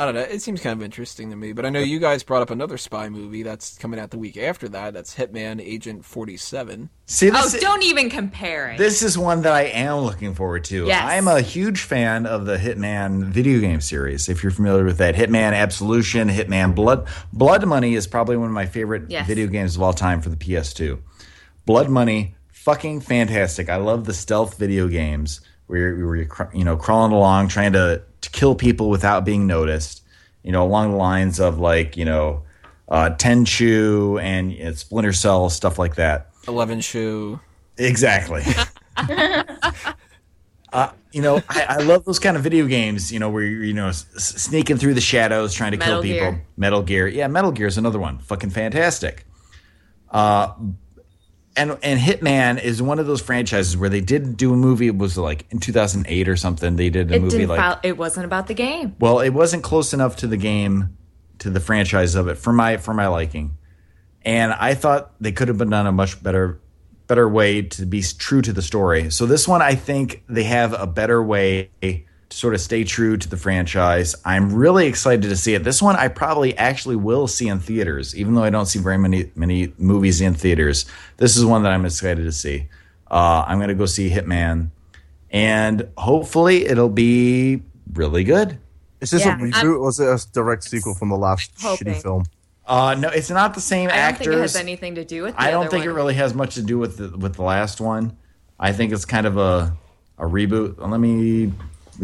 I don't know. It seems kind of interesting to me. But I know you guys brought up another spy movie that's coming out the week after that. That's Hitman Agent Forty Seven. See, Oh, this, don't even compare it. this is one that I am looking forward to. Yes. I'm a huge fan of the Hitman video game series. If you're familiar with that, Hitman Absolution, Hitman Blood Blood Money is probably one of my favorite Yes. video games of all time for the PS2. Blood Money, fucking fantastic. I love the stealth video games where you're, where you're you know crawling along trying to, to kill people without being noticed. You know, along the lines of like you know, uh, Tenchu and uh, Splinter Cell stuff like that. Eleven Shoe. Exactly. [laughs] uh, you know, I, I love those kind of video games. You know, where you're you know s- s- sneaking through the shadows trying to kill people. Gear. Metal Gear, yeah, Metal Gear is another one. Fucking fantastic. Uh, and and Hitman is one of those franchises where they did do a movie. It was like in 2008 or something. They did a it movie like file, it wasn't about the game. well, it wasn't close enough to the game, to the franchise of it for my for my liking, and I thought they could have been done a much better better way to be true to the story. So this one, I think they have a better way to sort of stay true to the franchise. I'm really excited to see it. This one, I probably actually will see in theaters, even though I don't see very many many movies in theaters. This is one that I'm excited to see. Uh, I'm going to go see Hitman, and hopefully it'll be really good. Is this Yeah, a reboot I'm- or is it a direct sequel from the last Hoping. shitty film? Uh, no, it's not the same I don't actors. think it has anything to do with. The I don't other think it really has much to do with the, with the last one. I think it's kind of a a reboot. Let me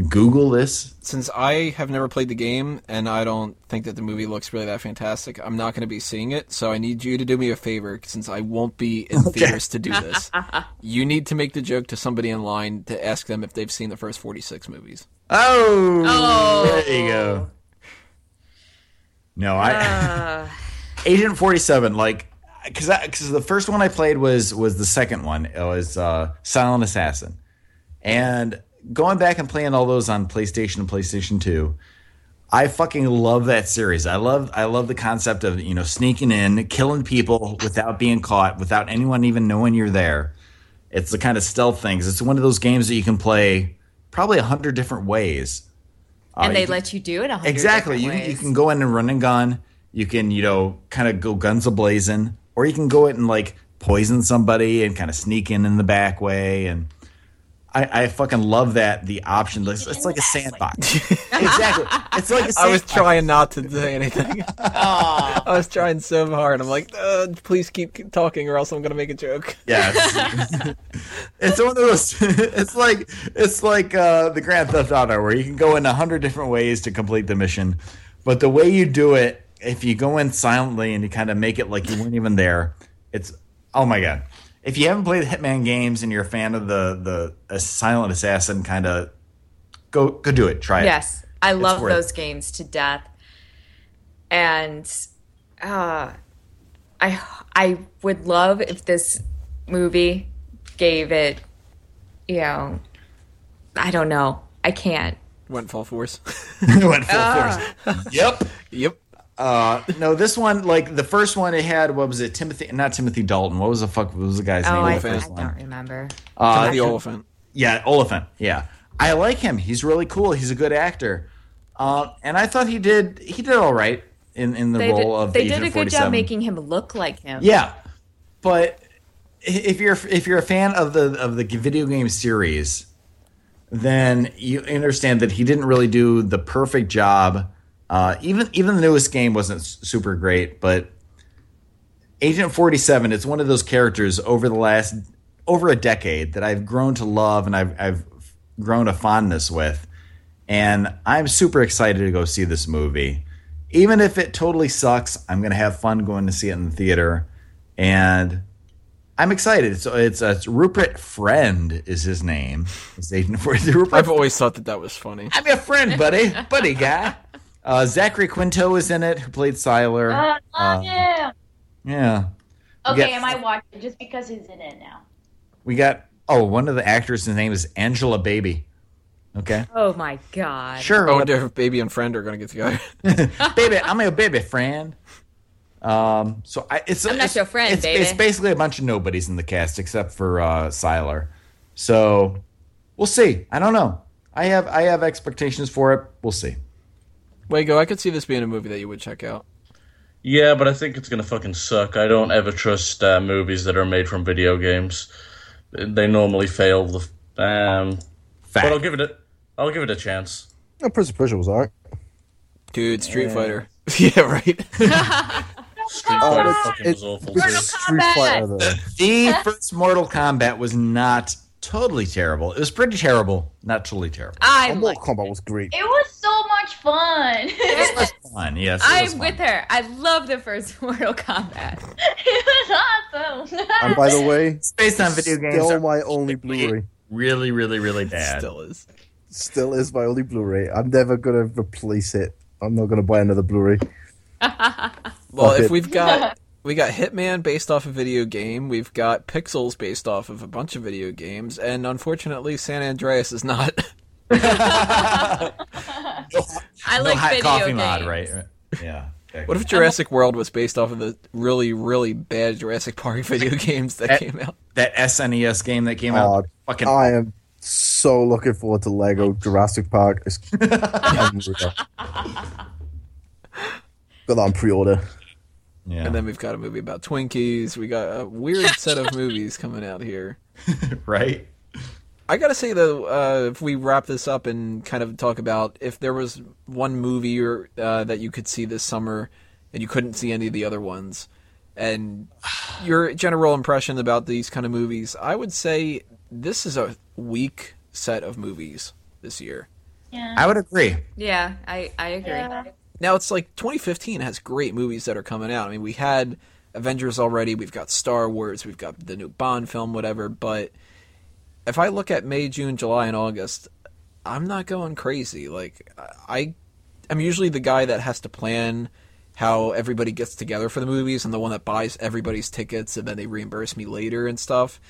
Google this. Since I have never played the game and I don't think that the movie looks really that fantastic, I'm not going to be seeing it. So I need you to do me a favor since I won't be in theaters to do [laughs] this. you need to make the joke to somebody in line to ask them if they've seen the first 46 movies. Oh, Oh. there you go. No, I Uh, [laughs] Agent Forty Seven, like because because the first one I played was was the second one. It was uh, Silent Assassin, and going back and playing all those on PlayStation and PlayStation Two. I fucking love that series. I love I love the concept of you know sneaking in, killing people without being caught, without anyone even knowing you're there. It's the kind of stealth things. It's one of those games that you can play probably a hundred different ways. and Uh, they you- let you do it a hundred Exactly. You, different you ways. can go in and run and gun. You can, you know, kind of go guns a blazing, or you can go in and like poison somebody and kind of sneak in in the back way. And I, I fucking love that the option. It's, it's like a sandbox. [laughs] exactly. It's like a sandbox. I was trying not to say anything. [laughs] I was trying so hard. I'm like, uh, please keep talking or else I'm going to make a joke. Yeah, it's, [laughs] it's one of those. It's like it's like uh, the Grand Theft Auto, where you can go in a hundred different ways to complete the mission, but the way you do it, if you go in silently and you kind of make it like you weren't even there, it's oh my god. If you haven't played the Hitman games and you're a fan of the the uh, Silent Assassin kind of, go go do it. Try it. Yes, I love worth it. those games to death, and uh, I I would love if this movie gave it, you know, I don't know, I can't. Went full force. [laughs] [laughs] Went full Ah. force. Yep. yep. Uh, no, this one, like the first one, it had what was it? Timothy, not Timothy Dalton. What was the fuck? What was the guy's Oh, name? I, of the I don't one? remember. Uh, the elephant. yeah, Olyphant. Yeah, I like him. He's really cool. He's a good actor. Uh, and I thought he did he did all right in in the They role did, of they Agent did a good job making him look like him. Yeah, but if you're if you're a fan of the of the video game series, then you understand that he didn't really do the perfect job. Uh, even even the newest game wasn't super great, but Agent Forty Seven is one of those characters over the last over a decade that I've grown to love and I've I've grown a fondness with, and I'm super excited to go see this movie. Even if it totally sucks, I'm gonna have fun going to see it in the theater, and I'm excited. So it's, uh, it's Rupert Friend is his name. It's Agent for Rupert. I've always thought that that was funny. I'm your friend, buddy, buddy guy. Uh, Zachary Quinto is in it, who played Sylar. Uh, Uh, yeah. yeah, Okay, am I watching just because he's in it now. we got. Oh, one of the actors' His name is Angelababy. Okay, Oh my god. sure. I what- wonder if Baby and Friend are going to get together. [laughs] baby, I'm your baby friend. Um, so I, it's I'm not it's- your friend, it's, baby. It's basically a bunch of nobodies in the cast except for uh, Sylar. So we'll see. I don't know. I have I have expectations for it. We'll see. Wago, I could see this being a movie that you would check out. Yeah, but I think it's gonna fucking suck. I don't ever trust uh, movies that are made from video games. They normally fail. The um, Fact. but I'll give it a I'll give it a chance. No, Prince of Persia was alright. Dude, Street Fighter. [laughs] yeah, right. [laughs] Street Oh, Fighter it's- fucking it- was awful. Street Fighter though? the first Mortal Kombat was not totally terrible. It was pretty terrible, not totally terrible. I Oh, like Mortal Kombat was great. It was so much fun. It was fun, yes. it [laughs] I'm fun. with her. I love the first [laughs] Mortal Kombat. [laughs] it was awesome. And by the way, It's based on video games. still that my only Blu-ray. really, really, really bad. Still is. Still is my only Blu-ray. I'm never gonna replace it. I'm not gonna buy another Blu-ray. Well, Fuck if it. we've got we got Hitman based off a video game, we've got Pixels based off of a bunch of video games, and unfortunately, San Andreas is not. [laughs] I no like hot video coffee games. mod, right? Yeah. What if Jurassic World was based off of the really, really bad Jurassic Park video games that Eh, came out? that SNES game that came Oh, out? Fucking I am so looking forward to Lego Jurassic Park. It's unreal. Got that on pre-order. Yeah. And then we've got a movie about Twinkies. We got a weird [laughs] set of movies coming out here. [laughs] right? I gotta say though, uh, if we wrap this up and kind of talk about if there was one movie or, uh, that you could see this summer and you couldn't see any of the other ones, and [sighs] your general impression about these kind of movies, I would say this is a weak set of movies this year. yeah. I would agree. Yeah, I, I agree. Yeah. Now it's like 2015 has great movies that are coming out. I mean, we had Avengers already, we've got Star Wars, we've got the new Bond film, whatever. But if I look at May, June, July, and August, I'm not going crazy. Like I, I'm usually the guy that has to plan how everybody gets together for the movies, and the one that buys everybody's tickets, and then they reimburse me later and stuff.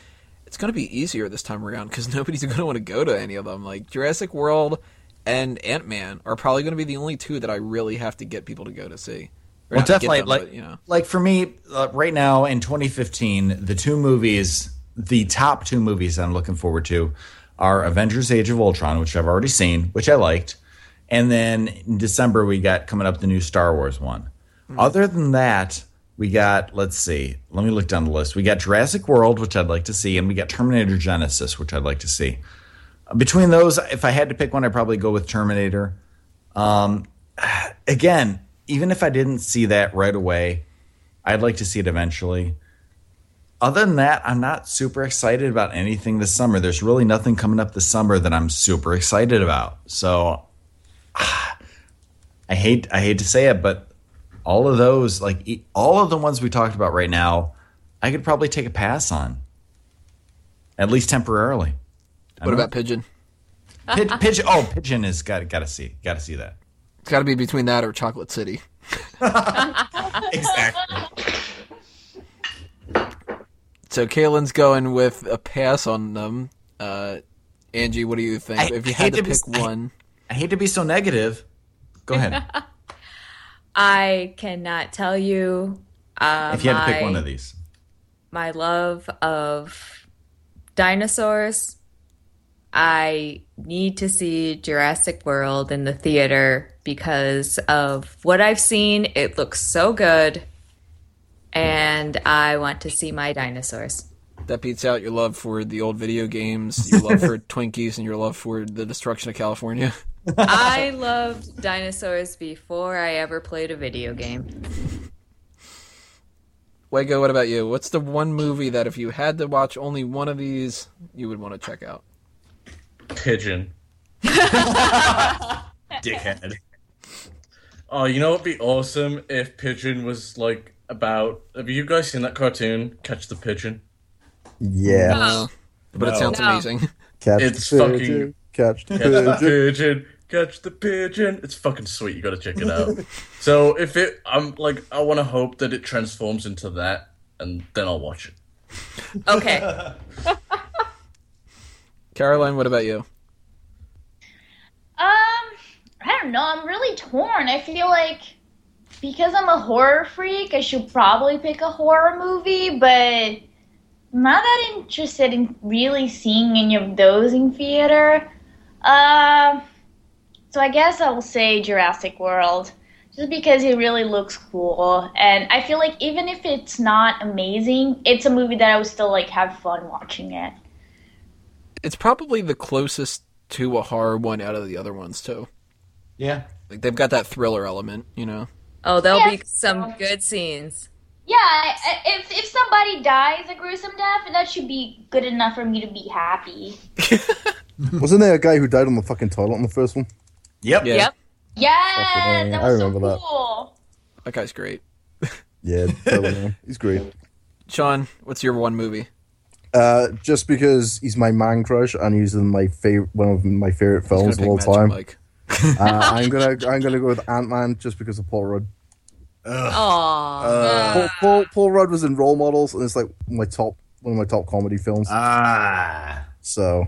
It's going to be easier this time around because [laughs] nobody's going to want to go to any of them. Like Jurassic World and Ant Man are probably going to be the only two that I really have to get people to go to see. Or Well, definitely, them, like, but, you know. like for me, uh, right now in 2015, the two movies, the top two movies I'm looking forward to are Avengers: Age of Ultron, which I've already seen, which I liked, and then in December we got coming up the new Star Wars one. Other than that, we got let's see, let me look down the list. We got Jurassic World, which I'd like to see, and we got Terminator Genisys, which I'd like to see. Between those, if I had to pick one, I'd probably go with Terminator um, again, even if I didn't see that right away, I'd like to see it eventually. Other than that, I'm not super excited about anything this summer. There's really nothing coming up this summer that I'm super excited about. So [sighs] I hate I hate to say it, but all of those, like all of the ones we talked about right now, I could probably take a pass on, at least temporarily. I What don't- about Pigeon? Pid- Pigeon? Oh, Pigeon is got got to see, got to see that. It's got to be between that or Chocolate City. [laughs] Exactly. So Kaylin's going with a pass on them. Uh, Angie, what do you think? I if you hate had to to be- pick I- one, I hate to be so negative. Go ahead. [laughs] I cannot tell you uh, if you had to pick one of these. my love of dinosaurs. I need to see Jurassic World in the theater because of what I've seen. It looks so good. And I want to see my dinosaurs. that beats out your love for the old video games, your love for [laughs] Twinkies, and your love for the destruction of California. I [laughs] loved dinosaurs before I ever played a video game. Wego, what about you? What's the one movie that if you had to watch only one of these, you would want to check out? Pigeon. [laughs] Dickhead. Oh, you know what'd be awesome if Pigeon was like about. Have you guys seen that cartoon, Catch the Pigeon? Yeah. No. But it No. sounds No. amazing. Catch It's the fucking- pigeon. Catch the Catch the pigeon. pigeon. Catch the pigeon. It's fucking sweet. You gotta check it out. so if it, I'm like, I want to hope that it transforms into that, and then I'll watch it. Okay. [laughs] Caroline, what about you? Um, I don't know. I'm really torn. I feel like because I'm a horror freak, I should probably pick a horror movie, but I'm not that interested in really seeing any of those in theater. Um, so I guess I'll say Jurassic World. Just because it really looks cool, and I feel like even if it's not amazing, it's a movie that I would still like have fun watching it. It's probably the closest to a horror one out of the other ones too. Yeah. Like they've got that thriller element, you know. Oh, there'll Yeah. be some good scenes. Yeah, I- I- if if somebody dies a gruesome death, that should be good enough for me to be happy. [laughs] Wasn't there a guy who died on the fucking toilet in the first one? Yep. Yeah. Yep. Yeah, that I was so remember that. cool. That guy's great. Yeah, totally, he's great. Sean, what's your one movie? Uh, just because he's my man crush and he's in my favorite, one of my favorite He's films of gonna all pick Magic time. Mike. Uh, [laughs] I'm gonna I'm gonna go with Ant Man just because of Paul Rudd. Aww. Paul, Paul, Paul Rudd was in Role Models, and it's like my top one of my top comedy films. Ah. So,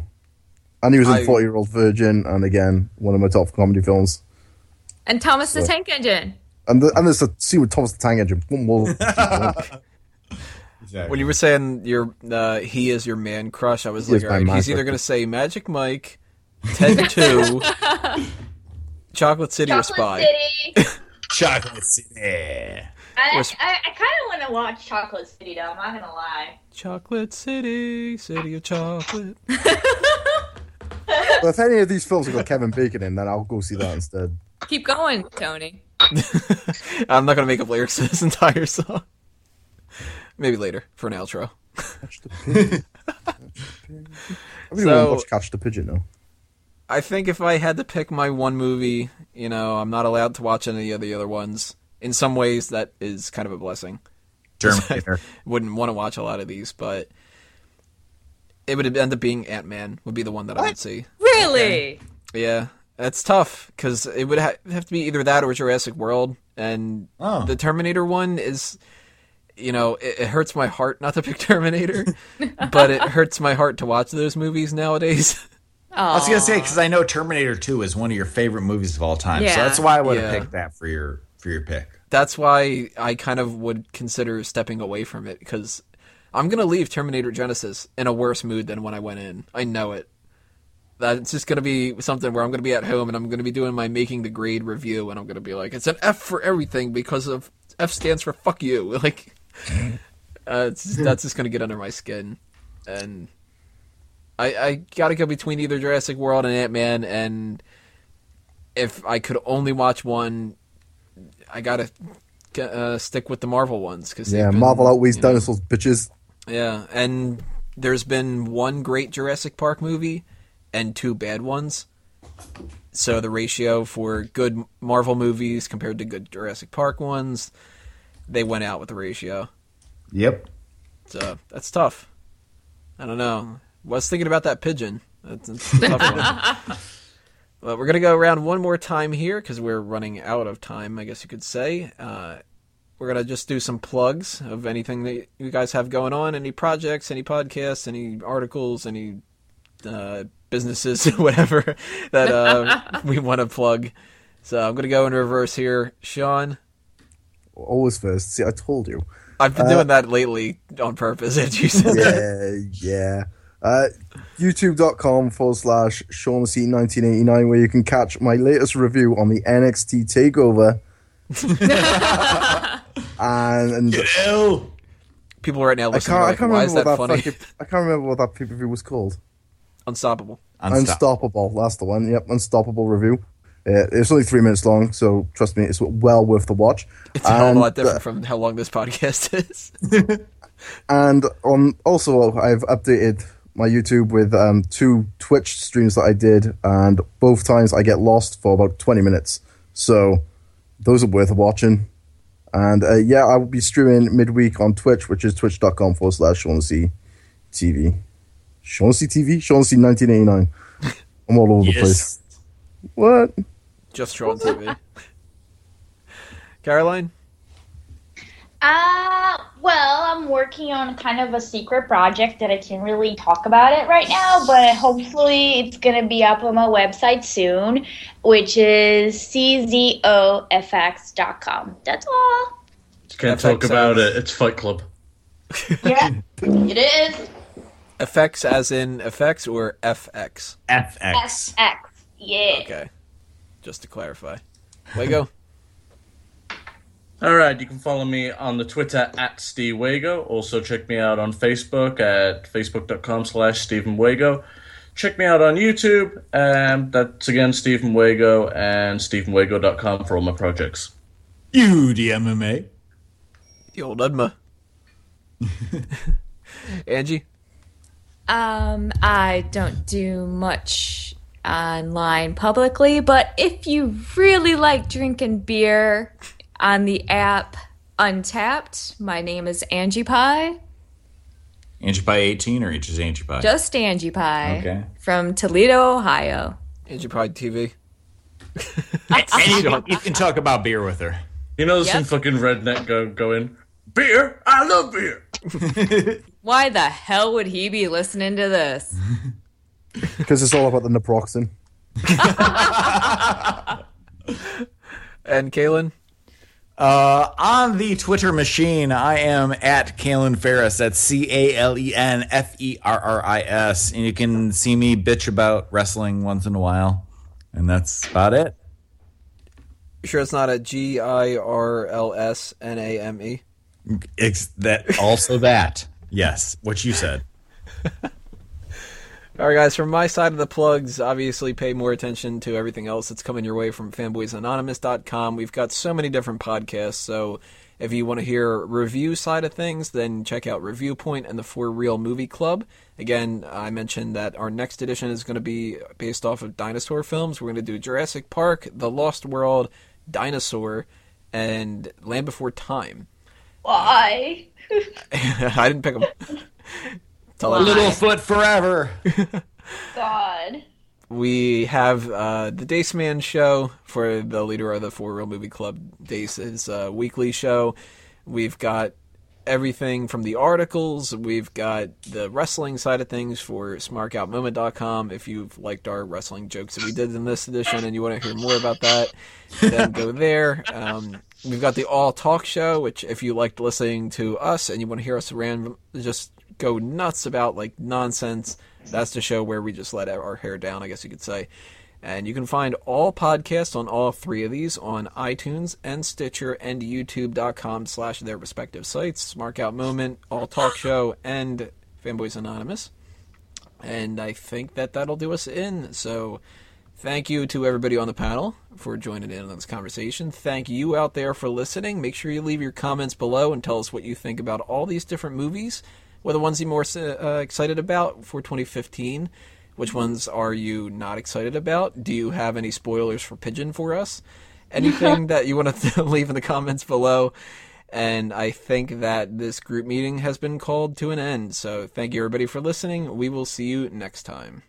and he was I- in Forty Year Old Virgin, and again one of my top comedy films. and Thomas the Tank Engine. And the, and there's a scene with Thomas the Tank Engine. What more? [laughs] Exactly. When you were saying your uh, he is your man crush, I was He like, is all my right, he's either going to say Magic Mike, Ted [laughs] Two, Chocolate City or Chocolate Spy. City. [laughs] Chocolate City. I, I, I kind of want to watch Chocolate City though. I'm not gonna lie. Chocolate City, City of Chocolate. [laughs] well, if any of these films have got Kevin Bacon in, then I'll go see that instead. Keep going, Tony. I'm not going to make up lyrics to this entire song. Maybe later for an outro. Catch the pigeon. Catch the pigeon. I really So- watch Catch the Pigeon now. I think if I had to pick my one movie, you know, I'm not allowed to watch any of the other ones. In some ways, that is kind of a blessing. [laughs] Terminator. Wouldn't want to watch a lot of these, but it would end up being Ant Man. Would be the one that I would see. Really? Yeah, that's tough because it would ha- have to be either that or Jurassic World, and Oh. the Terminator one is, you know, it, it hurts my heart not to pick [laughs] Terminator, but it hurts my heart to watch those movies nowadays. [laughs] I was gonna say because I know Terminator Two is one of your favorite movies of all time, so that's why I would have Yeah. picked that for your for your pick. that's why I kind of would consider stepping away from it because I'm gonna leave Terminator Genisys in a worse mood than when I went in. I know it. That's just gonna be something where I'm gonna be at home and I'm gonna be doing my making the grade review and I'm gonna be like, it's an F for everything because of F stands for fuck you. [laughs] Like, uh, just, that's just gonna get under my skin, and I I gotta go between either Jurassic World and Ant Man, and if I could only watch one, I gotta uh, stick with the Marvel ones because Yeah, Marvel outweighs you know, dinosaurs, bitches. Yeah, and there's been one great Jurassic Park movie and two bad ones. So the ratio for good Marvel movies compared to good Jurassic Park ones, they went out with the ratio. Yep. So that's tough. I don't know. Was thinking about that pigeon. That's, that's a tough one. [laughs] Well, we're gonna go around one more time here because we're running out of time. I guess you could say. Uh, we're gonna just do some plugs of anything that you guys have going on, any projects, any podcasts, any articles, any uh, businesses, [laughs] whatever [laughs] that uh, we want to plug. So I'm gonna go in reverse here, Sean. Always first. See, I told you. I've been doing that lately on purpose. [laughs] As you said, that. yeah, yeah. Uh, YouTube.com forward slash Shaun C 1989, where you can catch my latest review on the NXT Takeover. [laughs] and, and Ew. people right now I listening can't, are I like, can't "Why remember is what that that funny?" fucking, I can't remember what that pay per view was called. Unstoppable. Unstop. Unstoppable. That's the one. Yep, Unstoppable review. Uh, it's only three minutes long, so trust me, it's well worth the watch. It's a hell of a And, lot different uh, from how long this podcast [laughs] is. [laughs] And on also, I've updated my YouTube with um, two Twitch streams that I did, and both times I get lost for about 20 minutes. So those are worth watching. And uh, yeah, I will be streaming midweek on Twitch, which is twitch.com forward slash Shaughnessy TV. Shaughnessy TV? Shaughnessy 1989. I'm all over the place. What? Just Sean TV. [laughs] Caroline? Uh, well, I'm working on kind of a secret project that I can't really talk about it right now, but hopefully it's gonna be up on my website soon, which is czofx.com. That's all. Can't FX talk about sounds- it. It's Fight Club. [laughs] Yeah, it is. Effects as in effects or FX? FX. SX. Yeah. Okay. Just to clarify. Wago? [laughs] All right, you can follow me on the Twitter at Steve Wago. Also, check me out on Facebook at facebook.com slash Stephen Wago. Check me out on YouTube. Um, that's again Stephen Wago and StephenWago.com for all my projects. You the MMA. The old Udma. [laughs] Angie? Um, I don't do much online publicly, but if you really like drinking beer on the app Untappd, my name is Angie Pie. Angie Pie 18 or just Angie Pie? Just Angie Pie. Okay. From Toledo, Ohio. Angie Pie TV? and you, you can talk about beer with her. You know, Yep. some fucking redneck go going, beer? I love beer. [laughs] [laughs] Why the hell would he be listening to this? [laughs] Because it's all about the naproxen. [laughs] And Kaylin? Uh, on the Twitter machine, I am at Calen Ferris. That's C A L E N F E R R I S. And you can see me bitch about wrestling once in a while. And that's about it. You sure it's not a G I R L S N A M E? It's that also that. Yes, what you said. [laughs] All right, guys, from my side of the plugs, obviously pay more attention to everything else that's coming your way from fanboysanonymous.com. We've got so many different podcasts, so if you want to hear review side of things, then check out Review Point and the For Real Movie Club. Again, I mentioned that our next edition is going to be based off of dinosaur films. We're going to do Jurassic Park, The Lost World, Dinosaur, and Land Before Time. Why? [laughs] I didn't pick them. [laughs] Tell that- Littlefoot forever. [laughs] God. we have uh, the Dace Man show for the leader of the Four Real Movie Club, Dace's uh, weekly show. We've got everything from the articles. We've got the wrestling side of things for smarkoutmoment.com. If you've liked our wrestling jokes that we did in this edition and you want to hear more about that, then go there. Um, we've got the All Talk show, which if you liked listening to us and you want to hear us random, just go nuts about like nonsense, that's the show where we just let our hair down, I guess you could say. And you can find all podcasts on all three of these on iTunes and Stitcher and YouTube.com slash their respective sites. Markout Moment, All Talk Show, and Fanboys Anonymous. And I think that that'll do us in. So thank you to everybody on the panel for joining in on this conversation. Thank you out there for listening. Make sure you leave your comments below and tell us what you think about all these different movies what are the ones you're more uh, excited about for 2015? Which ones are you not excited about? Do you have any spoilers for Pigeon for us? Anything [laughs] that you want to [laughs] leave in the comments below? And I think that this group meeting has been called to an end. So thank you everybody for listening. We will see you next time.